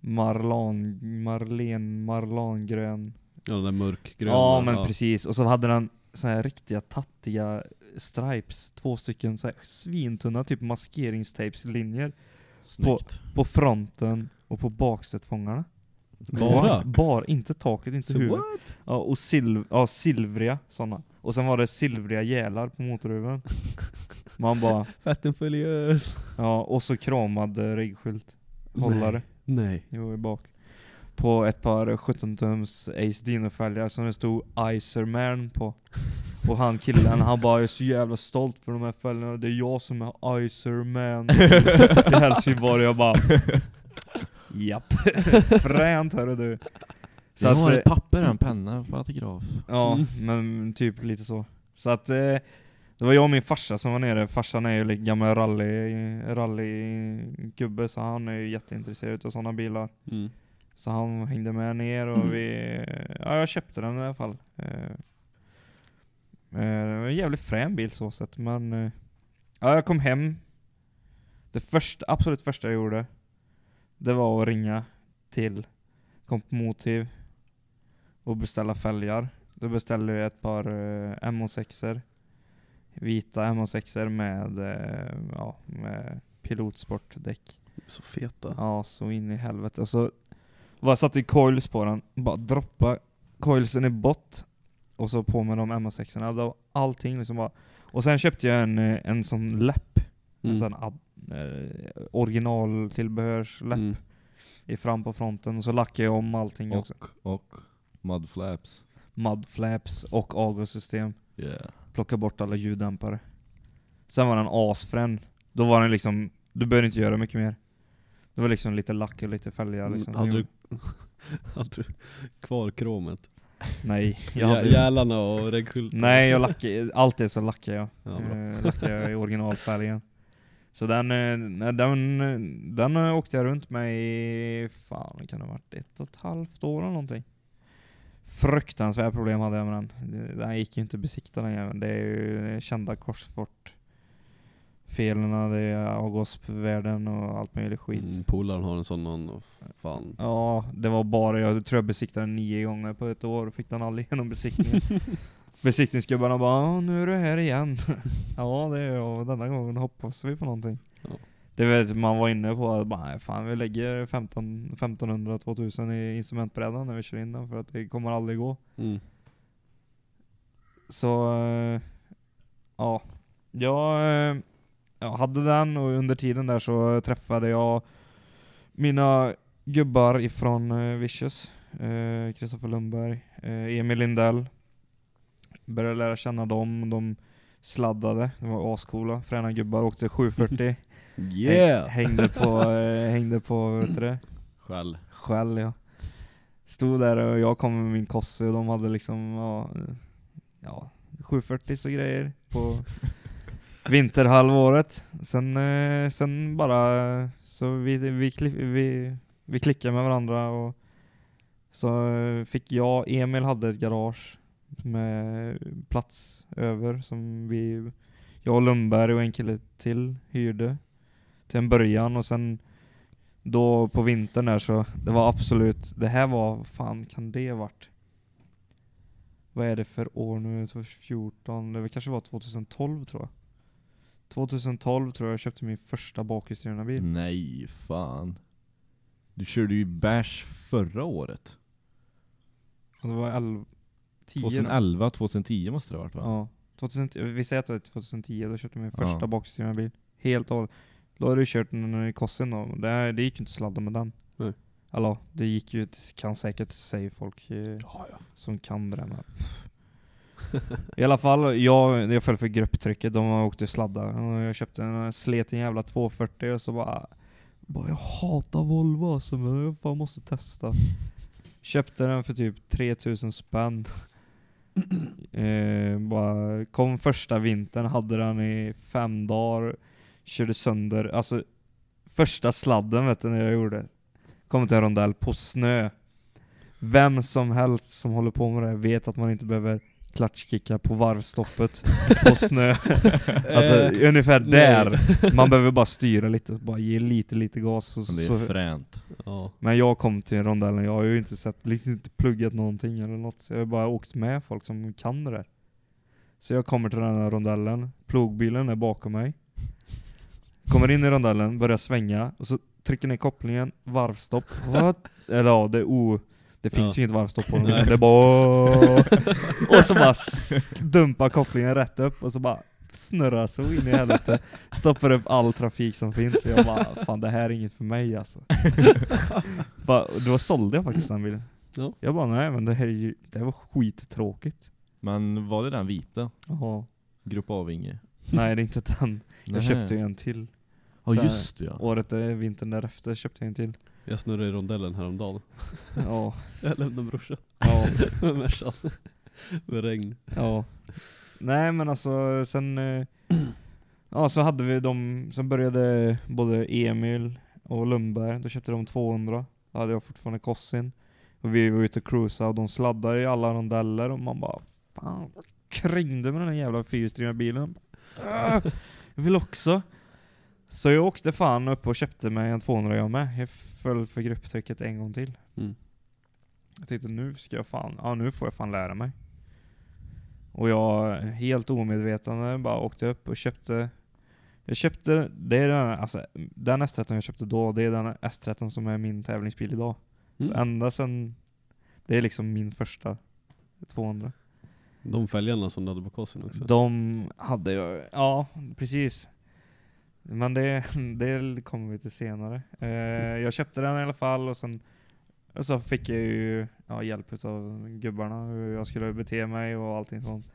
Speaker 7: Marlan, Marlen, Marlangrön
Speaker 8: Ja den där mörkgröna.
Speaker 7: Ja men precis, och så hade den så här riktiga tattiga stripes, två stycken så här svintunna typ maskeringstejpslinjer på, på fronten och på baksätfångarna.
Speaker 8: Bara?
Speaker 7: Bara, inte taket, inte
Speaker 8: Så
Speaker 7: huvudet.
Speaker 8: what?
Speaker 7: Ja, och silv, ja, silvriga sådana. Och sen var det silvriga gälar på motorhuven. Man bara, [LAUGHS]
Speaker 8: and furious.
Speaker 7: ja, och så kramad eh, reggskylt. Hållare.
Speaker 8: Nej.
Speaker 7: Jo, i bak. På ett par 17 tums Ace Dino-fälgar som det stod Icerman på. Och han killen, han bara är så jävla stolt för de här fälgarna, det är jag som är Icerman [LAUGHS] i Helsingborg. Jag bara Japp, [LAUGHS] fränt hörru du. Så
Speaker 6: jag har
Speaker 7: eh,
Speaker 6: ett papper, en penna för autograf.
Speaker 7: Ja,
Speaker 8: Mm.
Speaker 7: men typ lite så. Så att eh, det var jag och min farsa som var nere. Farsan är ju lite gammal rally, rallygubbe så han är ju jätteintresserad av sådana bilar.
Speaker 8: Mm.
Speaker 7: Så han hängde med ner och vi, ja jag köpte den i alla fall. Eh, eh, det var en jävligt frän bil så sett men eh, ja, jag kom hem. Det första, absolut första jag gjorde, det var att ringa till Kompmotiv och beställa fälgar. Då beställde jag ett par eh, MH6er. Vita MH6er med, eh, ja, med pilotsportdäck.
Speaker 8: Så feta.
Speaker 7: Ja, så in i helvete. Och så bara satte i coils på den, bara droppa coilsen i bott och så på med de MH6erna. Det var allting liksom bara. Och sen köpte jag en, eh, en sån läpp. En
Speaker 8: Mm.
Speaker 7: sån ad, eh, originaltillbehörsläpp
Speaker 8: Mm.
Speaker 7: i fram på fronten. Och så lackade jag om allting också.
Speaker 6: Och, och mudflaps.
Speaker 7: Mudflaps och avgassystem.
Speaker 6: Yeah.
Speaker 7: Plocka bort alla ljuddämpare. Sen var den asfrän. Då var den liksom, du behöver inte göra mycket mer. Det var liksom lite lack och lite fälgar liksom.
Speaker 8: Mm, Hade du, [LAUGHS] hade du kvar kromet?
Speaker 7: Nej, [LAUGHS] jag hade,
Speaker 8: Gälarna och reggskylten?
Speaker 7: Nej, jag lackar, alltid så lackar jag.
Speaker 8: Ja,
Speaker 7: eh, lackar jag i originalfärgen. [LAUGHS] Så den, eh, den, den eh, åkte jag runt med i, fan det kan det ha varit ett och ett halvt år eller någonting. Fruktansvärda problem hade jag med den. Den gick ju inte att besikta den jäveln. Det är ju kända korsfort. Felen, det är avgasvärden och allt möjligt skit.
Speaker 8: Mm, Polaren har en sån någon, fan.
Speaker 7: Ja, det var bara, jag tror jag besiktade den nio gånger på ett år och fick den aldrig igenom besiktningen. [LAUGHS] Besiktningsgubbarna bara "Ja, nu är du här igen. [LAUGHS] ja det är jag, denna gången hoppas vi på någonting.
Speaker 8: Ja.
Speaker 7: Det vet man var inne på, att bara, "Nej, fan vi lägger 15, 1500-2000 i instrumentbrädan när vi kör in den för att det kommer aldrig gå.
Speaker 8: Mm.
Speaker 7: Så, eh, ja. Jag, eh, jag hade den och under tiden där så träffade jag mina gubbar ifrån eh, Vicious. Kristoffer Lundberg, Emil Lindell. Började lära känna dem, de sladdade, de var ascoola, fräna gubbar, åkte 740. [LAUGHS]
Speaker 8: Yeah!
Speaker 7: Häng- Hängde på, eh, hängde på, vet du det?
Speaker 8: Skäll.
Speaker 7: Skäll ja. Stod där och jag kom med min kosse och de hade liksom, ja, ja 740 och grejer på [LAUGHS] vinterhalvåret. Sen, eh, sen bara, så vi, vi, vi, vi klickade med varandra och så eh, fick jag, Emil hade ett garage med plats över som vi, jag och Lundberg och en kille till hyrde till en början och sen då på vintern där så, det var absolut, det här var, fan kan det varit? Vad är det för år nu? 2014, det kanske var 2012 tror jag. 2012 tror jag jag köpte min första bakhjulsdrivna bil.
Speaker 6: Nej, fan. Du körde ju bash förra året.
Speaker 7: Och det var 11, 10 då.
Speaker 6: 2011, 2010 måste det ha varit va?
Speaker 7: Ja. 2010, vi säger att det var 2010, då köpte jag min första
Speaker 6: Ja.
Speaker 7: bakhjulsdrivna bil. Helt och. Då hade du kört den i kossen då. Det, det gick ju inte att sladda med den.
Speaker 8: Nej.
Speaker 7: Ja, det gick ju, det kan säkert säga folk eh,
Speaker 8: Ja, ja.
Speaker 7: som kan det där med. [LAUGHS] I alla fall, jag, jag föll för grupptrycket, de åkte sladda. Jag köpte en, slet en jävla 240 och så bara, bara jag hatar Volvo alltså, men jag fan måste testa. Köpte den för typ 3000 spänn. [CLEARS THROAT] eh, bara kom första vintern, hade den i fem dagar, körde sönder, alltså första sladden vet du när jag gjorde. Kom till en rondell på snö. Vem som helst som håller på med det vet att man inte behöver klatschkicka på varvstoppet [LAUGHS] på snö. alltså
Speaker 8: Eh,
Speaker 7: ungefär där. Man behöver bara [LAUGHS] styra lite och bara ge lite lite gas. Så,
Speaker 6: Det är
Speaker 7: så,
Speaker 6: fränt.
Speaker 8: Ja.
Speaker 7: men jag kom till rondellen, jag har ju inte sett, liksom inte pluggat någonting eller något. Så jag har bara åkt med folk som kan det där. Så jag kommer till den här rondellen, plogbilen är bakom mig. Kommer in i rondellen, börjar svänga, och så trycker ner kopplingen, varvstopp. What? Eller ja, det är o... Det finns
Speaker 8: Ja.
Speaker 7: ju inget varvstopp på [LAUGHS] den,
Speaker 8: Nej.
Speaker 7: det bara... [LAUGHS] Och så bara dumpar kopplingen rätt upp, och så bara snurrar så in i helvete. Stoppar upp all trafik som finns, så jag bara fan det här är inget för mig alltså. [LAUGHS] Bara, då sålde jag faktiskt den bilen.
Speaker 8: Ja.
Speaker 7: Jag bara nej men det här är ju, det här var skittråkigt.
Speaker 6: Men var det den vita?
Speaker 7: Jaha.
Speaker 6: Grupp A-vinge?
Speaker 7: Nej det är inte den. Jag
Speaker 6: Nähä.
Speaker 7: köpte ju en till.
Speaker 6: Ja
Speaker 7: här,
Speaker 6: just det ja.
Speaker 7: Året, eh, vintern därefter köpte jag en till.
Speaker 8: Jag snurrade i rondellen häromdagen.
Speaker 7: Ja. [LAUGHS]
Speaker 8: Jag lämnade brorsan.
Speaker 7: Ja. [LAUGHS]
Speaker 8: Med Mercan. Med regn.
Speaker 7: Ja. Nej men alltså sen, eh, [CLEARS THROAT] ja så hade vi de, sen började både Emil och Lundberg, då köpte de 200. Då hade jag fortfarande Kossin. Och vi var ute och cruisade och de sladdade i alla rondeller och man bara Fan, krängde med den här jävla fyrhjulsdrivna bilen. [LAUGHS] Jag vill också. Så jag åkte fan upp och köpte mig en 200 jag med. Jag föll för grupptrycket en gång till.
Speaker 8: Mm.
Speaker 7: Jag tänkte nu ska jag fan, ja nu får jag fan lära mig. Och jag helt omedvetande bara åkte upp och köpte Jag köpte, det är den, alltså, den S13 jag köpte då, det är den S13 som är min tävlingsbil idag. Så
Speaker 8: Mm.
Speaker 7: ända sen, det är liksom min första 200.
Speaker 8: De fälgarna som du hade på kossen också.
Speaker 7: De hade jag, ja precis. Men det, [LAUGHS] det kommer vi till senare. Eh, jag köpte den i alla fall och sen och så fick jag ju ja, hjälp av gubbarna hur jag skulle bete mig och allting sånt.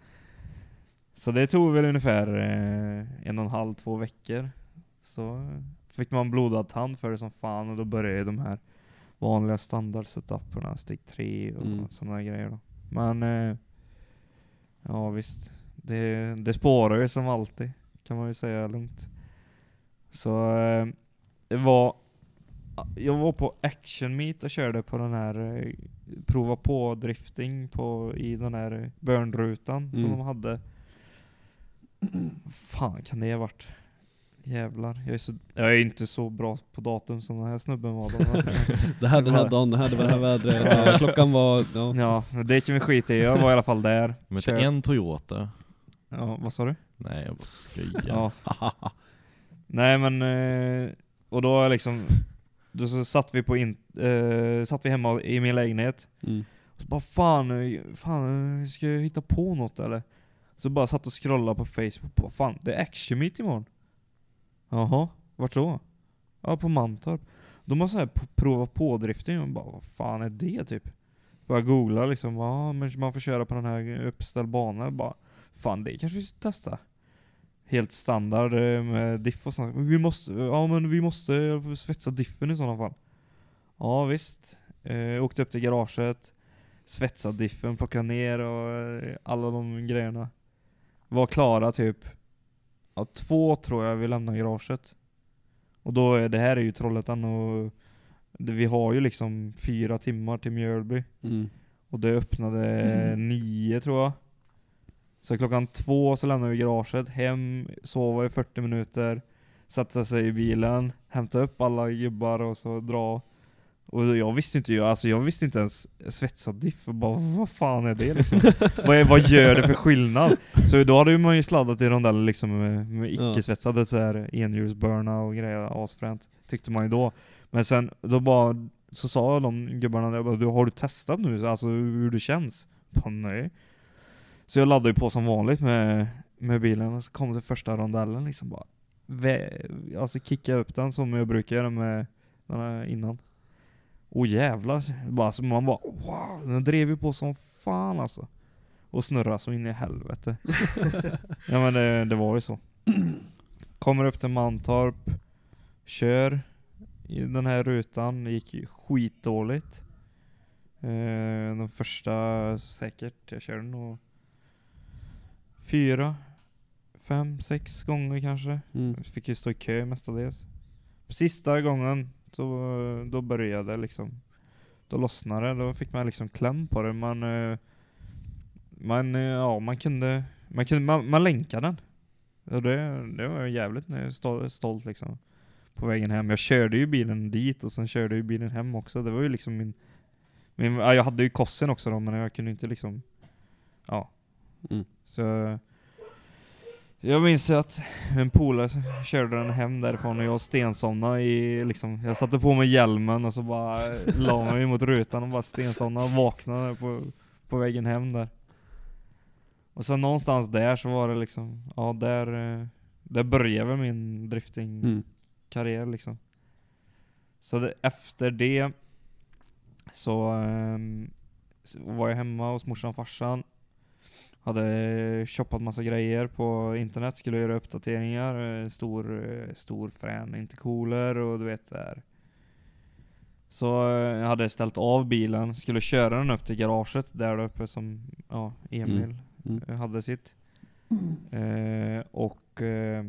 Speaker 7: Så det tog väl ungefär eh, en och en halv, två veckor. Så fick man blodad tand för det som fan och då började de här vanliga standard-setuperna, steg 3 och
Speaker 8: Mm.
Speaker 7: sådana grejer då. Men eh, ja visst, det, det spårar ju som alltid kan man ju säga lugnt. Så eh, det var jag var på Action Meet och körde på den här eh, prova på drifting på, i den här burnrutan som
Speaker 8: Mm.
Speaker 7: de hade. Fan kan det ha varit? Jävlar, jag är, så, jag är inte så bra på datum som den här snubben var då. [LAUGHS]
Speaker 8: Det här den här
Speaker 7: var-
Speaker 8: dagen, det här det var det här vädret, klockan var, ja.
Speaker 7: Ja, det kan vi skita i. Jag var i alla fall där.
Speaker 6: Men
Speaker 7: Kör-
Speaker 6: en Toyota.
Speaker 7: Ja, vad sa du?
Speaker 6: Nej jag bara skojar.
Speaker 7: Ja. [LAUGHS] Nej men, eh, och då liksom, då så satt vi på in, eh, satt vi hemma i min lägenhet.
Speaker 8: Mm.
Speaker 7: Och så bara fan, eh, fan, eh, ska jag hitta på något eller? Så bara satt och scrollade på Facebook, på, fan det är action meet imorgon. Jaha, vart då? Ja på Mantorp. De har så här prova på drifting och bara vad fan är det typ? Började googla liksom, ja men man får köra på den här uppställd bana. Bara, fan det kanske vi ska testa. Helt standard eh, med diff och sånt. Men Vi måste, ja men vi måste svetsa diffen i sådana fall. Ja visst. Eh, åkte upp till garaget, svetsade diffen, plockade ner och eh, alla de grejerna. Var klara typ, ja två tror jag vi lämnade garaget. Och då, är det här är ju Trollhättan och det, vi har ju liksom fyra timmar till Mjölby.
Speaker 8: Mm.
Speaker 7: Och det öppnade nio tror jag. Så klockan två så lämnade vi garaget, hem, sova i 40 minuter, sätta sig i bilen, hämta upp alla gubbar och så dra. Och jag visste inte, alltså jag visste inte ens svetsad diff, bara vad fan är det liksom? [LAUGHS] vad, vad gör det för skillnad? Så då hade man ju sladdat i rondellen liksom med, med
Speaker 8: Ja.
Speaker 7: icke-svetsade så här enhjulsburna och grejer, asfränt. Tyckte man ju då. Men sen, då bara, så sa de gubbarna, jag bara, "Du, har du testat nu? Alltså hur det känns? Bara, nej. Så jag laddade ju på som vanligt med, med bilen och så kom till första rondellen liksom bara, alltså kicka upp den som jag brukar göra med den här innan. Åh jävlar, bara, så man bara wow, den drev ju på som fan alltså. Och snurrade så in i helvete. [LAUGHS] ja men det, det var ju så. Kommer upp till Mantorp, kör i den här rutan, det gick ju skitdåligt. Eh, de första säkert, jag körde nog fyra, fem, sex gånger kanske.
Speaker 8: Mm.
Speaker 7: Fick ju stå i kö mestadels. Sista gången Så då började det liksom. Då lossnade det, då fick man liksom kläm på det. Man, eh, man, eh, ja, man kunde, man kunde, man, man länkade den. Och det, det var jävligt eh, stolt, stolt liksom. På vägen hem. Jag körde ju bilen dit och sen körde jag ju bilen hem också. Det var ju liksom min, min ja, jag hade ju kossen också då, men jag kunde inte liksom, ja.
Speaker 8: Mm.
Speaker 7: Så jag minns att en polare körde den hem därifrån och jag stensomnade i liksom, jag satte på mig hjälmen och så bara la mig mot rutan och bara stensomnade och vaknade på, på vägen hem där. Och sen någonstans där så var det liksom, ja där, där började väl min driftingkarriär
Speaker 8: Mm.
Speaker 7: liksom. Så det, efter det så, ehm, så var jag hemma hos morsan och farsan. Hade shoppat massa grejer på internet, skulle göra uppdateringar. eh, Stor, eh, stor frän intercooler och du vet där. Så eh, jag hade ställt av bilen, skulle köra den upp till garaget där uppe som ja, Emil
Speaker 8: Mm. Mm.
Speaker 7: hade sitt. Eh, och eh,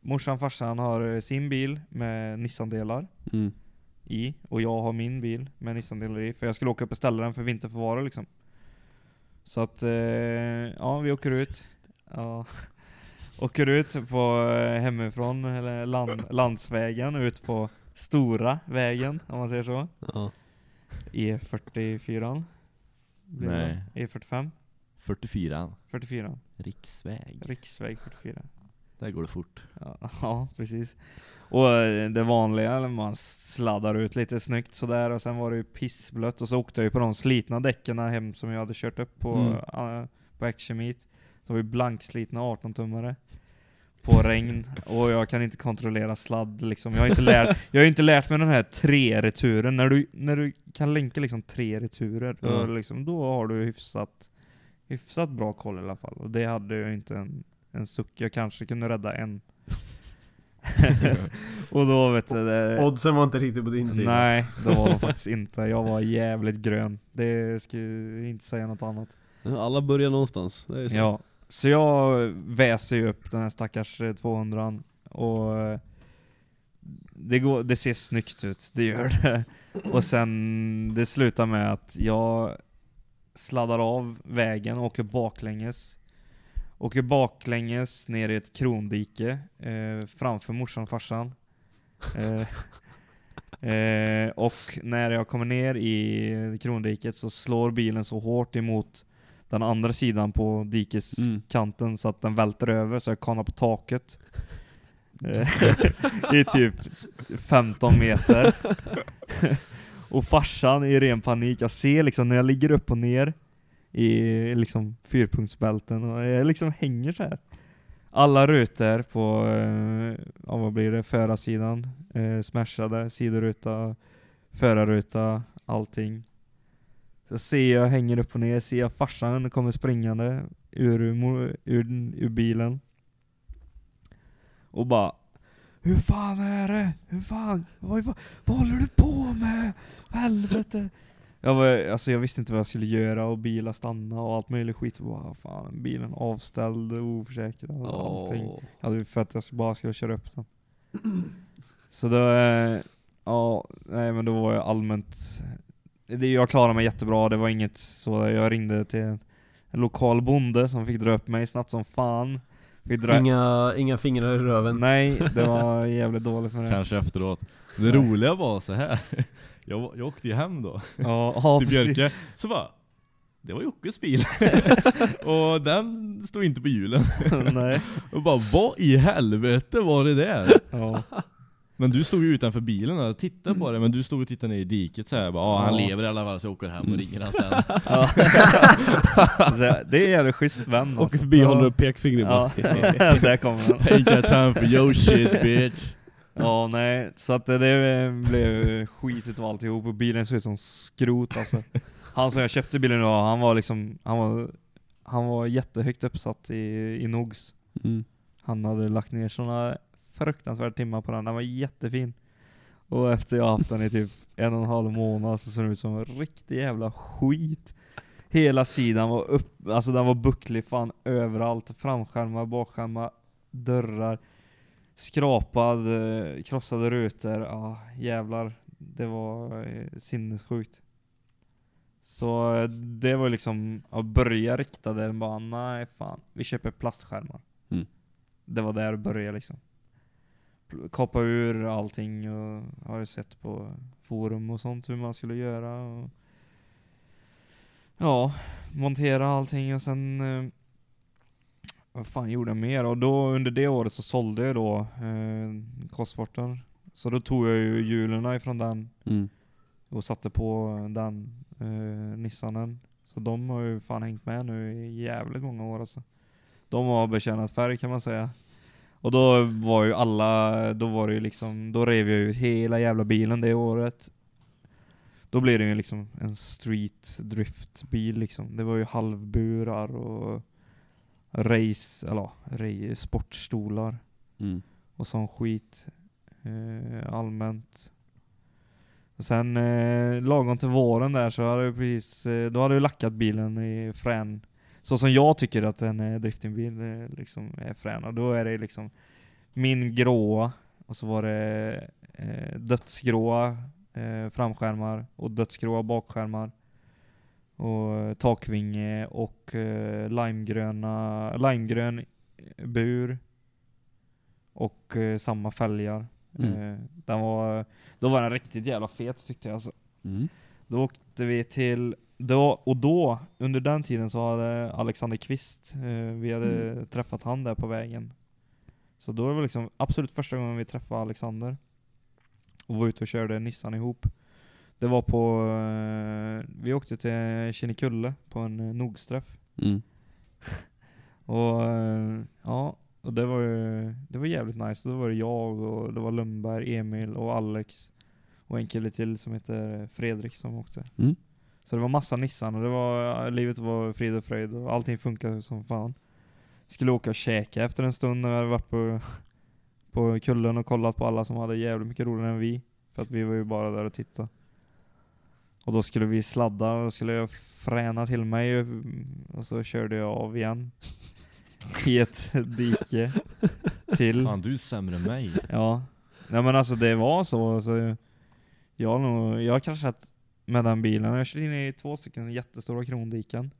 Speaker 7: morsan farsan har sin bil med Nissan-delar
Speaker 8: Mm.
Speaker 7: i och jag har min bil med Nissan-delar i. För jag skulle åka upp och ställa den för vinterförvaret liksom. Så att, eh, ja vi åker ut. Ja. [LAUGHS] Åker ut på eh, hemifrån, eller land, [LAUGHS] landsvägen, ut på stora vägen om man säger så.
Speaker 8: Ja.
Speaker 7: E44. Blir det
Speaker 6: Nej.
Speaker 7: va? E45?
Speaker 6: 44
Speaker 7: 44.
Speaker 6: Riksväg.
Speaker 7: Riksväg 44.
Speaker 6: Där går det fort.
Speaker 7: Ja, [LAUGHS] ja, precis. Och eh, det vanliga, man sladdar ut lite snyggt sådär och sen var det ju pissblött och så åkte jag ju på de slitna däcken hem som jag hade kört upp på,
Speaker 8: Mm.
Speaker 7: eh, på Action Meet. Så var ju blankslitna 18-tummare. På regn, och jag kan inte kontrollera sladd liksom. Jag har inte lärt, [LAUGHS] jag har inte lärt mig den här tre-returen. När du, när du kan länka liksom tre returer, då,
Speaker 8: Ja.
Speaker 7: liksom, då har du hyfsat, hyfsat bra koll i alla fall. Och det hade jag inte en, en suck. Jag kanske kunde rädda en. [LAUGHS] och då vet du, det,
Speaker 5: Oddsen var inte riktigt på din sida.
Speaker 7: Nej, det var de [LAUGHS] faktiskt inte. Jag var jävligt grön. Det ska inte säga något annat.
Speaker 8: Alla börjar någonstans. Det är så.
Speaker 7: Ja, så jag väser ju upp den här stackars eh, 200 och eh, det, går, det ser snyggt ut, det gör det. [LAUGHS] Och sen, det slutar med att jag sladdar av vägen och åker baklänges. Åker baklänges ner i ett krondike eh, framför morsan och farsan. Eh, [LAUGHS] eh, och när jag kommer ner i krondiket så slår bilen så hårt emot den andra sidan på dikeskanten så att den välter över så jag kanar på taket. [LAUGHS] Eh, I typ 15 meter. [LAUGHS] och farsan i ren panik, jag ser liksom när jag ligger upp och ner i liksom fyrpunktsbälten och jag liksom hänger så här. Alla rutor på, eh, ja vad blir det, förarsidan, eh, smashade, sidoruta, förarruta, allting. Så ser jag, hänger upp och ner, ser jag farsan kommer springande ur, ur, ur, ur bilen. Och bara Hur fan är det? Hur fan? Vad, vad, vad håller du på med? Helvete? Jag, var, alltså jag visste inte vad jag skulle göra och bilar stanna och allt möjligt skit. Bara, fan, bilen avställd, oförsäkrad och allting. Jag hade ju för att jag bara skulle köra upp den. [CLEARS THROAT] Så då, eh, ja, nej men då var jag allmänt, det, jag klarade mig jättebra, det var inget så, jag ringde till en, en lokal bonde som fick dra upp mig snabbt som fan.
Speaker 5: Inga, inga fingrar i röven.
Speaker 7: Nej, det var jävligt dåligt med det.
Speaker 6: Kanske efteråt. Det roliga var så här. Jag, jag åkte ju hem då.
Speaker 7: Ja, [LAUGHS] ja
Speaker 6: till
Speaker 7: precis.
Speaker 6: Björke. Så bara, det var Jockes bil. [LAUGHS] och den stod inte på hjulen. [LAUGHS]
Speaker 7: Nej.
Speaker 6: Och bara, vad i helvete var det där?
Speaker 7: Ja.
Speaker 6: Men du stod ju utanför bilen och tittade på det, men du stod och tittade ner i diket så här, bara, "Ja, han
Speaker 7: Ja.
Speaker 6: lever i alla fall så jag åker hem och ringer han sen.
Speaker 7: Ja. Det är en jävligt schysst vän alltså.
Speaker 8: Åker förbi och håller upp pekfingret
Speaker 7: Ja, där kommer den.
Speaker 6: Ain't got time for your shit bitch.
Speaker 7: Ja, nej, så att det, blev skitigt av alltihop och bilen såg ut som skrot alltså. Han som jag köpte bilen av, han var liksom, han var, han var jättehögt uppsatt i, i Nogs.
Speaker 8: Mm.
Speaker 7: Han hade lagt ner sådana fruktansvärda timmar på den, den var jättefin. Och efter jag haft den i typ en och en halv månad så såg den ut som en riktig jävla skit. Hela sidan var upp, alltså den var bucklig fan överallt. Framskärmar, bakskärmar, dörrar. Skrapad, eh, krossade rutor, ah, jävlar. Det var eh, sinnessjukt. Så eh, det var liksom, att börja rikta det, bara nej fan, vi köper plastskärmar.
Speaker 8: Mm.
Speaker 7: Det var där det började liksom. Kapa ur allting och har ju sett på forum och sånt hur man skulle göra. Och ja, montera allting och sen vad fan gjorde jag mer? Och då under det året så sålde jag då eh, Cosworten. Så då tog jag ju hjulen ifrån den
Speaker 8: Mm.
Speaker 7: och satte på den eh, Nissanen. Så de har ju fan hängt med nu i jävligt många år alltså. De har betjänat färg kan man säga. Och då var ju alla, då var det ju liksom, då rev jag ut hela jävla bilen det året. Då blev det ju liksom en street driftbil liksom. Det var ju halvburar och race, eller race, sportstolar
Speaker 8: Mm.
Speaker 7: och sån skit. Eh, allmänt. Och sen eh, lagom till våren där så hade jag precis, eh, då hade jag lackat bilen i frän. Så som jag tycker att en eh, driftingbil eh, liksom är frän. Och då är det liksom min gråa, och så var det eh, dödsgråa eh, framskärmar och dödsgråa bakskärmar. Och eh, takvinge och eh, limegröna, limegrön bur. Och eh, samma fälgar.
Speaker 8: Mm.
Speaker 7: Eh, den var, då var den riktigt jävla fet tyckte jag alltså.
Speaker 8: Mm.
Speaker 7: Då åkte vi till, då, och då, under den tiden så hade Alexander Kvist, eh, vi hade träffat han där på vägen. Så då var det liksom absolut första gången vi träffade Alexander. Och var ute och körde Nissan ihop. Det var på, eh, vi åkte till Kinnekulle på en eh, Nogsträff.
Speaker 8: Mm. [LAUGHS]
Speaker 7: Och eh, ja, och det var ju det var jävligt nice. Då var det jag och det var Lundberg, Emil och Alex. Och en kille till som heter Fredrik som åkte.
Speaker 8: Mm.
Speaker 7: Så det var massa Nissan och det var, livet var frid och fröjd och allting funkade som fan. Skulle åka och käka efter en stund när vi hade varit på, [LAUGHS] på kullen och kollat på alla som hade jävligt mycket roligare än vi. För att vi var ju bara där och tittade. Och då skulle vi sladda och skulle jag fräna till mig och så körde jag av igen. I ett dike till.
Speaker 6: Fan du är sämre än mig.
Speaker 7: Ja. Nej men alltså det var så. Alltså, jag, har nog, jag har kraschat med den bilen. Jag kört in i två stycken jättestora krondiken.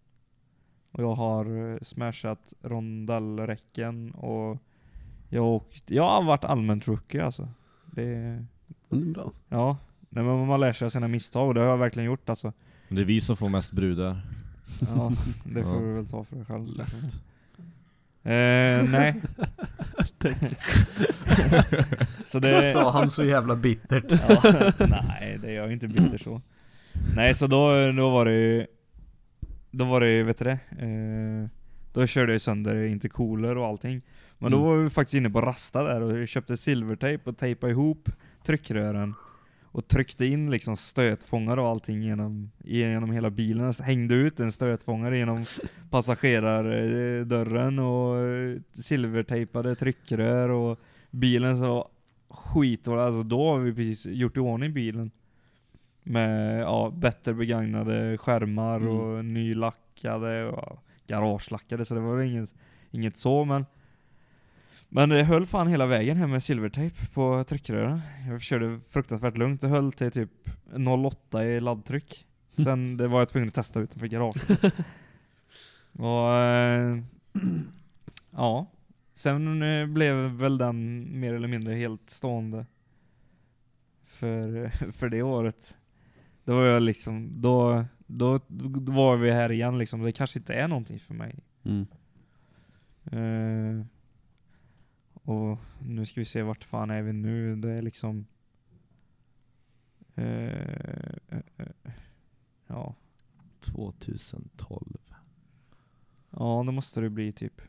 Speaker 7: Och jag har eh, smashat rondellräcken och jag har åkt, jag har varit allmänt rookie alltså. Det,
Speaker 8: det är bra.
Speaker 7: ja. Nej, men man lär sig av sina misstag och det har jag verkligen gjort alltså.
Speaker 6: Det är vi som får mest brudar.
Speaker 7: Ja, [LAUGHS] det får
Speaker 6: Ja.
Speaker 7: du väl ta för dig själv. Eh, nej. [LAUGHS] [LAUGHS] så det...
Speaker 5: Sa han så jävla bittert.
Speaker 7: ja, nej, det är jag inte bitter så. Nej, så då, då var det ju... Då var det ju, vet du det? Eh, då körde jag sönder intercooler och allting. Men då
Speaker 8: Mm.
Speaker 7: var vi faktiskt inne på Rasta där och köpte silvertejp och tejpade ihop tryckrören. Och tryckte in liksom stötfångare och allting genom, genom hela bilen. Hängde ut en stötfångare genom [LAUGHS] passagerardörren och eh, silvertejpade tryckrör och bilen så skit och alltså då har vi precis gjort i ordning bilen. Med ja, bättre begagnade skärmar
Speaker 8: Mm.
Speaker 7: och nylackade och ja, garagelackade så det var inget, inget så men men det höll fan hela vägen här med silvertejp på tryckrören. Jag körde fruktansvärt lugnt, det höll till typ 0,8 i laddtryck. Sen [LAUGHS] det var jag tvungen att testa utanför garaget. [LAUGHS] och eh, ja, sen eh, blev väl den mer eller mindre helt stående. För, [LAUGHS] för det året. Då var jag liksom, då, då, då var vi här igen liksom, det kanske inte är någonting för mig.
Speaker 8: Mm.
Speaker 7: Eh, och nu ska vi se vart fan är vi nu. Det är liksom... eh, eh, ja.
Speaker 6: 2012.
Speaker 7: ja, det måste det bli typ.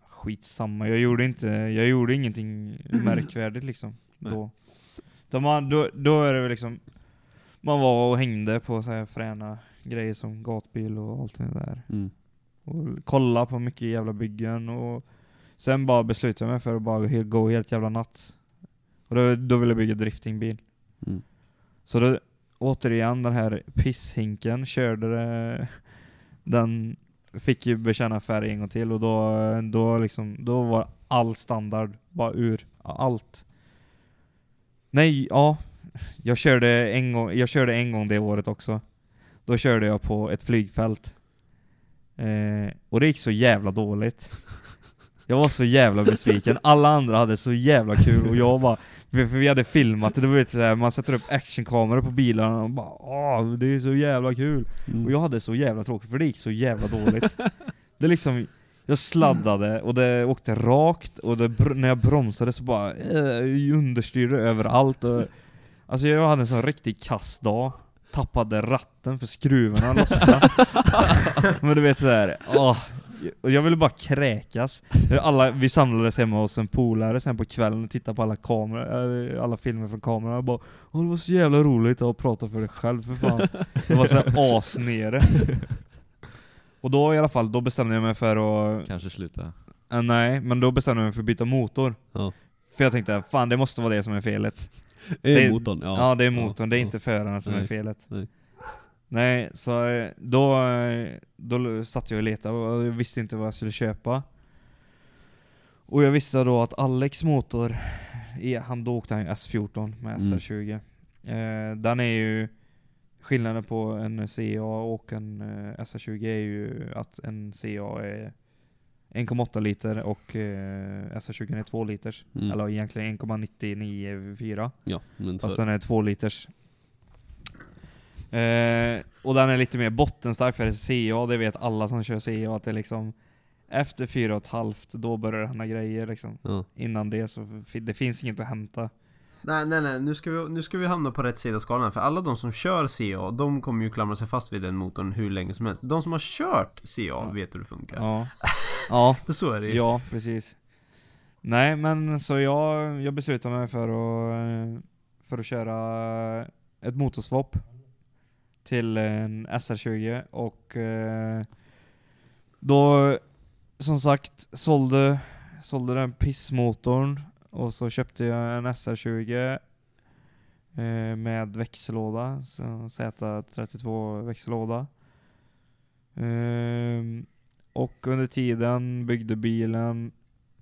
Speaker 7: Skitsamma, jag gjorde inte, jag gjorde ingenting [CLEARS THROAT] märkvärdigt liksom.
Speaker 8: Nej.
Speaker 7: Då. Då, man, då. Då är det väl liksom, man var och hängde på så här fräna grejer som gatbil och allt det där.
Speaker 8: Mm.
Speaker 7: och kolla på mycket jävla byggen och sen bara beslutade jag mig för att bara gå helt jävla nuts. Och då, då ville jag bygga driftingbil.
Speaker 8: Mm.
Speaker 7: Så då, återigen den här pisshinken körde det, den fick ju bekänna färg en gång till och då, då liksom, då var all standard bara ur. Allt. Nej, ja. Jag körde en gång, jag körde en gång det året också. Då körde jag på ett flygfält. Eh, och det gick så jävla dåligt. [LAUGHS] Jag var så jävla besviken. Alla andra hade så jävla kul och jag bara för vi hade filmat det, du vet såhär, man sätter upp actionkameror på bilarna och bara Åh, det är så jävla kul.
Speaker 8: Mm.
Speaker 7: Och jag hade så jävla tråkigt för det gick så jävla dåligt. det liksom, jag sladdade och det åkte rakt och det, när jag bromsade så bara eh, understyrde överallt och Alltså jag hade en sån riktig kass dag Tappade ratten för skruvarna lossnade [LAUGHS] Men du vet såhär, åh och jag ville bara kräkas. Alla, vi samlades hemma hos en polare sen på kvällen och tittade på alla kameror, alla filmer från kamerorna och bara Åh det var så jävla roligt att prata för dig själv för fan. Det var såhär [LAUGHS] asnere. Och då i alla fall, då bestämde jag mig för att
Speaker 6: Kanske sluta.
Speaker 7: Eh, nej, men då bestämde jag mig för att byta motor.
Speaker 8: Ja.
Speaker 7: För jag tänkte, fan det måste vara det som är felet.
Speaker 8: Det är motorn, ja.
Speaker 7: Ja, det är motorn, det är inte förarna som är
Speaker 8: Nej,
Speaker 7: felet.
Speaker 8: nej.
Speaker 7: Nej, så eh, då, eh, då satt jag och letade och jag visste inte vad jag skulle köpa. Och jag visste då att Alex motor, i- han, då åkte han ju S14 med
Speaker 8: Mm.
Speaker 7: SR20. Eh, den är ju, skillnaden på en CA och en eh, SR20 är ju att en CA är 1,8 liter och eh, SR20 är 2 liters.
Speaker 8: Mm.
Speaker 7: Eller egentligen 1,994.
Speaker 8: Ja,
Speaker 7: Fast den är 2 liters. Eh, och den är lite mer bottenstark för CA, det vet alla som kör CA att det är liksom efter 4,5 då börjar det hända grejer liksom.
Speaker 8: ja.
Speaker 7: Innan det så det finns inget att hämta.
Speaker 5: Nej nej nej, nu ska, vi, nu ska vi hamna på rätt sida skalan För alla de som kör CA, de kommer ju klamra sig fast vid den motorn hur länge som helst De som har kört CA vet hur det funkar
Speaker 7: Ja. [LAUGHS] ja,
Speaker 5: så är det ju
Speaker 7: ja precis. Nej men så jag, jag beslutade mig för att, för att köra ett motorswap till en SR20 och eh, då som sagt sålde, sålde den pissmotorn och så köpte jag en SR20 eh, med växellåda, så Z32 växellåda. Ehm, och under tiden byggde bilen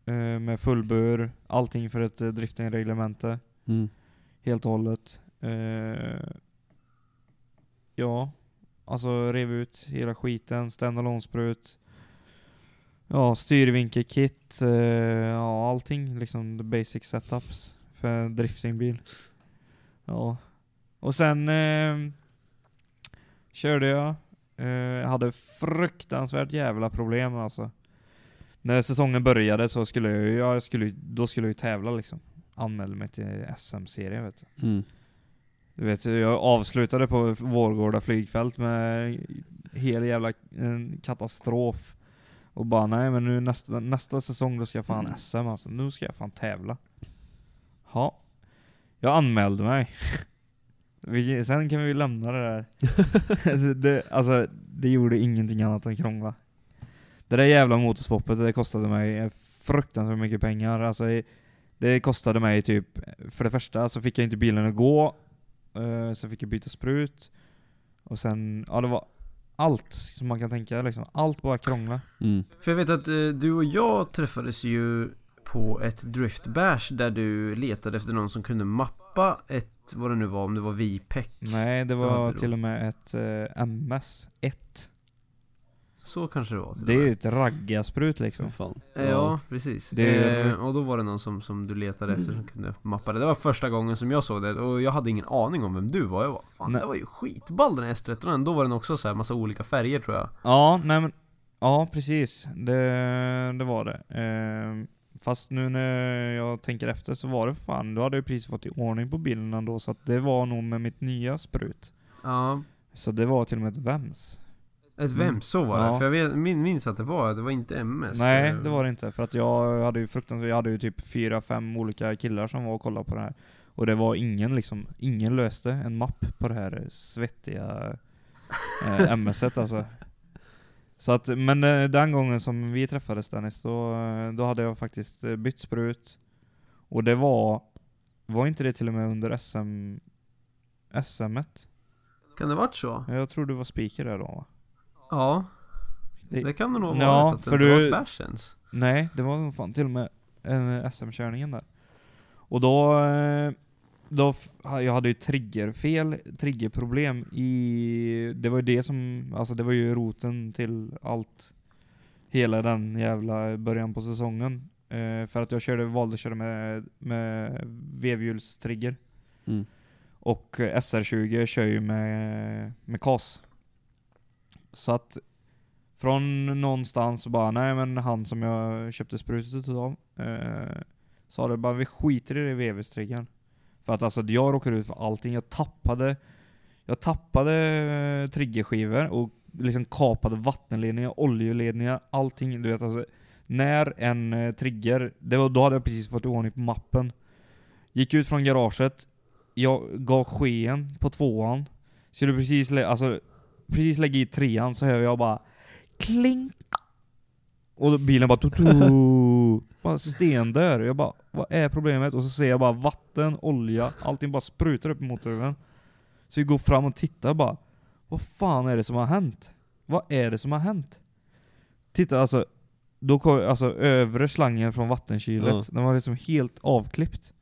Speaker 7: eh, med fullbur, allting för ett eh, driftingreglemente
Speaker 8: Mm.
Speaker 7: helt och hållet. Ja, alltså rev ut hela skiten, standalone sprut Ja, styrvinkelkit, eh, ja allting liksom the basic setups för en driftingbil. Ja. Och sen eh, körde jag, eh, jag hade fruktansvärt jävla problem alltså. När säsongen började så skulle jag, ju- jag skulle, då skulle jag ju tävla liksom. Anmälde mig till SM-serien vet du.
Speaker 8: Mm.
Speaker 7: Du vet, jag avslutade på Vårgårda flygfält med hel jävla en katastrof. Och bara nej men nu nästa, nästa säsong då ska jag fan SM alltså. Nu ska jag fan tävla. Ja. Jag anmälde mig. [LAUGHS] Vi, sen kan vi lämna det där. [LAUGHS] det, alltså, det gjorde ingenting annat än krångla. Det där jävla motorswappet, det kostade mig fruktansvärt mycket pengar. Alltså, det kostade mig typ, för det första så fick jag inte bilen att gå. Uh, sen fick jag byta sprut. Och sen, ja det var allt som man kan tänka liksom. Allt bara krångla.
Speaker 8: Mm.
Speaker 5: För jag vet att eh, du och jag träffades ju på ett driftbash där du letade efter någon som kunde mappa ett, vad det nu var, om det var VPEC
Speaker 7: Nej, det var till och med ett eh, MS1.
Speaker 5: Så kanske det var
Speaker 7: Det är ju ett raggarsprut liksom.
Speaker 8: Fan.
Speaker 5: Eh, Ja, precis.
Speaker 7: Det är-
Speaker 5: eh, och då var det någon som, som du letade efter som kunde mappa det. Det var första gången som jag såg det och jag hade ingen aning om vem du var. Jag var fan
Speaker 7: Nej.
Speaker 5: det var ju skitball den här S13. Då var den också så här massa olika färger tror jag.
Speaker 7: Ja, nej men Ja, precis. Det, det var det. Ehm, fast nu när jag tänker efter så var det fan, då hade jag precis fått i ordning på bilen ändå, så att det var nog med mitt nya sprut.
Speaker 5: Ja.
Speaker 7: Så det var till och med ett VEMS.
Speaker 5: Ett vem, så var det.
Speaker 7: Ja.
Speaker 5: För jag vet, min, minns att det var, det var inte MS.
Speaker 7: Nej,
Speaker 5: eh,
Speaker 7: det var det inte. För att jag hade ju fruktansvärt, jag hade ju typ fyra, fem olika killar som var och kollade på det här. Och det var ingen liksom, ingen löste en mapp på det här svettiga eh, [LAUGHS] MS-et alltså. Så att, men eh, den gången som vi träffades Dennis, då, eh, då hade jag faktiskt bytt sprut. Och det var, var inte det till och med under SM, SM-et?
Speaker 5: Kan det varit så?
Speaker 7: Jag tror du var speaker där då va?
Speaker 5: Ja.
Speaker 7: Det-
Speaker 5: Det kan det nog ha
Speaker 7: Ja,
Speaker 5: att det
Speaker 7: för
Speaker 5: inte var
Speaker 7: du-
Speaker 5: ett bärs ens.
Speaker 7: Nej, det var nog fan till och med en SM-körningen där. Och då, eh, då, jag hade ju triggerfel, triggerproblem i, det var ju det som, alltså det var ju roten till allt. Hela den jävla början på säsongen. Eh, för att jag körde, valde att köra med, med vevhjulstrigger.
Speaker 8: Mm.
Speaker 7: Och eh, SR20 kör ju med, med KAS. Så att från någonstans så bara, nej men han som jag köpte sprutet utav. eh, sa det bara, vi skiter i det vevhjulstriggern. För att alltså jag råkade ut för allting. Jag tappade jag tappade eh, triggerskivor och liksom kapade vattenledningar, oljeledningar, allting. Du vet alltså, när en eh, trigger, det var, då hade jag precis fått ordning på mappen. Gick ut från garaget, jag gav sken på tvåan. Skulle precis, alltså, precis lägga i trean så hör jag bara Kling! Och då bilen bara tutu, [LAUGHS] bara stendör. Jag bara, vad är problemet? Och så ser jag bara vatten, olja, allting bara sprutar upp i motorhuven. Så vi går fram och tittar bara, vad fan är det som har hänt? Vad är det som har hänt? Titta alltså, då kom, alltså övre slangen från vattenkylet,
Speaker 8: Ja.
Speaker 7: den var liksom helt avklippt.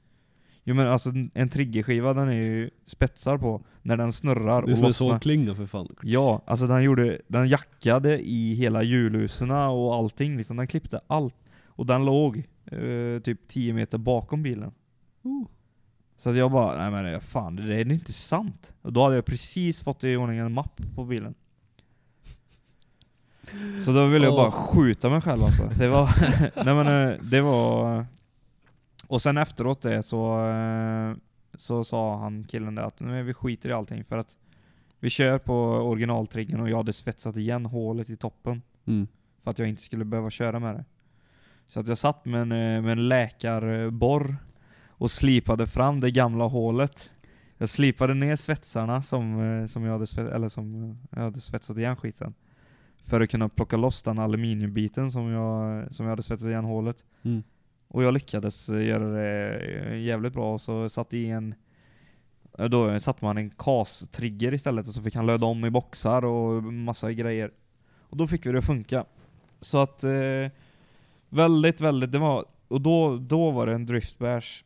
Speaker 7: Jo men alltså en triggerskiva den är ju spetsar på när den snurrar
Speaker 8: Det är
Speaker 7: och
Speaker 8: som en
Speaker 7: lossnar.
Speaker 8: sågklinga för fan.
Speaker 7: Ja, alltså den gjorde, den jackade i hela hjulhuserna och allting liksom. Den klippte allt. Och den låg eh, typ 10 meter bakom bilen.
Speaker 8: Oh.
Speaker 7: Så att jag bara, nej men fan det är inte sant. Och då hade jag precis fått i ordning en mapp på bilen. Så då ville jag
Speaker 8: Åh.
Speaker 7: bara skjuta mig själv alltså. Det var, [LAUGHS] nej men eh, det var... Och sen efteråt det så, eh, så sa han killen där att nej, vi skiter i allting för att vi kör på originaltriggern och jag hade svetsat igen hålet i toppen.
Speaker 8: Mm.
Speaker 7: För att jag inte skulle behöva köra med det. Så att jag satt med en, eh, med en läkarborr och slipade fram det gamla hålet. Jag slipade ner svetsarna som, eh, som, jag, hade svets, eller som jag hade svetsat igen skiten. För att kunna plocka loss den aluminiumbiten som jag, som jag hade svetsat igen hålet.
Speaker 8: Mm.
Speaker 7: Och jag lyckades eh, göra det eh, jävligt bra och så satt i en eh, då satte man en KAS-trigger istället och så fick han löda om i boxar och massa grejer. Och då fick vi det att funka. Så att eh, väldigt, väldigt, det var, och då, då var det en driftbärs.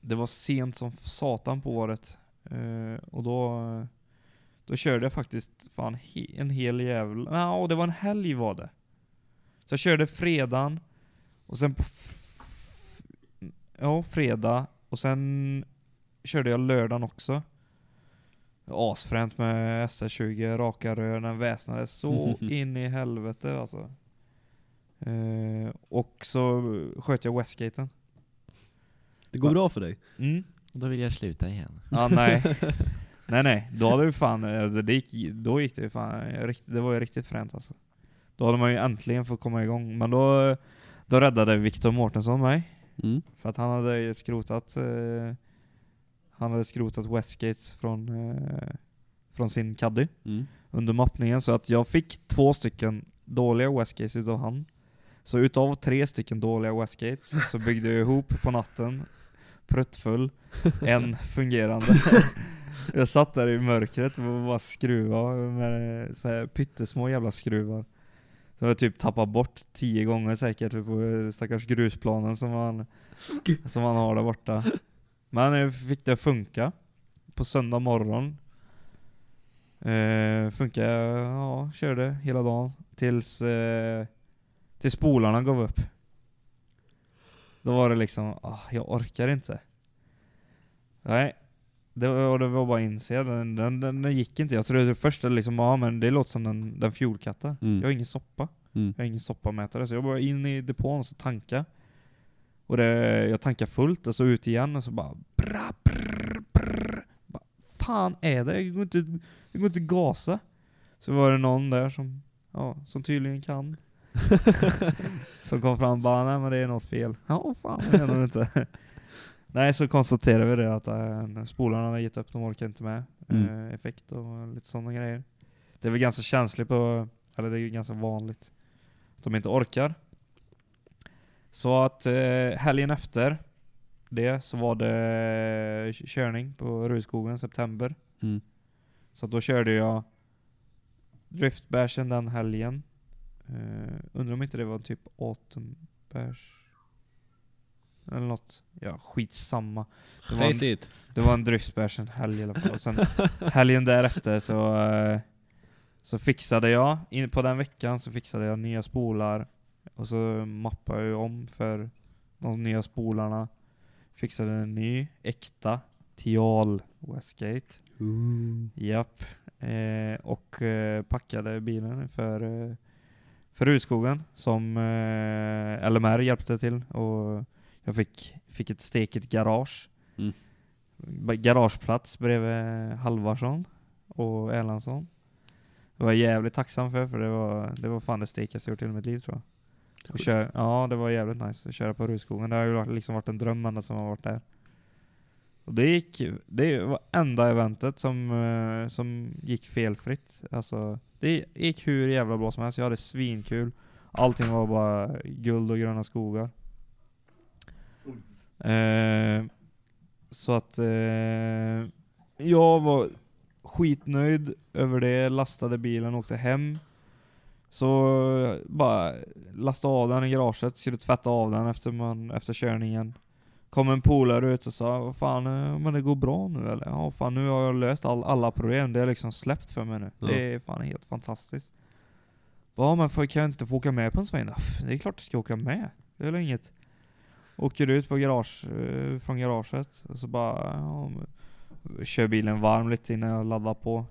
Speaker 7: Det var sent som satan på året. Eh, och då, då körde jag faktiskt fan he, en hel jävla, ja det var en helg var det. Så jag körde fredagen, och sen på ja, fredag, och sen körde jag lördagen också. Asfränt med SR20, raka rör, den väsnade så [LAUGHS] in i helvete alltså. Eh, och så sköt jag Westgaten.
Speaker 8: Det går bra för dig.
Speaker 7: Mm.
Speaker 6: Och då vill jag sluta igen.
Speaker 7: Ja, nej. [LAUGHS] nej nej, då hade vi fan, eh, det gick, då gick det ju fan, riktigt- det var ju riktigt fränt alltså. Då hade man ju äntligen fått komma igång, men då, då räddade Viktor Mårtensson mig.
Speaker 8: Mm.
Speaker 7: För att han hade skrotat eh, Han hade skrotat Westgates från, eh, från sin caddy
Speaker 8: Mm.
Speaker 7: under mappningen, så att jag fick två stycken dåliga Westgates utav han. Så utav tre stycken dåliga Westgates [LAUGHS] så byggde jag ihop på natten, pruttfull, [LAUGHS] en fungerande. Jag satt där i mörkret och bara skruva med så här pyttesmå jävla skruvar. Så jag typ tappat bort tio gånger säkert på stackars grusplanen som man, som man har där borta. Men jag fick det att funka. På söndag morgon. Eh, funkar, ja, körde hela dagen. Tills, eh, tills spolarna gav upp. Då var det liksom, ah, jag orkar inte. Nej. Det var, det var bara inse, den, den, den, den gick inte. Jag trodde först att liksom, ja men det låter som den, den fjolkattar.
Speaker 8: Mm.
Speaker 7: Jag har ingen soppa.
Speaker 8: Mm.
Speaker 7: Jag har ingen soppamätare, så jag bara in i depån och så tanka. Och det, jag tankar fullt och så ut igen och så bara bra, brr, brr. Bara, Fan är det? Jag går inte, jag går inte gasa. Så var det någon där som, ja, som tydligen kan. [LAUGHS] som kom fram och bara, nej men det är något fel. Ja, fan det är nog inte. Nej, så konstaterade vi det att äh, spolarna hade gett upp, de orkar inte med
Speaker 8: Mm.
Speaker 7: eh, effekt och lite sådana grejer. Det är väl ganska känsligt på, eller det är ju ganska vanligt, att de inte orkar. Så att eh, helgen efter det så var det körning på Rudskogen september.
Speaker 8: Mm.
Speaker 7: Så då körde jag driftbärsen den helgen. Uh, undrar om inte det var typ autumnbärs eller något. Ja, skitsamma. Det var en, det var en dryftbärs en helg i alla fall. Och sen helgen därefter så, eh, så fixade jag, in på den veckan så fixade jag nya spolar. Och så mappade jag om för de nya spolarna. Fixade en ny, äkta, Tial Westgate. Japp. Eh, och eh, packade bilen för, eh, för Rudskogen som eh, LMR hjälpte till. Och jag fick, fick ett stekigt garage.
Speaker 8: Mm.
Speaker 7: Garageplats bredvid Halvarsson och Erlandsson. Det var jag jävligt tacksam för, för det var, det var fan det stekigaste jag gjort i mitt liv tror jag. Och kör, ja, det var jävligt nice att köra på Rudskogen. Det har ju liksom varit en dröm ända som har varit där. Och det gick, det var enda eventet som, eh, som gick felfritt. Alltså, det gick hur jävla bra som helst. Jag hade svinkul. Allting var bara guld och gröna skogar. Eh, så att eh, jag var skitnöjd över det, lastade bilen och åkte hem. Så bara lastade av den i garaget, skulle tvätta av den efter, man, efter körningen. Kom en polare ut och sa vad fan, eh, men det går bra nu eller? Ja fan nu har jag löst all, alla problem, det har liksom släppt för mig nu.
Speaker 8: Ja.
Speaker 7: Det är fan helt fantastiskt. Ja men får, kan jag inte få åka med på en sväng då? "Pff, Det är klart du ska åka med. Det är väl inget. Åker ut på garage, eh, från garaget och så bara ja, kör bilen varm lite innan jag laddar på.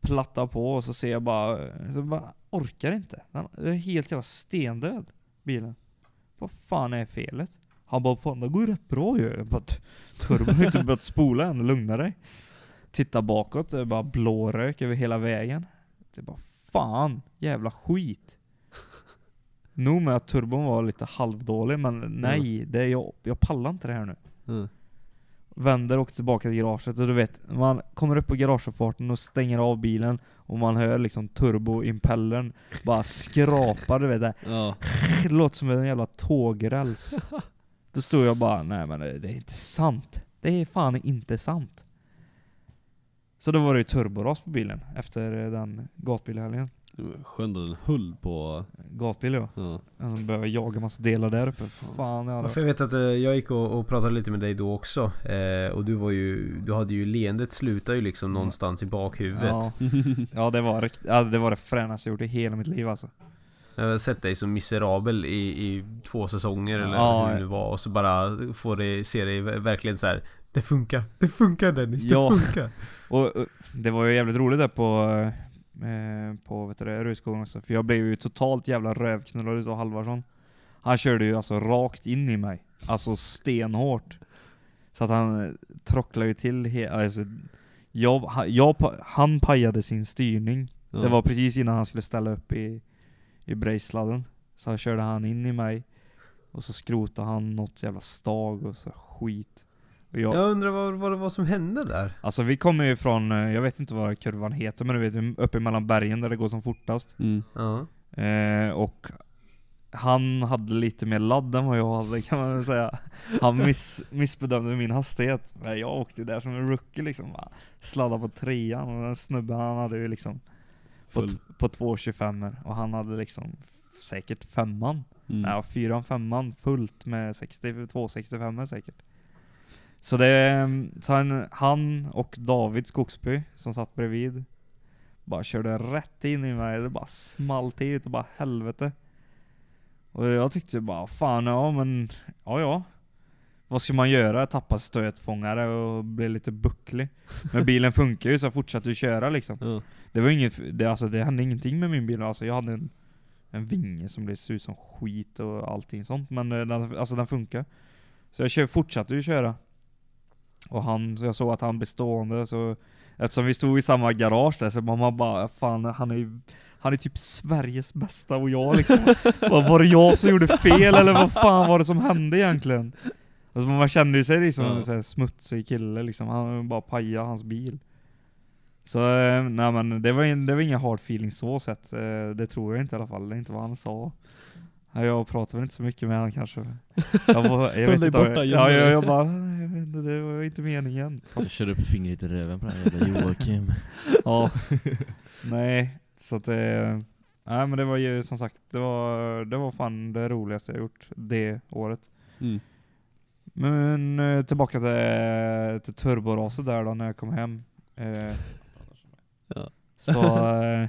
Speaker 7: Plattar på och så ser jag bara, eh, så bara orkar inte. Den är helt jävla stendöd, bilen. Vad fan är felet? Han bara 'Fan det går rätt bra ju' Jag bara 'Turbon har inte börjat spola än, lugna dig' Titta bakåt, det är bara blå rök över hela vägen. Det är bara 'Fan, jävla skit' Nog med att turbon var lite halvdålig, men nej, det är jag, jag pallar inte det här nu.
Speaker 8: Mm.
Speaker 7: Vänder och åker tillbaka till garaget och du vet, man kommer upp på garageuppfarten och stänger av bilen och man hör liksom turboimpellern bara skrapa, du vet det. [LAUGHS]
Speaker 8: Ja.
Speaker 7: Det [LAUGHS] låter som en jävla tågräls. [LAUGHS] Då stod jag bara, nej men det, det är inte sant. Det är fan inte sant. Så då var det ju turboras på bilen efter den gatbilhelgen.
Speaker 8: Skönt att den höll på...
Speaker 7: Gatbil ja.
Speaker 8: Ja.
Speaker 7: Han började jaga massa delar där uppe. Fan ja,
Speaker 5: Ja,
Speaker 7: det
Speaker 5: för jag vet att eh, jag gick och, och pratade lite med dig då också eh, Och du var ju, du hade ju leendet slutar ju liksom någonstans i bakhuvudet
Speaker 7: Ja, [LAUGHS] ja det, var, ja, det var det fränaste jag gjort i hela mitt liv alltså.
Speaker 5: Jag har sett dig som miserabel i, i två säsonger eller
Speaker 7: Ja,
Speaker 5: hur det nu var Och så bara får dig, se dig ver- verkligen så här. Det funkar, det funkar Dennis, det
Speaker 7: Ja.
Speaker 5: funkar [LAUGHS]
Speaker 7: Och och det var ju jävligt roligt där på, eh, på vet du, det, Rudskogen också, för jag blev ju totalt jävla rövknullad utav Halvarsson. Han körde ju alltså rakt in i mig, alltså stenhårt. Så att han eh, trocklade ju till he- alltså, jag, jag, Han pajade sin styrning.
Speaker 8: Ja.
Speaker 7: Det var precis innan han skulle ställa upp i, i brejsladden. Så körde han in i mig. Och så skrotade han något jävla stag och så skit. Jag,
Speaker 5: Jag undrar vad, vad det var som hände där?
Speaker 7: Alltså vi kommer ju från, eh, jag vet inte vad kurvan heter, men du vet uppe mellan bergen där det går som fortast.
Speaker 8: Mm.
Speaker 5: Ja
Speaker 7: Eh, och han hade lite mer ladd än vad jag hade kan man säga. Han miss, missbedömde min hastighet. Men jag åkte där som en rookie liksom. Sladdade på trean och den snubben han hade ju liksom på,
Speaker 8: Full.
Speaker 7: t- på 2.25 och han hade liksom säkert femman.
Speaker 8: Mm.
Speaker 7: Ja, fyran, femman fullt med 60, 265 säkert. Så det, så han, han och David Skogsby som satt bredvid bara körde rätt in i mig. Det bara small till och bara helvete. Och jag tyckte bara fan ja men, ja ja. Vad ska man göra? Tappa stötfångare och bli lite bucklig. Men bilen funkar ju så jag fortsatte ju köra liksom.
Speaker 8: Ja.
Speaker 7: Det var inget, det, alltså, det hände ingenting med min bil. Alltså, jag hade en, en vinge som blev ut som skit och allting sånt. Men eh, den, alltså, den funkar. Så jag kör, fortsatte ju köra. Och han, jag såg att han blev stående så Eftersom vi stod i samma garage där så man bara fan han är ju han är typ Sveriges bästa och jag liksom [LAUGHS] Vad Var det jag som gjorde fel eller vad fan var det som hände egentligen? Alltså man kände ju sig liksom
Speaker 8: Ja.
Speaker 7: som en smutsig kille liksom, han bara pajade hans bil Så eh, nej men det var, det var inga hard feelings så sett, eh, det tror jag inte i alla fall, det är inte vad han sa Ja, Jag pratade väl inte så mycket med honom kanske [LAUGHS] Jag, var, jag vet inte,
Speaker 8: borta,
Speaker 7: jag, ja, jag, jag bara, jag vet inte, det var inte meningen
Speaker 6: Jag kör upp fingret i röven på den här jävla Joakim. [LAUGHS]
Speaker 7: Ja, [LAUGHS] nej, så att det, Nej men det var ju som sagt, det var, det var fan det roligaste jag gjort det året.
Speaker 8: Mm.
Speaker 7: Men eh, tillbaka till, till turboraset där då när jag kom hem. Eh,
Speaker 8: Ja.
Speaker 7: Så, eh,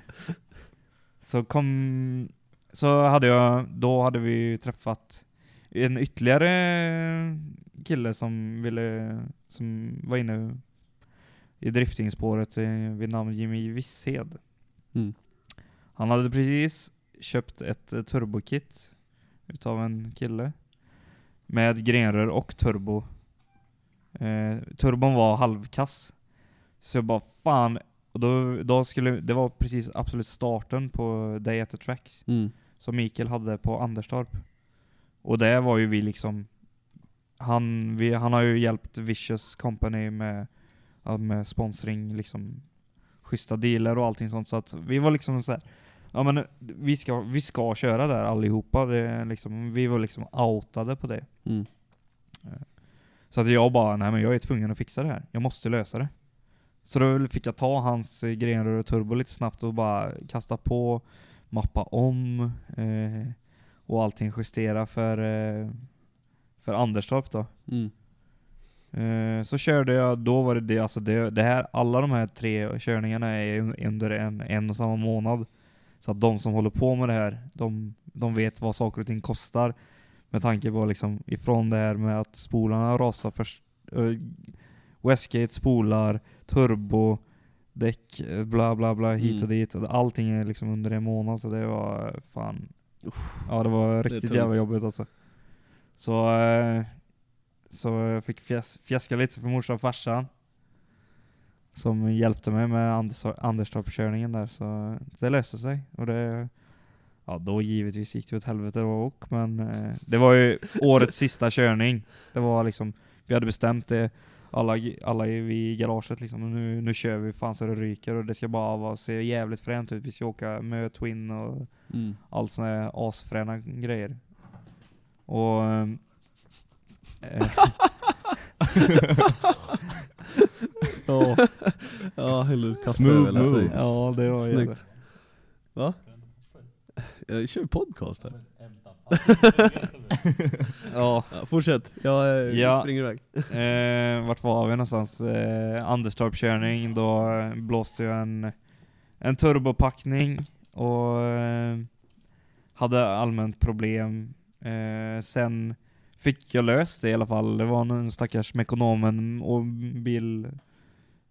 Speaker 7: så kom, så hade jag, då hade vi träffat en ytterligare kille som ville, som var inne i driftingspåret vid namn Jimmy Visshed.
Speaker 8: Mm.
Speaker 7: Han hade precis köpt ett eh, turbokit utav en kille. Med grenrör och turbo. Eh, turbon var halvkass. Så jag bara fan, och då, då skulle, det var precis absolut starten på Day at the Tracks.
Speaker 8: Mm.
Speaker 7: Som Mikael hade på Anderstorp. Och det var ju vi liksom Han, vi, han har ju hjälpt Vicious Company med, med sponsring, liksom schyssta dealer och allting sånt. Så att vi var liksom så här. Ja men vi ska, vi ska köra där allihopa. Det liksom, vi var liksom outade på det.
Speaker 8: Mm.
Speaker 7: Så att jag bara, nej men jag är tvungen att fixa det här. Jag måste lösa det. Så då fick jag ta hans grenrör och turbo lite snabbt och bara kasta på, mappa om eh, och allting justera för, eh, för Anderstorp då.
Speaker 8: Mm.
Speaker 7: Eh, så körde jag, då var det det, alltså det, det här, alla de här tre körningarna är un- under en, en och samma månad. Så att de som håller på med det här, de, de vet vad saker och ting kostar. Med tanke på liksom, ifrån det här med att spolarna rasar först, uh, Westgate spolar, turbo, däck, eh, bla bla bla, hit och
Speaker 8: Mm.
Speaker 7: dit. Och Allting är liksom under en månad, så det var fan... Ja det var riktigt
Speaker 8: tungt.
Speaker 7: jävla jobbigt alltså. Så, eh, så jag fick fjäs, fjäska lite för morsan och farsan. Som hjälpte mig med Anders, Anderstorp-körningen där, så det löste sig. Och det, ja då givetvis gick det åt helvete då också, men eh, det var ju årets sista körning. Det var liksom, vi hade bestämt det, alla, alla i vi i garaget liksom, och nu, nu kör vi fan så det ryker och det ska bara vara, se jävligt fränt ut. Vi ska åka med Twin och
Speaker 8: Mm.
Speaker 7: allt såna här asfräna grejer. Och... eh, [LAUGHS]
Speaker 8: Ja, ja häll ut kaffe
Speaker 6: Smooth moves.
Speaker 7: ja, det var jävligt.
Speaker 8: Snyggt. Va? Jag kör podcast här. [LAUGHS]
Speaker 7: Ja.
Speaker 8: Ja, fortsätt, jag eh,
Speaker 7: Ja.
Speaker 8: springer iväg. [LAUGHS]
Speaker 7: Eh, vart var vi någonstans? Eh, Anderstorp-körning, då eh, blåste jag en, en turbopackning och eh, hade allmänt problem. Eh, sen fick jag löst det i alla fall. Det var en stackars Mekonomen och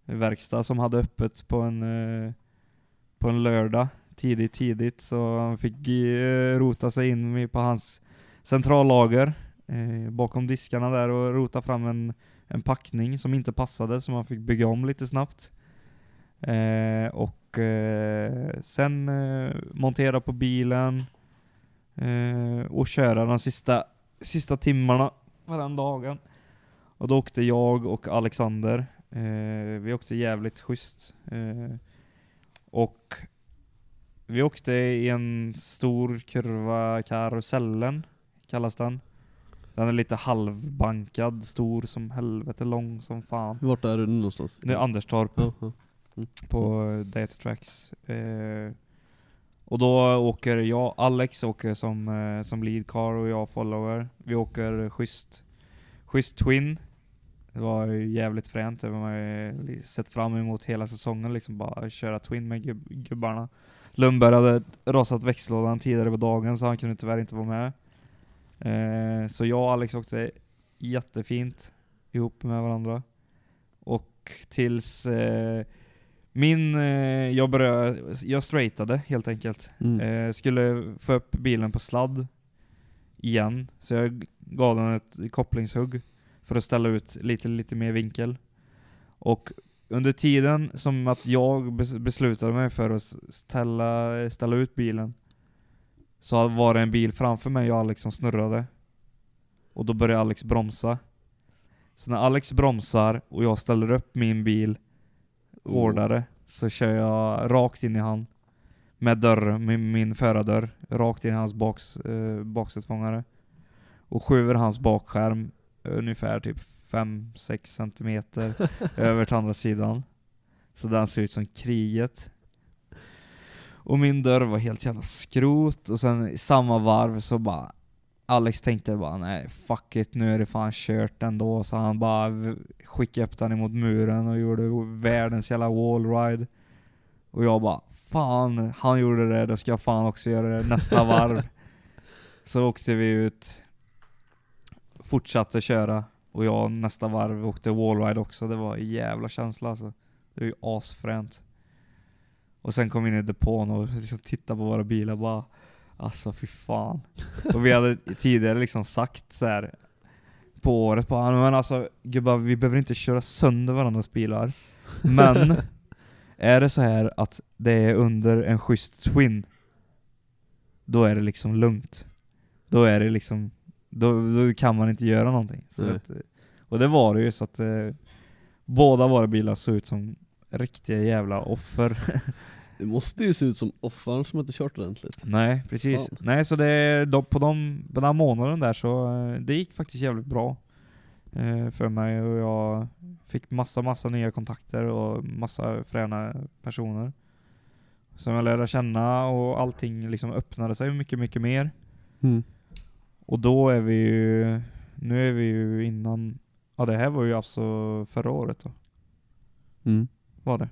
Speaker 7: bilverkstad som hade öppet på en, eh, på en lördag tidigt, tidigt. Så han fick eh, rota sig in på hans centrallager eh, bakom diskarna där och rota fram en, en packning som inte passade så man fick bygga om lite snabbt. Eh, och eh, sen eh, montera på bilen eh, och köra de sista, sista timmarna på den dagen. Och då åkte jag och Alexander. Eh, vi åkte jävligt schysst. Eh, och vi åkte i en stor kurva, karusellen kallas den. Den är lite halvbankad, stor som helvete, lång som fan.
Speaker 8: Vart är du nu någonstans?
Speaker 7: Det är Anderstorp
Speaker 8: Ja, ja.
Speaker 7: på Date Tracks. Eh, och då åker jag, Alex åker som, eh, som lead car och jag follower. Vi åker schysst, schysst twin. Det var ju jävligt fränt, det har man ju sett fram emot hela säsongen liksom bara köra twin med gubb, gubbarna. Lundberg hade rasat växellådan tidigare på dagen så han kunde tyvärr inte vara med. Eh, så jag och Alex åkte jättefint ihop med varandra. Och tills eh, min, eh, jag började, jag straightade helt enkelt.
Speaker 8: Mm.
Speaker 7: Eh, skulle få upp bilen på sladd igen, så jag gav den ett kopplingshugg för att ställa ut lite, lite mer vinkel. Och under tiden som att jag bes- beslutade mig för att ställa, ställa ut bilen, så var det en bil framför mig och Alex som snurrade. Och då började Alex bromsa. Så när Alex bromsar och jag ställer upp min bil hårdare så kör jag rakt in i han. Med dörren, med min förardörr, rakt in i hans baks, eh, baksätesfångare. Och skjuter hans bakskärm ungefär typ 5-6 centimeter [LAUGHS] över till andra sidan. Så den ser ut som kriget. Och min dörr var helt jävla skrot, och sen i samma varv så bara Alex tänkte bara nej fuck it, nu är det fan kört ändå, så han bara skickade upp den emot muren och gjorde världens jävla wallride. Och jag bara fan, han gjorde det, då ska jag fan också göra det nästa varv. [LAUGHS] Så åkte vi ut, fortsatte köra, och jag nästa varv åkte wallride också, det var en jävla känsla alltså. Det var ju asfränt. Och sen kom vi in i depån och [LAUGHS] liksom tittade på våra bilar bara Alltså fy fan. [LAUGHS] Och vi hade tidigare liksom sagt så här på året bara, men alltså gubbar vi behöver inte köra sönder varandras bilar. Men [LAUGHS] är det så här att det är under en schysst twin, då är det liksom lugnt. Då är det liksom, då, då kan man inte göra någonting. Så att, och det var det ju, så att eh, båda våra bilar såg ut som riktiga jävla offer. [LAUGHS]
Speaker 8: Det måste ju se ut som offaren som inte kört ordentligt.
Speaker 7: Nej, precis.
Speaker 8: Fan.
Speaker 7: Nej, så det, de, på, de, på den här månaden där så, eh, det gick faktiskt jävligt bra eh, för mig och jag fick massa, massa nya kontakter och massa fräna personer som jag lärde känna och allting liksom öppnade sig mycket, mycket mer.
Speaker 8: Mm.
Speaker 7: Och då är vi ju, nu är vi ju innan, ja det här var ju alltså förra året då
Speaker 8: Mm.
Speaker 7: var det.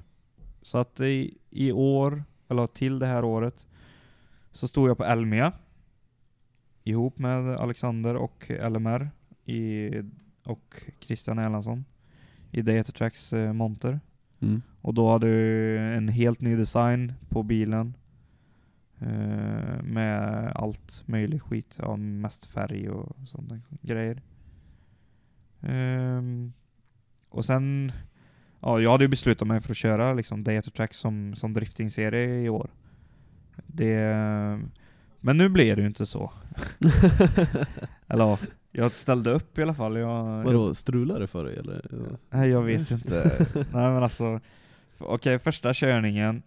Speaker 7: Så att i, i år, eller till det här året, så stod jag på Elmia ihop med Alexander och LMR i, och Christian Erlandsson i Data Tracks eh, monter.
Speaker 8: Mm.
Speaker 7: Och då hade vi en helt ny design på bilen. Eh, med allt möjligt skit, ja, mest färg och sådana grejer. Ehm, och sen, ja jag hade ju beslutat mig för att köra liksom Data Tracks som, som driftingserie i år. Det, men nu blev det ju inte så. [LAUGHS] Eller ja, jag ställde upp i alla fall. Jag,
Speaker 8: Vadå, strular det för dig eller?
Speaker 7: Nej jag vet inte. [LAUGHS] Nej men alltså, okej första körningen,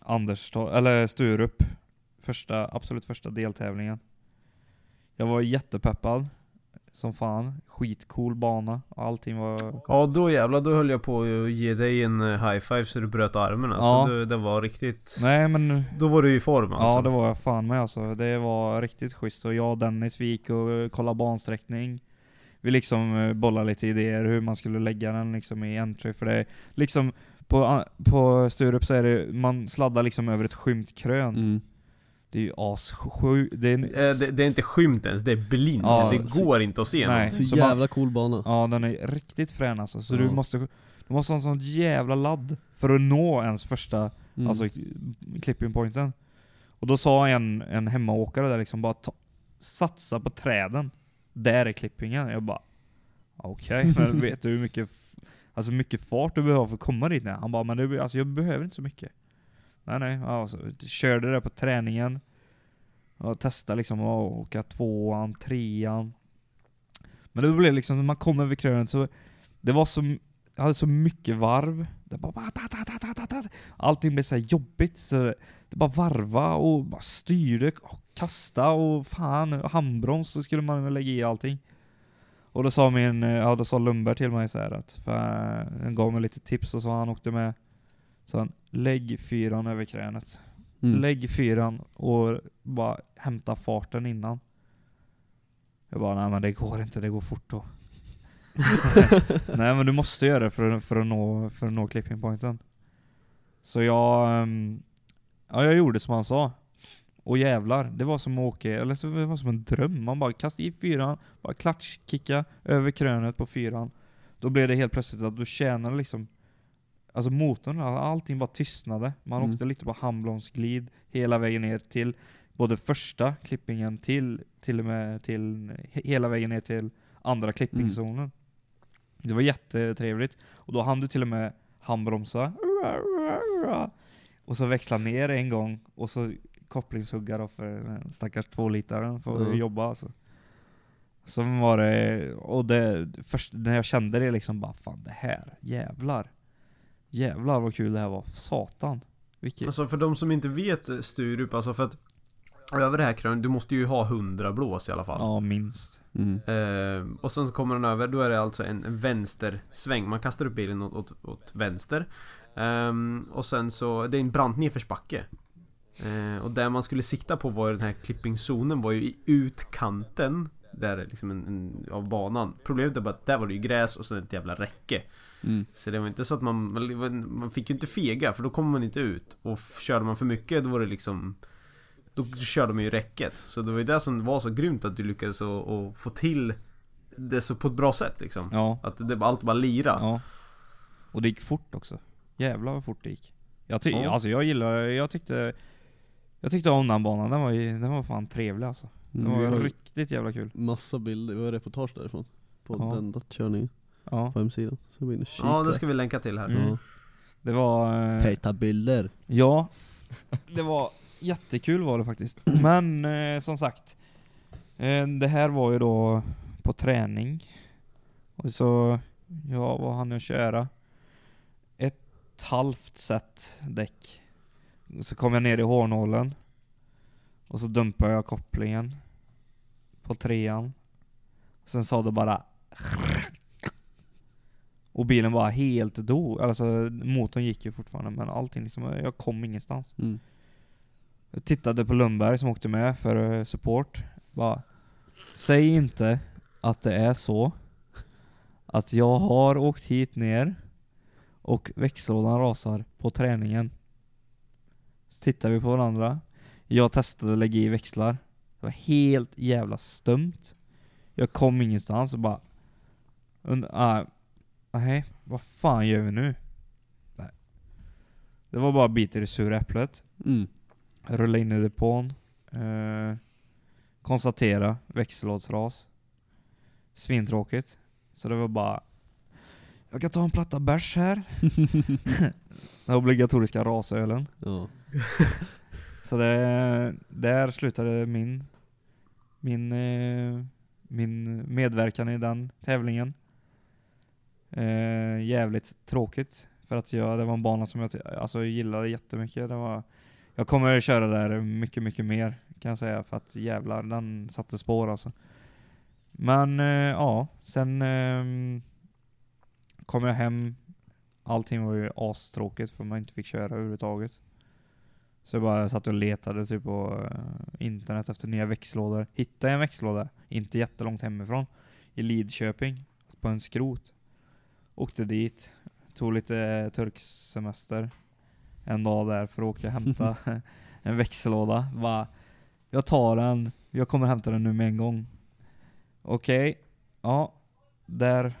Speaker 7: Anders, eller Sturup, första, absolut första deltävlingen. Jag var jättepeppad, som fan. Skitcool bana, allting var...
Speaker 5: Ja då jävlar, då höll jag på att ge dig en eh, high five så du bröt armen alltså.
Speaker 7: Ja.
Speaker 5: Det, det var riktigt...
Speaker 7: Nej men,
Speaker 5: Då var du i form alltså.
Speaker 7: ja det var jag fan med alltså. Det var riktigt schysst och jag och Dennis vi gick och eh, kollade bansträckning. Vi liksom eh, bollade lite idéer hur man skulle lägga den liksom i entry, för det liksom på, på Sturup så är det, man sladdar liksom över ett skymt krön.
Speaker 8: Mm.
Speaker 7: Det är ju assjukt. Det en,
Speaker 5: Eh, det, det är inte skymt ens, det är blint.
Speaker 7: Ja,
Speaker 5: det
Speaker 7: så-
Speaker 5: går inte att se
Speaker 7: Nej.
Speaker 5: någonting.
Speaker 8: Så
Speaker 7: Så man-
Speaker 8: jävla cool bana.
Speaker 7: Ja den är riktigt frän alltså. Så
Speaker 8: Ja.
Speaker 7: du måste, du måste ha en sån jävla ladd för att nå ens första
Speaker 8: Mm.
Speaker 7: alltså clipping pointen. Och då sa en, en hemmaåkare där liksom bara ta, satsa på träden. Där är klippingen. Jag bara okej, men [LAUGHS] vet du hur mycket Alltså mycket fart du behöver för att komma dit? Nej. Han bara men du, alltså jag behöver inte så mycket. Nej nej, alltså, körde det på träningen. Och testade liksom att åka tvåan, trean. Men det blev liksom, när man kom över krönet så Det var så, jag hade så mycket varv. Det bara, ta, ta, ta, ta, ta, ta. Allting blev så här jobbigt. Så det, det bara varva och bara styrde och kasta och fan, handbroms så skulle man lägga i allting. Och då sa min, eh, ja då sa Lundberg till mig så här att, för han gav mig lite tips och så han åkte med. Så han, lägg fyran över krönet.
Speaker 8: Mm.
Speaker 7: Lägg fyran och bara hämta farten innan. Jag bara, nej men det går inte, det går fort då. [LAUGHS] nej men du måste göra det för, att- för, att, nå, för att nå clipping pointen. Så jag, ehm, ja jag gjorde som han sa. Och jävlar, det var som att åka, eller så det var som en dröm. Man bara kastade i fyran, bara klatschkicka över krönet på fyran. Då blev det helt plötsligt att du tjänade liksom Alltså motorn, allting bara tystnade. Man
Speaker 8: Mm.
Speaker 7: åkte lite på handbromsglid hela vägen ner till både första klippingen till, till och med till, he- hela vägen ner till andra klippingzonen. Det var jättetrevligt. Och då hann du till och med handbromsa. Och så växla ner en gång och så kopplingshugga då för den stackars tvålitaren för att
Speaker 8: Mm.
Speaker 7: jobba alltså. Så var det, och det, först när jag kände det liksom bara fan det här, jävlar. Jävlar vad kul det här var, satan. Vilket,
Speaker 5: Alltså för de som inte vet Sturup, alltså för att Över det här krönet, du måste ju ha 100 blås i alla fall.
Speaker 7: ja minst.
Speaker 8: Mm.
Speaker 5: Eh, och sen så kommer den över, då är det alltså en vänstersväng. Man kastar upp bilen åt, åt, åt vänster. Ehm, och sen så, det är en brant nedförsbacke. Eh, och där man skulle sikta på var den här klippingzonen var ju i utkanten där liksom en, en, av banan. Problemet är bara att där var det ju gräs och sen ett jävla räcke.
Speaker 8: Mm.
Speaker 5: Så det var inte så att man, man, man fick ju inte fega för då kommer man inte ut. Och körde man för mycket då var det liksom Då körde man ju räcket. Så det var ju det som var så grymt att du lyckades att, att få till det så på ett bra sätt liksom.
Speaker 7: Ja.
Speaker 5: Att det, allt bara lira.
Speaker 7: Ja. Och det gick fort också. Jävlar vad fort det gick. Jag ty-
Speaker 5: Ja.
Speaker 7: alltså jag gillar, jag tyckte Jag tyckte om den banan, den var, ju, den var fan trevlig alltså. Den
Speaker 8: Mm, vi
Speaker 7: var riktigt jävla kul.
Speaker 8: massa bilder, vi har reportage därifrån. På
Speaker 7: Ja.
Speaker 8: den dattkörningen
Speaker 7: Ja.
Speaker 8: på hemsidan. Så kika.
Speaker 5: Ja, det ska vi länka till här.
Speaker 7: Mm.
Speaker 8: Ja.
Speaker 7: Det var... eh,
Speaker 8: Feta bilder.
Speaker 7: Ja, det var jättekul var det faktiskt. Men eh, som sagt, eh, det här var ju då på träning. Och så, ja vad hann jag köra? Ett halvt set däck. Så kom jag ner i hårnålen. Och så dumpade jag kopplingen. På trean. Sen sa det bara [SNIFFS] och bilen bara helt dog. Alltså motorn gick ju fortfarande men allting liksom, jag kom ingenstans.
Speaker 8: Mm.
Speaker 7: Jag tittade på Lundberg som åkte med för eh, support. Bara, säg inte att det är så att jag har åkt hit ner och växellådan rasar på träningen. Så tittar vi på varandra. Jag testade att lägga i växlar. Det var helt jävla stumt. Jag kom ingenstans och bara... Ah, nej, vad fan gör vi nu? Nej. Det var bara bita i det sura äpplet.
Speaker 8: Mm.
Speaker 7: Rulla in i depån. Eh, konstatera växellådsras. Svintråkigt. Så det var bara... Jag kan ta en platta bärs här. [LAUGHS] [LAUGHS] Den obligatoriska rasölen.
Speaker 8: Ja. [LAUGHS]
Speaker 7: Så det, där slutade min, min, eh, min medverkan i den tävlingen. Eh, jävligt tråkigt. För att jag, det var en bana som jag alltså, gillade jättemycket. Det var, jag kommer att köra där mycket, mycket mer kan jag säga. För att jävlar, den satte spår alltså. Men eh, ja, sen eh, kom jag hem. Allting var ju astråkigt för man inte fick köra överhuvudtaget. Så jag bara satt och letade typ på eh, internet efter nya växellådor. Hittade en växellåda, inte jättelångt hemifrån, i Lidköping, på en skrot. Åkte dit, tog lite turksemester en dag där för att åka och hämta [LAUGHS] [LAUGHS] en växellåda. Bara, jag tar den, jag kommer hämta den nu med en gång. Okej, ja, där.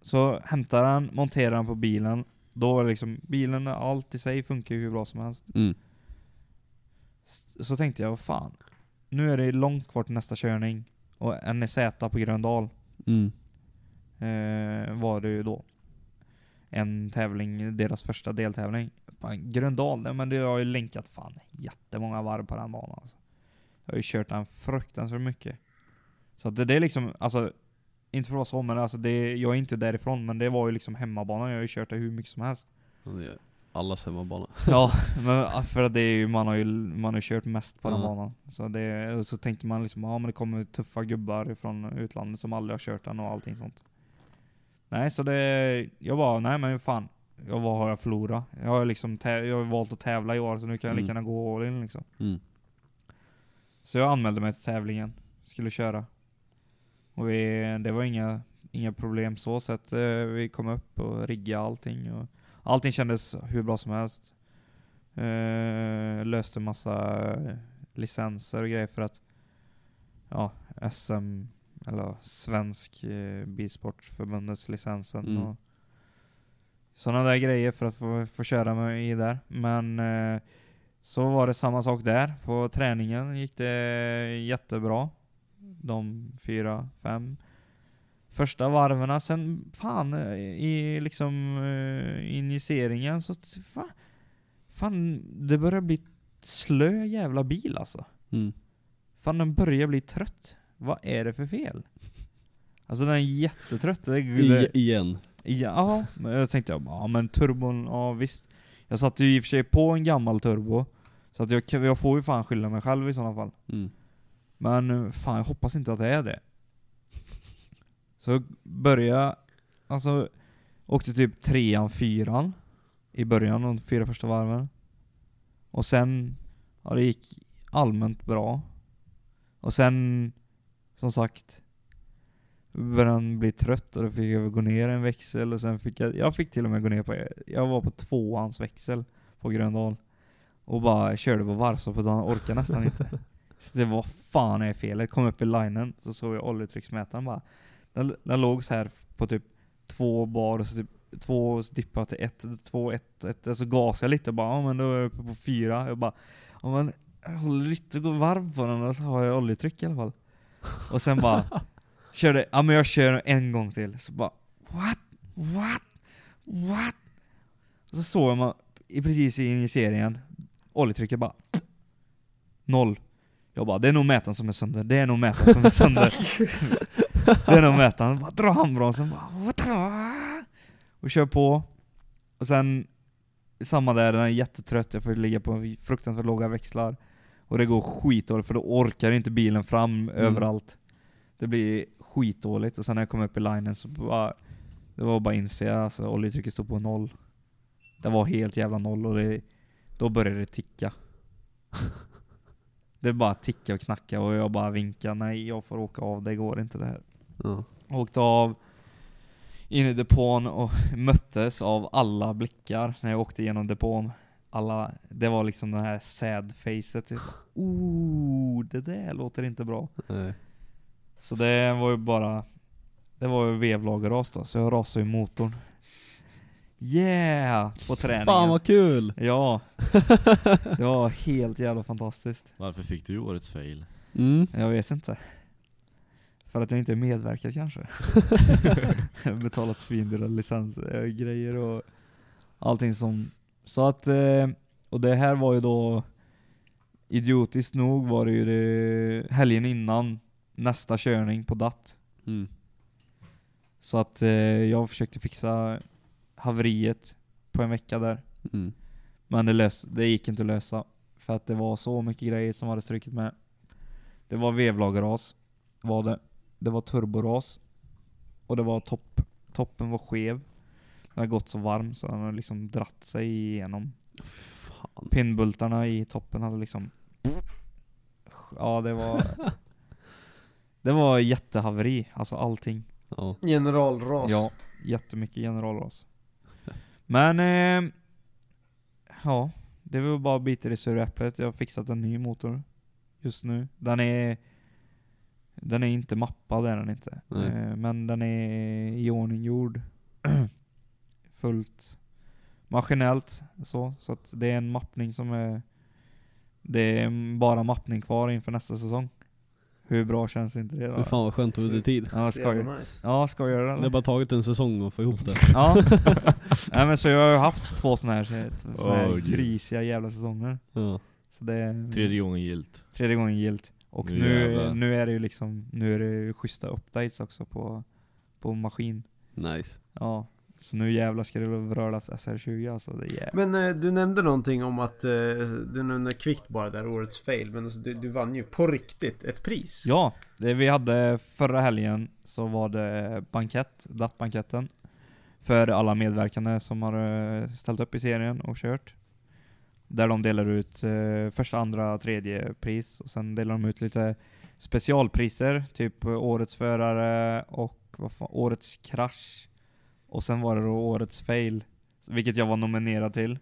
Speaker 7: Så hämtar han, monterar den på bilen. Då var det liksom, bilen, allt i sig funkar ju hur bra som helst.
Speaker 8: Mm.
Speaker 7: Så tänkte jag, vad fan. Nu är det långt kvar till nästa körning. Och NEZ på Gröndal
Speaker 8: Mm.
Speaker 7: eh, var det ju då. En tävling, deras första deltävling. Fan, Gröndal, nej, men det har ju länkat fan jättemånga varv på den banan. Alltså. Jag har ju kört den fruktansvärt mycket. Så det, det är liksom, alltså inte för att vara så, men alltså det, jag är inte därifrån, men det var ju liksom hemmabanan. Jag har ju kört det hur mycket som helst.
Speaker 8: Allas hemmabana. [LAUGHS]
Speaker 7: Ja, men för att det är ju, man har ju, man har kört mest på den
Speaker 8: Ja.
Speaker 7: banan. Så, det, så tänkte man liksom, ja men det kommer tuffa gubbar från utlandet som aldrig har kört den och allting sånt. Nej, så det, jag bara, nej men fan. Jag, vad har jag förlorat? Jag har liksom, jag har valt att tävla i år så nu kan jag lika
Speaker 8: Mm.
Speaker 7: gärna gå all in liksom.
Speaker 8: Mm.
Speaker 7: Så jag anmälde mig till tävlingen, skulle köra. Och vi, det var inga, inga problem så sett. Eh, Vi kom upp och riggade allting. Och allting kändes hur bra som helst. Eh, löste massa licenser och grejer för att ja, SM, eller Svensk eh, Bilsportförbundets licensen
Speaker 8: Mm.
Speaker 7: och sådana där grejer för att få, få köra mig i där. Men eh, så var det samma sak där. På träningen gick det jättebra. De fyra, fem första varven. Sen fan, i liksom uh, injiceringen så fan, fan, det börjar bli slö jävla bil alltså.
Speaker 8: Mm.
Speaker 7: Fan den börjar bli trött. Vad är det för fel? Alltså den är jättetrött. Det,
Speaker 8: I,
Speaker 7: det,
Speaker 8: igen.
Speaker 7: Ja, men jag tänkte jag ja men turbon, ja visst. Jag satte ju i och för sig på en gammal turbo. Så att jag, jag får ju fan skylla mig själv i sådana fall.
Speaker 8: Mm.
Speaker 7: Men eh, fan jag hoppas inte att det är det. Så började, alltså åkte typ trean, fyran i början, de fyra första varven. Och sen Ja det gick allmänt bra. Och sen, som sagt, började han bli trött och då fick jag gå ner en växel och sen fick jag, jag fick till och med gå ner på, jag var på tvåans växel på Gröndal. Och bara körde på varvstoppet för han orkade nästan inte. [LAUGHS] Så det var fan är felet? Kom upp i linen, så såg jag oljetrycksmätaren bara. Den, den låg så här på typ två bar och så typ två dippar till ett, två, ett, ett. Så gasade jag lite och bara, ja men då är jag uppe på fyra. Jag bara, ja men jag håller lite varv på den så har jag oljetryck i alla fall. Och sen bara, [LAUGHS] körde, ja men jag kör en gång till. Så bara, what? What? What? Och så såg man i precis i injiceringen, oljetrycket bara, noll. Jag bara, det är nog mätaren som är sönder, det är nog mätaren som är sönder. [LAUGHS] det är nog mätaren. Bara dra handbromsen, bara, och kör på. Och sen, samma där, den är jättetrött, jag får ligga på fruktansvärt låga växlar. Och det går skitdåligt för då orkar inte bilen fram överallt. Det blir skitdåligt och sen när jag kom upp i linen så bara, det var bara att inse, alltså oljetrycket stod på noll. Det var helt jävla noll och det, då började det ticka. [LAUGHS] Det bara ticka och knacka och jag bara vinkade, nej jag får åka av, det går inte det här.
Speaker 8: Ja.
Speaker 7: Åkte av in i depån och [LAUGHS] möttes av alla blickar när jag åkte genom depån. Alla, det var liksom det här sad facet. Typ. [GASPS] Ooh, det där låter inte bra.
Speaker 8: Nej.
Speaker 7: Så det var ju bara, det var ju vevlagerras då, så jag rasade i motorn. Yeah! På träningen.
Speaker 8: Fan vad kul!
Speaker 7: Ja. [LAUGHS] Det var helt jävla fantastiskt.
Speaker 6: Varför fick du årets fail?
Speaker 8: Mm.
Speaker 7: Jag vet inte. För att jag inte medverkat kanske. [LAUGHS] Jag har betalat svindyra licensgrejer och allting som... Så att, eh, och det här var ju då, idiotiskt nog var det ju det, helgen innan nästa körning på DAT.
Speaker 8: Mm.
Speaker 7: Så att eh, jag försökte fixa haveriet på en vecka där.
Speaker 8: Mm.
Speaker 7: Men det, lös, det gick inte att lösa. För att det var så mycket grejer som hade strukit med. Det var vevlagerras, var det. Det var turboras. Och det var topp. Toppen var skev. Den hade gått så varm så den hade liksom dratt sig igenom.
Speaker 8: Fan.
Speaker 7: Pinnbultarna i toppen hade liksom... Ja, det var... [LAUGHS] Det var jättehaveri, alltså allting.
Speaker 8: Ja.
Speaker 5: Generalras.
Speaker 7: Ja, jättemycket generalras. Men, eh, ja. Det var bara bitar i sura äpplet. Jag har fixat en ny motor just nu. Den är Den är inte mappad, är den inte. Eh, men den är i ordning gjord. [CLEARS THROAT] Fullt maskinellt så. Så att det är en mappning som är Det är bara mappning kvar inför nästa säsong. Hur bra känns inte det
Speaker 8: Fy
Speaker 7: då?
Speaker 8: fan vad skönt att det tid.
Speaker 7: Ja, skoj.
Speaker 5: Jävla nice.
Speaker 7: Ja, skojar du
Speaker 8: Det har
Speaker 7: eller?
Speaker 8: bara tagit en säsong att få ihop det. [LAUGHS]
Speaker 7: Ja. [LAUGHS] Nej men så jag har ju haft två såna här, såna här
Speaker 6: gud.
Speaker 7: grisiga jävla säsonger.
Speaker 8: Ja.
Speaker 7: Så det är
Speaker 6: Tredje gången gilt.
Speaker 7: tredje gången gilt. Och
Speaker 6: Nu
Speaker 7: nu, nu är det ju liksom, nu är det ju schyssta updates också på, på maskin.
Speaker 8: Nice.
Speaker 7: Ja. Så nu jävlar ska det röras SR20 alltså, det är jävlar.
Speaker 5: Men eh, du nämnde någonting om att eh, du nämnde kvickt bara där årets fail Men alltså, du, du vann ju på riktigt ett pris
Speaker 7: Ja, det vi hade förra helgen så var det bankett, DAT-banketten. För alla medverkande som har eh, ställt upp i serien och kört. Där de delar ut eh, första, andra, tredje pris och sen delar de ut lite specialpriser, typ årets förare och vad fan, årets krasch. Och sen var det då årets fail, vilket jag var nominerad till.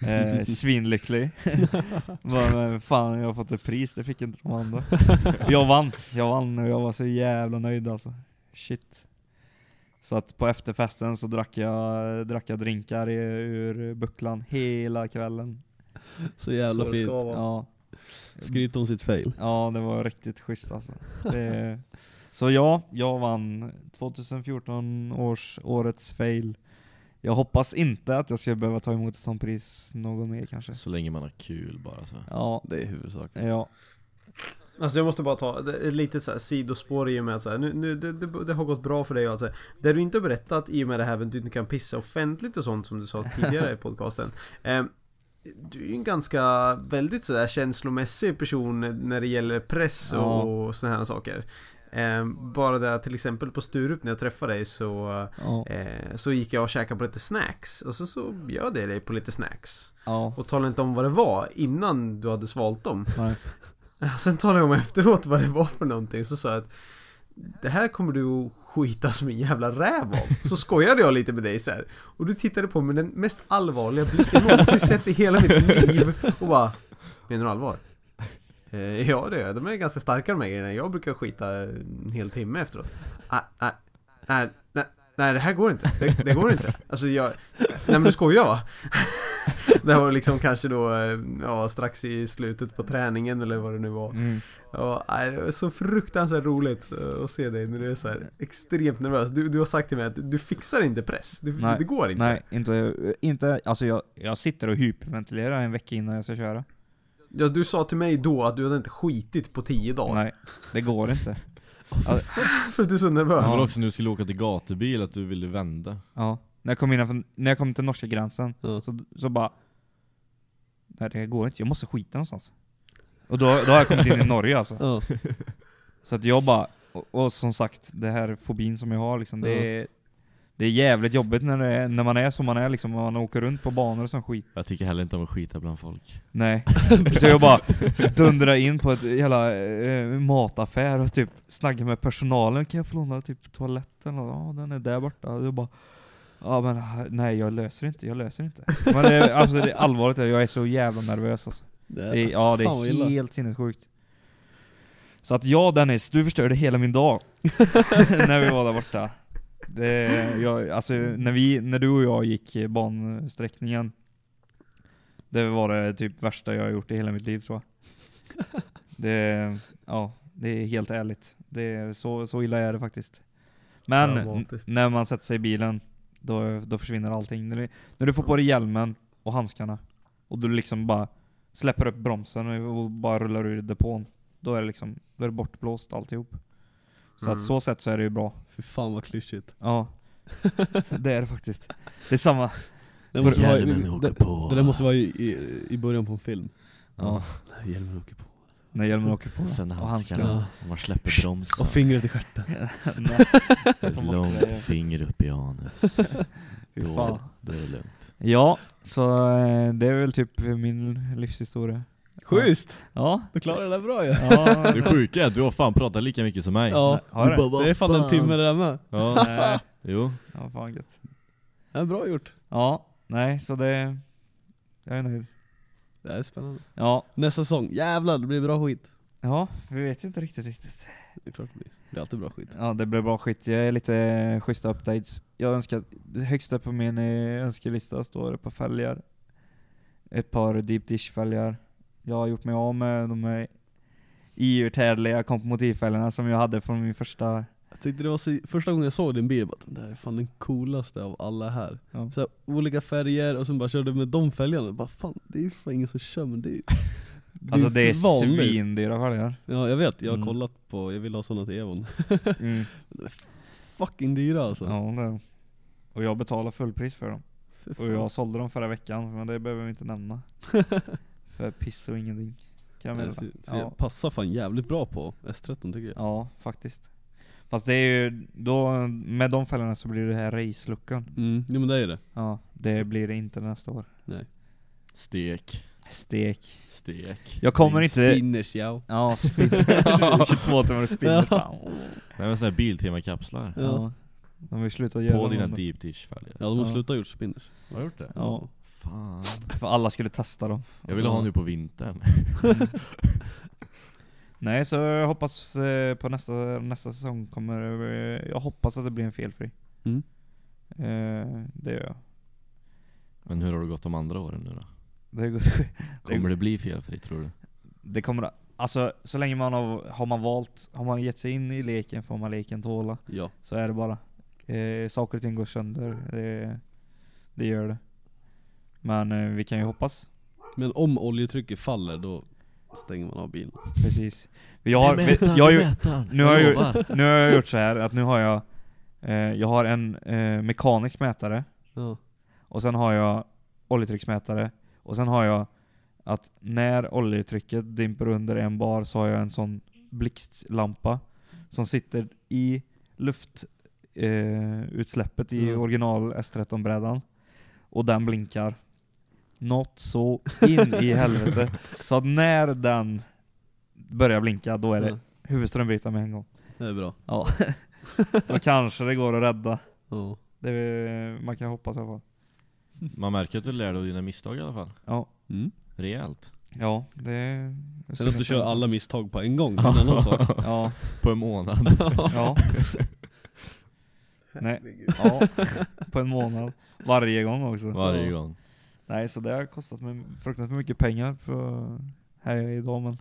Speaker 7: Eh, [LAUGHS] svinlycklig. [LAUGHS] Men fan, jag har fått ett pris, det fick inte de andra. Jag vann, jag vann och jag var så jävla nöjd alltså. Shit. Så att på efterfesten så drack jag, drack jag drinkar i, ur bucklan hela kvällen.
Speaker 8: Så jävla
Speaker 5: Så
Speaker 8: fint.
Speaker 7: Ja.
Speaker 8: Skryt om sitt fail.
Speaker 7: Ja, det var riktigt schysst alltså. Det, så ja, jag vann 2014 års årets fail. Jag hoppas inte att jag ska behöva ta emot ett sånt pris någon mer kanske.
Speaker 6: Så länge man har kul bara så.
Speaker 7: Ja,
Speaker 8: Det är huvudsaken.
Speaker 7: ja.
Speaker 5: Alltså jag måste bara ta ett litet så här sidospår i och med att så här, nu, nu det, det, det har gått bra för dig och allt så här. Det du inte berättat i och med det här att du inte kan pissa offentligt och sånt som du sa tidigare i podcasten [LAUGHS] eh, Du är ju en ganska väldigt sådär känslomässig person när det gäller press och,
Speaker 7: Ja.
Speaker 5: och sådana här saker Eh, bara att till exempel på Sturup när jag träffade dig så
Speaker 7: Ja.
Speaker 5: eh, Så gick jag och käkade på lite snacks Och så, så bjöd jag dig på lite snacks
Speaker 7: Ja.
Speaker 5: Och talade inte om vad det var innan du hade svalt dem
Speaker 7: Nej. [LAUGHS]
Speaker 5: Sen talade jag om efteråt vad det var för någonting Så sa jag att Det här kommer du skita som en jävla räv av Så skojade jag lite med dig så här. Och du tittade på mig med den mest allvarliga blicken jag någonsin sett i hela mitt liv Och bara Menar du allvar? Eh, ja det jag, de är ganska starka de här grejerna. Jag brukar skita en hel timme efteråt. Nej, nej, nej, nej, nej det här går inte. Det, det går inte. Alltså jag Nej men du skojar va? [LAUGHS] Det var liksom kanske då, eh, ja strax i slutet på träningen eller vad det nu var.
Speaker 7: Mm.
Speaker 5: Ja, det var så fruktansvärt roligt eh, att se dig när du är så här extremt nervös. Du, du har sagt till mig att du fixar inte press, du,
Speaker 7: Nej,
Speaker 5: det går inte.
Speaker 7: Nej, inte, inte, alltså jag, jag sitter och hyperventilerar en vecka innan jag ska köra.
Speaker 5: Ja, Du sa till mig då att du hade inte skitit på tio dagar
Speaker 7: Nej, det går inte. [LAUGHS]
Speaker 5: För att du är så nervös
Speaker 6: Det var också när du skulle åka till gatubil att du ville vända.
Speaker 7: Ja. När jag kom innanför, när jag kom till norska gränsen,
Speaker 8: Ja.
Speaker 7: så, så bara... Nej det går inte, jag måste skita någonstans. Och då, då har jag kommit in i Norge alltså.
Speaker 8: Ja.
Speaker 7: Så att jag bara, och, och som sagt, det här fobin som jag har liksom, det är, det är jävligt jobbigt när, det är, när man är som man är liksom, man åker runt på banor och sån skit.
Speaker 6: Jag tycker heller inte om att skita bland folk.
Speaker 7: Nej. [LAUGHS] Så jag bara dundrar in på ett jävla eh, mataffär och typ snackar med personalen, kan jag få låna typ toaletten? Och, ja den är där borta. Och jag bara Ja men nej jag löser inte, jag löser inte. Men det, är- alltså, det är allvarligt, jag är så jävla nervös alltså.
Speaker 8: Det
Speaker 7: Det är, ja det är helt sinnessjukt. Så att ja Dennis, du förstörde hela min dag. [LAUGHS] när vi var där borta. Det, jag, alltså när, vi, när du och jag gick bansträckningen. Det var det typ värsta jag har gjort i hela mitt liv tror jag. [LAUGHS] Det, ja, det är helt ärligt. Det är så, så illa är det faktiskt. Men när man sätter sig i bilen, då, då försvinner allting. När du, när du får på dig hjälmen och handskarna, och du liksom bara släpper upp bromsen och bara rullar ur depån. Då är det liksom, då är det bortblåst alltihop. Så
Speaker 5: Mm.
Speaker 7: att så sätt så är det ju bra.
Speaker 8: Fy fan vad klyschigt.
Speaker 7: Ja. det är det faktiskt. Det är samma.
Speaker 8: Det, måste vara, det, det,
Speaker 6: på.
Speaker 8: det där måste vara i, i, i början på en film.
Speaker 7: Ja.
Speaker 8: Hjälmen åker på.
Speaker 7: När hjälmen åker på.
Speaker 6: Och sen
Speaker 7: och
Speaker 6: handskarna.
Speaker 7: handskarna.
Speaker 6: Och man släpper bromsen.
Speaker 8: Och fingret i stjärten. [LAUGHS]
Speaker 6: Ett långt
Speaker 7: det.
Speaker 6: finger upp i anus. [LAUGHS] Då, då är det lugnt.
Speaker 7: Ja, så eh, det är väl typ min livshistoria.
Speaker 8: Schysst!
Speaker 7: Ja.
Speaker 8: Du klarar det där bra ju.
Speaker 7: ja.
Speaker 6: Det sjuka är att du har fan pratat lika mycket som mig.
Speaker 8: Ja,
Speaker 7: Har
Speaker 8: du
Speaker 7: det?
Speaker 8: bara, "Vad det är fan en timme det där med.
Speaker 6: Ja.
Speaker 7: Nej. [LAUGHS]
Speaker 6: Jo.
Speaker 7: Ja, fan gött.
Speaker 8: Ja, bra gjort.
Speaker 7: Ja, nej så det... Jag är nöjd.
Speaker 8: Det är spännande.
Speaker 7: Ja,
Speaker 8: Nästa säsong, jävlar det blir bra skit.
Speaker 7: ja, vi vet inte riktigt riktigt.
Speaker 8: Det är klart det blir. Det blir alltid bra skit.
Speaker 7: Ja, det blir bra skit. Jag är lite eh, schyssta updates. Jag önskar, högst upp på min eh, önskelista står det på fälgar. Ett par deep dish fälgar. Jag har gjort mig av med de här outhärdliga kompomotivfälgarna som jag hade från min första...
Speaker 8: Jag tyckte det var så, första gången jag såg din bil, jag bara, den där är fan den coolaste av alla här.
Speaker 7: Ja.
Speaker 8: Så här, olika färger och sen bara körde med de fälgarna, bara fan det är ju fan ingen som kör men det är ju
Speaker 7: Alltså det är svindyra fälgar.
Speaker 8: Ja jag vet, jag har
Speaker 7: Mm.
Speaker 8: kollat på, jag vill ha sådana till Evon. [LAUGHS]
Speaker 7: Mm.
Speaker 8: Fucking dyra alltså.
Speaker 7: Ja, det. Och jag betalar fullpris för dem. Och jag sålde dem förra veckan, men det behöver vi inte nämna. [LAUGHS] för piss och ingenting. Kan jag
Speaker 8: Nej,
Speaker 7: meddela.
Speaker 8: så, så
Speaker 7: Ja.
Speaker 8: jag passar fan jävligt bra på S13 tycker jag.
Speaker 7: Ja, faktiskt. Fast det är ju, då, med de fälgarna så blir det här raceluckan.
Speaker 8: Mm, jo men det är det.
Speaker 7: Ja, det blir det inte nästa år.
Speaker 8: Nej.
Speaker 6: Stek.
Speaker 7: Stek.
Speaker 6: Stek.
Speaker 7: Jag kommer inte...
Speaker 8: Spinners ja.
Speaker 7: Ja, [LAUGHS] [LAUGHS] spinner. 22 timmar spinner. Fan.
Speaker 6: Det är sådana här Biltema-kapslar.
Speaker 8: Ja.
Speaker 7: Ja. De vill sluta göra
Speaker 6: På dina deep dish fälgar.
Speaker 8: Ja de har
Speaker 7: Ja.
Speaker 8: slutat gjort spinners.
Speaker 6: Har du gjort det?
Speaker 7: Ja,
Speaker 6: Fan.
Speaker 7: för alla skulle testa dem.
Speaker 6: Jag vill ha nu på vintern. [LAUGHS]
Speaker 7: Nej, så jag hoppas eh, på nästa, nästa säsong kommer, eh, jag hoppas att det blir en felfri.
Speaker 8: Mm.
Speaker 7: Eh, det gör jag.
Speaker 6: Men hur har det gått de andra åren nu då?
Speaker 7: Det, går, [LAUGHS]
Speaker 6: Kommer det bli felfritt tror du?
Speaker 7: det kommer, alltså så länge man har, har man valt, har man gett sig in i leken får man leken tåla.
Speaker 8: Ja.
Speaker 7: Så är det bara. Eh, saker och ting går sönder, det, det gör det. Men eh, vi kan ju hoppas.
Speaker 8: Men om oljetrycket faller då stänger man av bilen.
Speaker 7: Precis. Jag har, vi, jag har ju, nu har jag, nu har jag gjort så här att nu har jag, eh, jag har en eh, mekanisk mätare,
Speaker 8: Ja.
Speaker 7: och sen har jag oljetrycksmätare, och sen har jag att när oljetrycket dimper under en bar så har jag en sån blixtlampa som sitter i luftutsläppet eh, utsläppet i
Speaker 8: Mm.
Speaker 7: original S13-brädan. Och den blinkar. Något så in i helvete. [LAUGHS] Så att när den börjar blinka, då är det
Speaker 8: Ja.
Speaker 7: huvudströmbrytare med en gång.
Speaker 8: Det är bra.
Speaker 7: Ja. [LAUGHS] då kanske det går att rädda.
Speaker 8: Ja.
Speaker 7: Det är, man kan hoppas i alla fall.
Speaker 6: Man märker att du lär dig av dina misstag i alla fall.
Speaker 7: Ja,
Speaker 8: Mm.
Speaker 6: Rejält.
Speaker 7: ja det...
Speaker 8: Sen att du kör alla misstag på en gång, [LAUGHS] är en annan sak.
Speaker 7: Ja,
Speaker 6: På en månad.
Speaker 7: ja. Nej, ja. På en månad. Varje gång också.
Speaker 6: Varje gång.
Speaker 7: Nej, så det har kostat mig fruktansvärt mycket pengar för här jag är idag men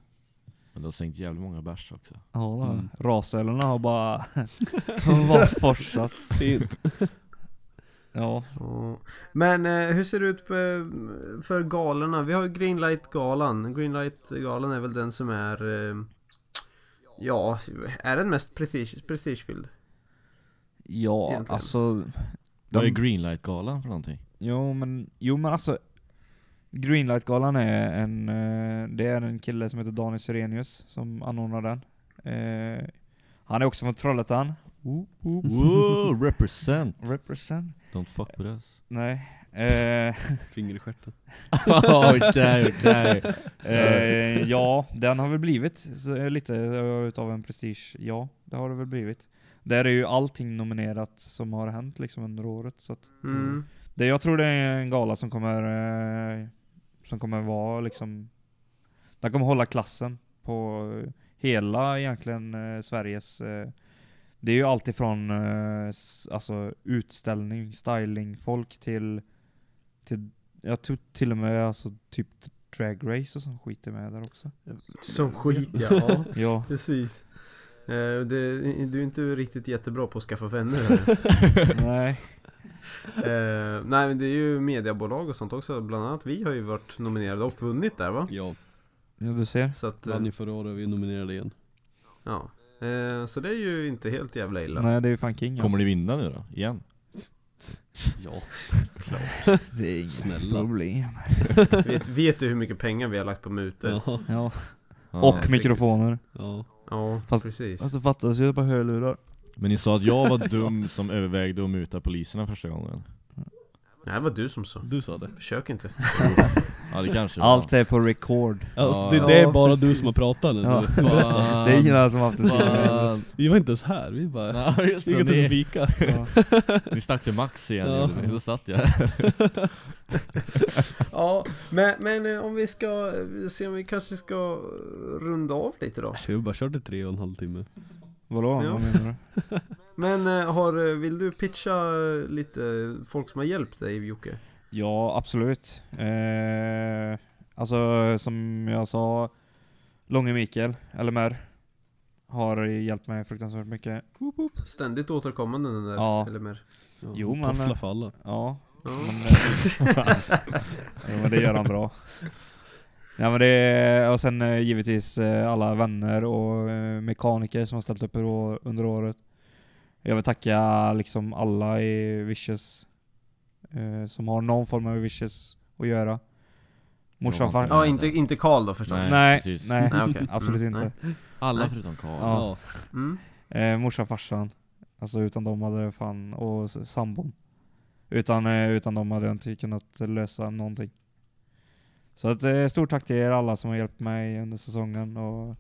Speaker 6: Men du har sänkt jävligt många bärs också.
Speaker 7: Ja.
Speaker 8: Mm.
Speaker 7: rasölerna har bara, [LAUGHS] bara forsat.
Speaker 8: Fint.
Speaker 7: Ja.
Speaker 5: Men eh, hur ser det ut på, för galorna? Vi har ju Greenlight-galan. Greenlight-galan är väl den som är... Eh, ja, är den mest prestige, prestigefylld?
Speaker 7: ja
Speaker 5: Egentligen.
Speaker 7: alltså
Speaker 6: Vad är
Speaker 7: de,
Speaker 6: Greenlight-galan för någonting?
Speaker 7: Jo, men, jo men alltså Greenlight-galan är en, eh, det är en kille som heter Daniel Serenius som anordnar den. Eh, han är också från Trollhättan. Woop, woop. [LAUGHS]
Speaker 6: Wow, represent!
Speaker 7: Represent.
Speaker 6: Don't fuck with us.
Speaker 7: Nej. Eh, [LAUGHS]
Speaker 8: Finger i stjärten. [LAUGHS]
Speaker 6: Okej, okej.
Speaker 7: Eh, ja, den har väl blivit så, lite utav en prestige. Ja, det har det väl blivit. Där är ju allting nominerat som har hänt liksom under året. Så att
Speaker 5: Mm.
Speaker 7: Det, jag tror det är en gala som kommer, eh, som kommer vara liksom, den kommer hålla klassen på hela egentligen eh, Sveriges eh, det är ju allt ifrån eh, alltså utställning, styling, folk till, till jag tror till och med alltså typ drag race och sånt skit är med där också.
Speaker 5: Som skit ja. [LAUGHS] ja. Precis. Eh, det, du är inte riktigt jättebra på att skaffa vänner [LAUGHS]
Speaker 7: nej. [LAUGHS]
Speaker 5: eh, Nej men det är ju mediebolag och sånt också. Bland annat vi har ju varit nominerade och vunnit där va?
Speaker 8: Ja,
Speaker 7: Ja, du ser.
Speaker 5: Så att, eh,
Speaker 8: vann ju förra året, vi är nominerade igen.
Speaker 5: ja. Eh, så det är ju inte helt jävla illa.
Speaker 7: Nej, det är ju fan king
Speaker 6: Kommer
Speaker 7: alltså.
Speaker 6: ni vinna nu då? Igen? [LAUGHS]
Speaker 8: Ja,
Speaker 7: Det är inga
Speaker 8: Snälla.
Speaker 7: problem. [LAUGHS]
Speaker 5: Vet, vet du hur mycket pengar vi har lagt på mutor?
Speaker 8: ja,
Speaker 7: Ja. Och mikrofoner.
Speaker 8: ja.
Speaker 5: Ja,
Speaker 7: Fast-
Speaker 5: precis.
Speaker 7: Alltså fattas ju på hörlurar.
Speaker 6: Men ni sa att jag var dum som övervägde att muta poliserna första gången.
Speaker 5: Det här var du som sa.
Speaker 8: Du sa det.
Speaker 5: Försök inte.
Speaker 6: Ja det kanske var.
Speaker 7: Allt är på record.
Speaker 8: Alltså, det, det är
Speaker 5: Ja,
Speaker 8: bara
Speaker 5: precis.
Speaker 8: du som har pratat nu.
Speaker 7: Ja.
Speaker 6: Fan.
Speaker 7: Det är ingen annan som haft en sida.
Speaker 6: Fan.
Speaker 8: Vi var inte ens här, vi bara...
Speaker 6: Ja just
Speaker 8: Vi
Speaker 6: det,
Speaker 8: gick och tog en
Speaker 6: ni,
Speaker 8: fika.
Speaker 7: Ja.
Speaker 6: ni stack till Max igen
Speaker 8: Ja.
Speaker 6: gjorde ni, så satt jag här. [LAUGHS]
Speaker 5: Ja, men, men eh, om vi ska eh, se om vi kanske ska eh, runda av lite då.
Speaker 8: Vi har bara kört i tre och en halv timme.
Speaker 7: Vadå?
Speaker 5: Ja.
Speaker 7: Vad menar du? [LAUGHS]
Speaker 5: Men eh, har, eh, vill du pitcha eh, lite folk som har hjälpt dig Jocke?
Speaker 7: Ja, absolut. Eh, alltså som jag sa, Långe Mikael, LMR, har hjälpt mig fruktansvärt mycket.
Speaker 5: Ständigt återkommande den där
Speaker 7: Ja.
Speaker 5: LMR.
Speaker 8: Ja,
Speaker 7: Jo, men-
Speaker 8: Toffla för alla.
Speaker 7: Ja,
Speaker 5: Ja.
Speaker 7: men, [LAUGHS] [LAUGHS] jo, men det gör han bra. Ja, men det, och sen eh, givetvis eh, alla vänner och eh, mekaniker som har ställt upp under året. Jag vill tacka liksom alla i Vicious eh, som har någon form av Vicious att göra. Morsan,
Speaker 6: Jag
Speaker 7: far-
Speaker 5: Ja, inte, inte Karl då förstås.
Speaker 6: Nej.
Speaker 7: Nej,
Speaker 6: precis.
Speaker 7: nej,
Speaker 5: Nej, okej. [LAUGHS]
Speaker 7: absolut
Speaker 5: Mm,
Speaker 7: inte.
Speaker 6: Alla
Speaker 5: Nej.
Speaker 6: förutom Karl.
Speaker 7: Ja.
Speaker 5: Mm.
Speaker 7: Eh, morsan, farsan. Alltså utan dem hade det fan, och sambon. Utan, eh, utan dem hade jag inte kunnat lösa någonting. Så ett eh, stort tack till er alla som har hjälpt mig under säsongen och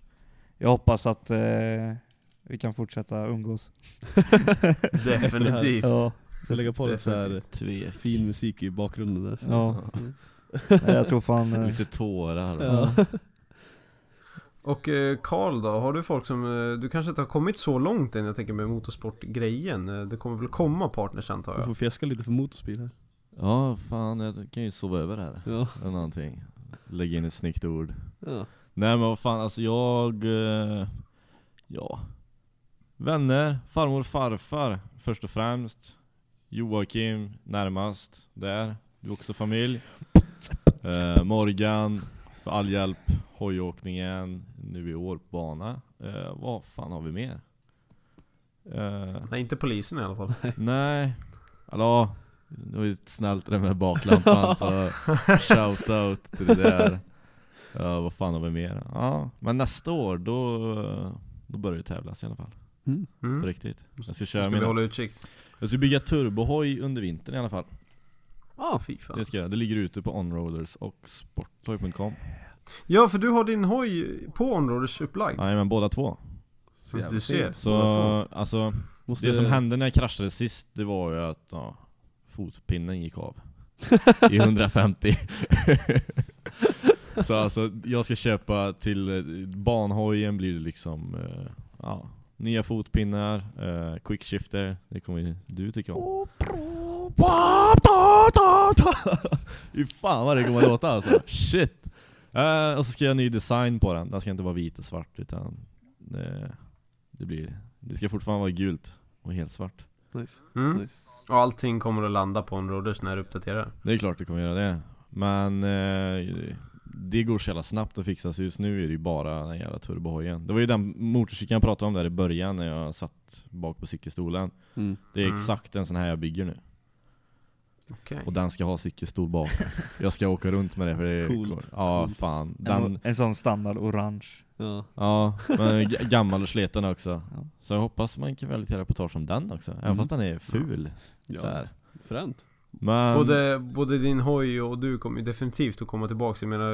Speaker 7: jag hoppas att eh, vi kan fortsätta umgås. [LAUGHS]
Speaker 5: Definitivt.
Speaker 7: Ja,
Speaker 8: Får lägga på lite så här
Speaker 5: Definitivt.
Speaker 6: Tvek.
Speaker 8: fin musik i bakgrunden där.
Speaker 7: ja. [LAUGHS] Nej, jag tror fan... Eh,
Speaker 6: Lite tårar.
Speaker 8: Ja.
Speaker 5: Och eh, Karl då, har du folk som, eh, du kanske inte har kommit så långt än jag tänker med motorsportgrejen? Eh, Det kommer väl komma partners antar
Speaker 8: Du
Speaker 5: jag?
Speaker 8: får fjäska lite för motorspel här.
Speaker 6: Ja, fan jag kan ju sova över här.
Speaker 8: Ja.
Speaker 6: Eller någonting. Lägga in ett snyggt ord.
Speaker 8: Ja.
Speaker 6: Nej men vad fan, alltså jag... Eh, ja. Vänner, farmor farfar först och främst. Joakim närmast, där. Du är också familj. Eh, Morgan, för all hjälp. Hojåkningen, nu i år på bana. Eh, vad fan har vi mer? Eh,
Speaker 5: Nej, inte polisen i alla fall.
Speaker 6: nej, hallå? Det var ju snällt det där med baklampan så [LAUGHS] shout out till det där. Ja, vad fan har vi mer? Ja, men nästa år då, då börjar det tävlas i alla fall.
Speaker 8: Mm.
Speaker 6: På
Speaker 5: Mm.
Speaker 6: riktigt. Jag ska
Speaker 5: Ska
Speaker 6: köra
Speaker 5: vi
Speaker 6: mina...
Speaker 5: hålla utkik?
Speaker 6: Jag ska bygga turbohoj under vintern i alla fall.
Speaker 5: Ah, fy fan.
Speaker 6: Det ska jag. Det ligger ute på Onroaders och sporttoy.com.
Speaker 5: Ja, för du har din hoj på Onroaders upplagd.
Speaker 6: Nej men båda två.
Speaker 5: Du ser.
Speaker 6: Så alltså,
Speaker 8: Måste
Speaker 6: det som hände när jag kraschade sist, det var ju att ja, fotpinnen gick av. [LAUGHS] I 150. [LAUGHS] så alltså, jag ska köpa till eh, banhojen blir det liksom, eh, ja, nya fotpinnar, eh, quickshifter, det kommer ju du tycka om. [LAUGHS] Fy fan vad det kommer låta alltså, shit! Eh, och så ska jag ha ny design på den, den ska inte vara vit och svart utan det, det blir, det ska fortfarande vara gult och helt svart.
Speaker 8: Nice.
Speaker 5: Mm.
Speaker 8: nice.
Speaker 5: Och allting kommer att landa på Onroaders när du uppdaterar.
Speaker 6: Det är klart det kommer göra det. Men eh, det går så jävla snabbt att fixa, så just nu är det ju bara den jävla turbohojen. Det var ju den motorcykeln jag pratade om där i början när jag satt bak på cykelstolen.
Speaker 8: Mm.
Speaker 6: Det är
Speaker 5: Mm.
Speaker 6: exakt en sån här jag bygger nu.
Speaker 5: Okej.
Speaker 6: Och den ska ha cykelstol bak. Jag ska åka runt med det för det är
Speaker 8: Coolt.
Speaker 6: Ja
Speaker 8: Coolt.
Speaker 6: fan.
Speaker 7: En,
Speaker 6: Den,
Speaker 7: en sån standard orange.
Speaker 8: Ja.
Speaker 6: ja, men gammal och sliten också.
Speaker 7: Ja.
Speaker 6: Så jag hoppas man kan välja reportage om den också. Även
Speaker 8: Mm.
Speaker 6: fast den är ful. Så
Speaker 8: ja.
Speaker 6: här.
Speaker 8: Fränt.
Speaker 6: Men,
Speaker 5: Både, både din hoj och du kommer ju definitivt att komma tillbaka. Jag menar,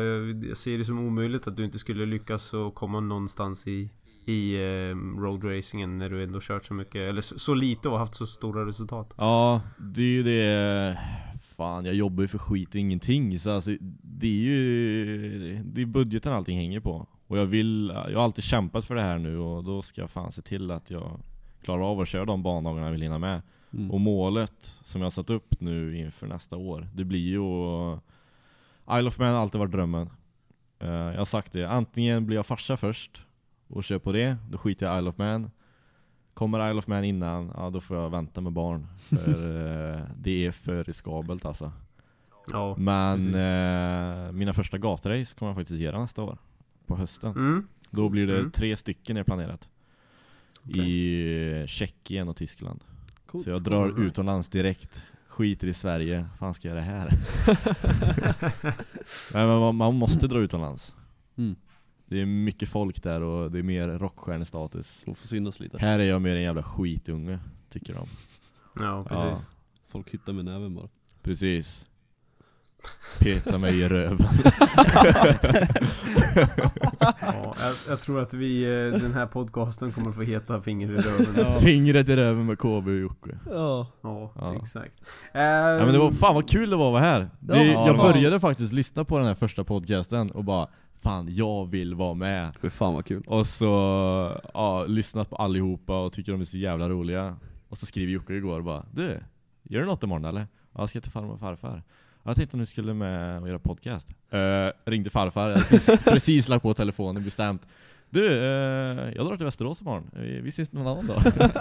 Speaker 5: jag ser det som omöjligt att du inte skulle lyckas att komma någonstans i, i eh, roadracingen när du ändå kört så mycket, eller så, så lite och haft så stora resultat.
Speaker 6: Ja, det är ju det Fan, jag jobbar ju för skit och ingenting så alltså, det är ju Det är budgeten allting hänger på Och jag vill, jag har alltid kämpat för det här nu och då ska jag fan se till att jag Klarar av att köra de bandagarna jag vill hinna med
Speaker 8: Mm.
Speaker 6: Och målet som jag har satt upp nu inför nästa år Det blir ju Isle of Man har alltid varit drömmen Eh, Jag har sagt det, antingen blir jag farsa först Och kör på det, då skiter jag i Isle of Man Kommer Isle of Man innan, ja då får jag vänta med barn För [LAUGHS] eh, det är för riskabelt alltså
Speaker 5: Ja.
Speaker 6: Men eh, mina första gatrace kommer jag faktiskt göra nästa år På hösten
Speaker 5: Mm.
Speaker 6: Då blir det
Speaker 5: Mm.
Speaker 6: tre stycken är planerat I Tjeckien och Tyskland
Speaker 8: Coolt.
Speaker 6: Så jag drar utomlands direkt Skiter i Sverige, fan ska jag göra det här? [LAUGHS] Nej men man, man måste dra utomlands
Speaker 8: Mm.
Speaker 6: Det är mycket folk där och det är mer rockstjärnestatus
Speaker 8: Och få synas lite.
Speaker 6: Här är jag mer en jävla skitunge, tycker de
Speaker 5: Ja, precis.
Speaker 8: Folk hittar med näven bara.
Speaker 6: Precis Peta mig i röven [LAUGHS]
Speaker 5: Ja, jag, jag tror att vi, eh, den här podcasten kommer få heta Finger i röven. [LAUGHS]
Speaker 6: Fingret i röven med KB och Jocke
Speaker 8: Ja.
Speaker 5: Ja,
Speaker 6: Ja.
Speaker 5: exakt.
Speaker 6: Ja men det var, fan vad kul det var att vara här det,
Speaker 8: Ja,
Speaker 6: Jag
Speaker 8: fan.
Speaker 6: började faktiskt lyssna på den här första podcasten och bara Fan, jag vill vara med.
Speaker 8: Fy fan vad kul.
Speaker 6: Och så, ja, lyssnat på allihopa och tycker de är så jävla roliga. Och så skriver Jocke igår bara Du, gör du något imorgon eller? Ja, jag ska till farmor och farfar. Jag tänkte om du skulle med och göra podcast. Uh, Ringde farfar, [LAUGHS] jag hade precis, precis lagt på telefonen bestämt Du, eh, jag drar till Västerås imorgon, vi, vi ses någon annan dag [LAUGHS]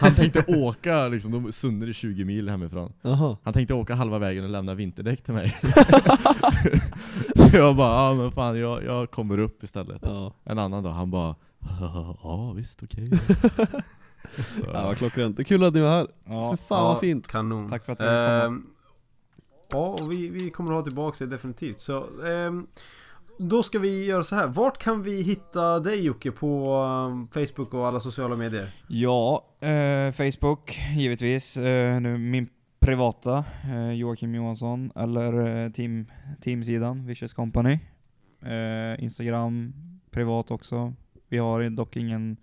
Speaker 6: Han tänkte åka liksom, de Sunne är 20 mil hemifrån
Speaker 8: Jaha.
Speaker 6: Han tänkte åka halva vägen och lämna vinterdäck till mig [LAUGHS] [LAUGHS] Så jag bara, ja men fan jag, jag kommer upp istället
Speaker 8: Ja.
Speaker 6: En annan dag, han bara Ja visst, okej Så,
Speaker 8: Ja vad klockrent. Det är kul att ni var här.
Speaker 7: Ja,
Speaker 8: För fan vad fint.
Speaker 5: Kanon.
Speaker 7: Tack för att fick komma.
Speaker 5: Ehm, Ja, och vi, vi kommer att ha tillbaka det definitivt. Så ehm, då ska vi göra så här. Vart kan vi hitta dig Jocke på ehm, Facebook och alla sociala medier?
Speaker 7: Ja, eh, Facebook givetvis. Eh, nu min privata, eh, Joakim Johansson, eller eh, team, teamsidan, Vicious Company. Eh, Instagram, privat också. Vi har dock ingen,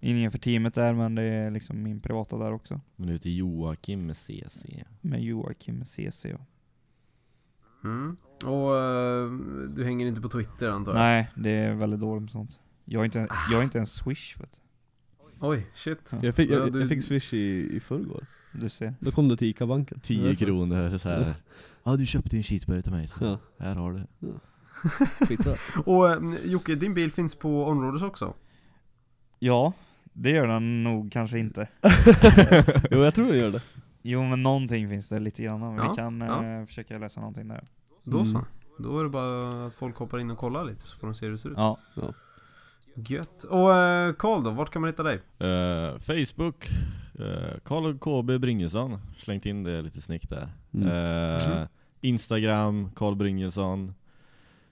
Speaker 7: ingen för teamet där, men det är liksom min privata där också.
Speaker 6: Men du heter Joakim med CC
Speaker 7: Med Joakim CC. Ja.
Speaker 5: Mm. Och ehm, du hänger inte på Twitter antar jag?
Speaker 7: Nej, det är väldigt dåligt med sånt. Jag är inte, jag är inte en swish vet
Speaker 5: Oj, shit.
Speaker 8: Jag fick,
Speaker 5: Ja,
Speaker 8: jag,
Speaker 5: du-
Speaker 8: jag fick swish i, i förrgår.
Speaker 7: du. Du ser.
Speaker 8: Då kom det till ICA-banken.
Speaker 6: 10 kronor så här. Ja du köpte en cheeseburgare till mig så
Speaker 8: Ja.
Speaker 6: här har du [LAUGHS]
Speaker 8: Skitbra.
Speaker 5: Och ehm, Jocke, din bil finns på Onroaders också?
Speaker 7: Ja, det gör den nog kanske inte. [LAUGHS]
Speaker 8: jo jag tror det gör det.
Speaker 7: Jo men någonting finns det lite grann. Men
Speaker 5: Ja,
Speaker 7: vi kan
Speaker 5: ja.
Speaker 7: eh, försöka läsa någonting där.
Speaker 5: Då
Speaker 8: Mm.
Speaker 5: så. Då är det bara att folk hoppar in och kollar lite så får de se hur det ser ut.
Speaker 7: Ja.
Speaker 5: Gött. Och eh, Karl då, vart kan man hitta dig?
Speaker 6: Eh, Facebook, uh, Karl KB Bryngelsson, slängt in det lite snyggt där
Speaker 8: Mm.
Speaker 6: Eh,
Speaker 5: Mhm.
Speaker 6: Instagram, Karl Bryngelsson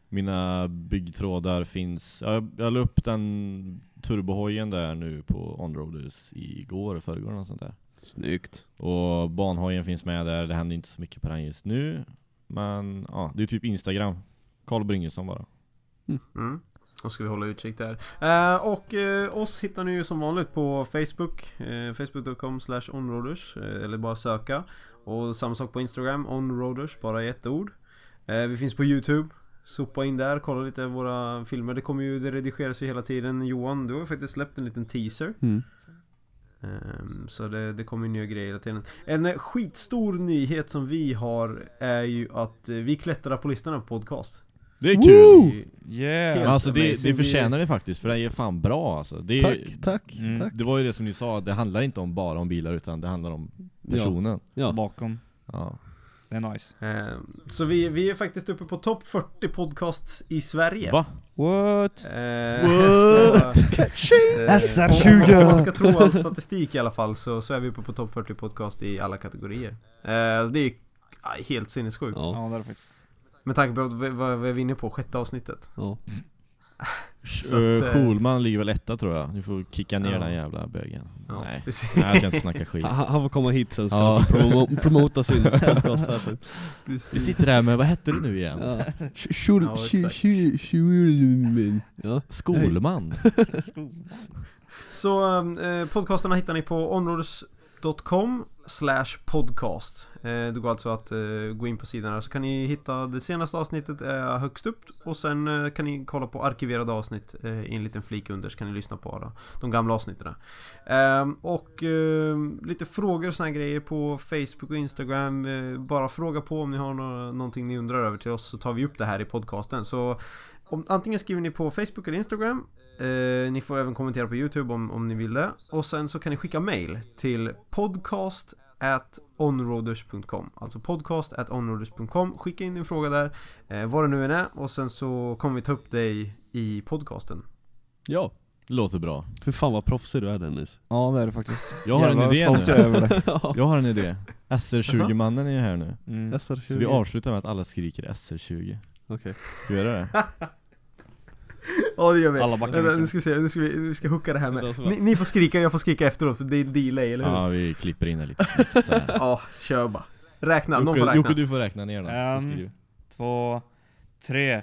Speaker 6: Mina byggtrådar finns, jag, jag la upp den turbohojen där nu på Onroaders igår, förrgår och sånt där.
Speaker 8: Snyggt.
Speaker 6: Och banhojen finns med där, det händer inte så mycket på den just nu. Men ja, det är typ Instagram. Karl Bryngesson bara.
Speaker 5: Mm. Då ska vi hålla utkik där. Eh, och eh, oss hittar ni ju som vanligt på Facebook. Eh, Facebook.com slash onroaders. Eh, eller bara söka. Och samma sak på Instagram, onroaders, bara i ett ord. Eh, vi finns på Youtube. Sopa in där, kolla lite våra filmer. Det kommer ju, det redigeras ju hela tiden. Johan, du har ju faktiskt släppt en liten teaser.
Speaker 8: Mm.
Speaker 5: Ehm, Så det, det kommer ju nya grejer hela tiden. En eh, skitstor nyhet som vi har är ju att eh, vi klättrar på listorna på podcast.
Speaker 6: Det är
Speaker 5: Det
Speaker 6: kul!
Speaker 5: är
Speaker 7: Yeah!
Speaker 5: Helt
Speaker 6: alltså det, det förtjänar det faktiskt, för det är fan bra alltså. Det, är,
Speaker 8: Tack, tack,
Speaker 7: Mm.
Speaker 8: tack.
Speaker 6: det var ju det som ni sa, det handlar inte om bara om bilar utan det handlar om personen.
Speaker 8: Ja.
Speaker 7: Bakom.
Speaker 6: Ja.
Speaker 7: Det är nice.
Speaker 5: Ehm, Så vi, vi är faktiskt uppe på topp 40 podcasts i Sverige.
Speaker 6: Va?
Speaker 7: What?
Speaker 5: Eh,
Speaker 8: What?
Speaker 5: så, [LAUGHS] eh,
Speaker 7: SR20.
Speaker 5: Om man ska tro all statistik i alla fall så, så är vi uppe på topp 40 podcast i alla kategorier. Eh, Det är helt sinnessjukt.
Speaker 8: Ja.
Speaker 7: Ja det är det faktiskt.
Speaker 5: Med tanke på vad, vad vad är vi inne på? Sjätte avsnittet.
Speaker 8: ja. [LAUGHS]
Speaker 6: Uh,
Speaker 5: eh,
Speaker 6: Schulman ligger väl etta tror jag. Ni får kicka ner
Speaker 5: Ja.
Speaker 6: den jävla bögen.
Speaker 5: Ja,
Speaker 6: Nej.
Speaker 5: precis.
Speaker 6: Nej, jag ska inte snacka skit. [LAUGHS]
Speaker 8: Han, han får komma hit sen ska
Speaker 6: Ja.
Speaker 8: han få promo promota sin [LAUGHS] podcast här.
Speaker 6: Vi sitter här med, vad hette det nu igen?
Speaker 8: Ja. Schul-
Speaker 5: Ja,
Speaker 8: Ja.
Speaker 6: Skolman.
Speaker 5: Så eh, podcasterna hittar ni på områdes.com slash podcast. Eh, det går alltså att eh, gå in på sidan här så kan ni hitta det senaste avsnittet är högst upp och sen eh, kan ni kolla på arkiverade avsnitt i en liten flik under så kan ni lyssna på de gamla avsnitten. Ehm, och lite frågor och såna grejer på Facebook och Instagram. Bara fråga på om ni har någonting ni undrar över till oss så tar vi upp det här i podcasten. Så om, antingen skriver ni på Facebook eller Instagram Eh, ni får även kommentera på Youtube om, om ni vill det. Och sen så kan ni skicka mail till podcast at onroaders.com Alltså podcast at onroaders.com Skicka in din fråga där, eh, vad det nu än är. Och sen så kommer vi ta upp dig i podcasten.
Speaker 8: ja.
Speaker 6: Låter bra.
Speaker 8: För fan vad proffsig du är Dennis.
Speaker 7: Ja det är det faktiskt.
Speaker 6: Jag har en idé nu.
Speaker 7: över det. [LAUGHS]
Speaker 8: ja.
Speaker 6: Jag har en idé. SR20-mannen är här nu.
Speaker 7: Mm.
Speaker 8: SR20.
Speaker 6: Så vi avslutar med att alla skriker SR20.
Speaker 8: Okej.
Speaker 6: Ska vi göra det? [LAUGHS] [LAUGHS]
Speaker 5: Ja det gör vi.
Speaker 7: Alla backar
Speaker 5: Vänta, nu ska vi se, nu ska vi, vi ska hooka det här med. Ni, ni får skrika, jag får skrika efteråt för det är delay, eller hur?
Speaker 6: Ja, vi klipper in det lite snabbt, så här. [LAUGHS]
Speaker 5: Ja, kör bara. Räkna, någon får
Speaker 6: Jocke,
Speaker 5: räkna.
Speaker 6: Jocke du får räkna ner den.
Speaker 7: Ehm.
Speaker 6: Skriver vi.
Speaker 7: Två, tre.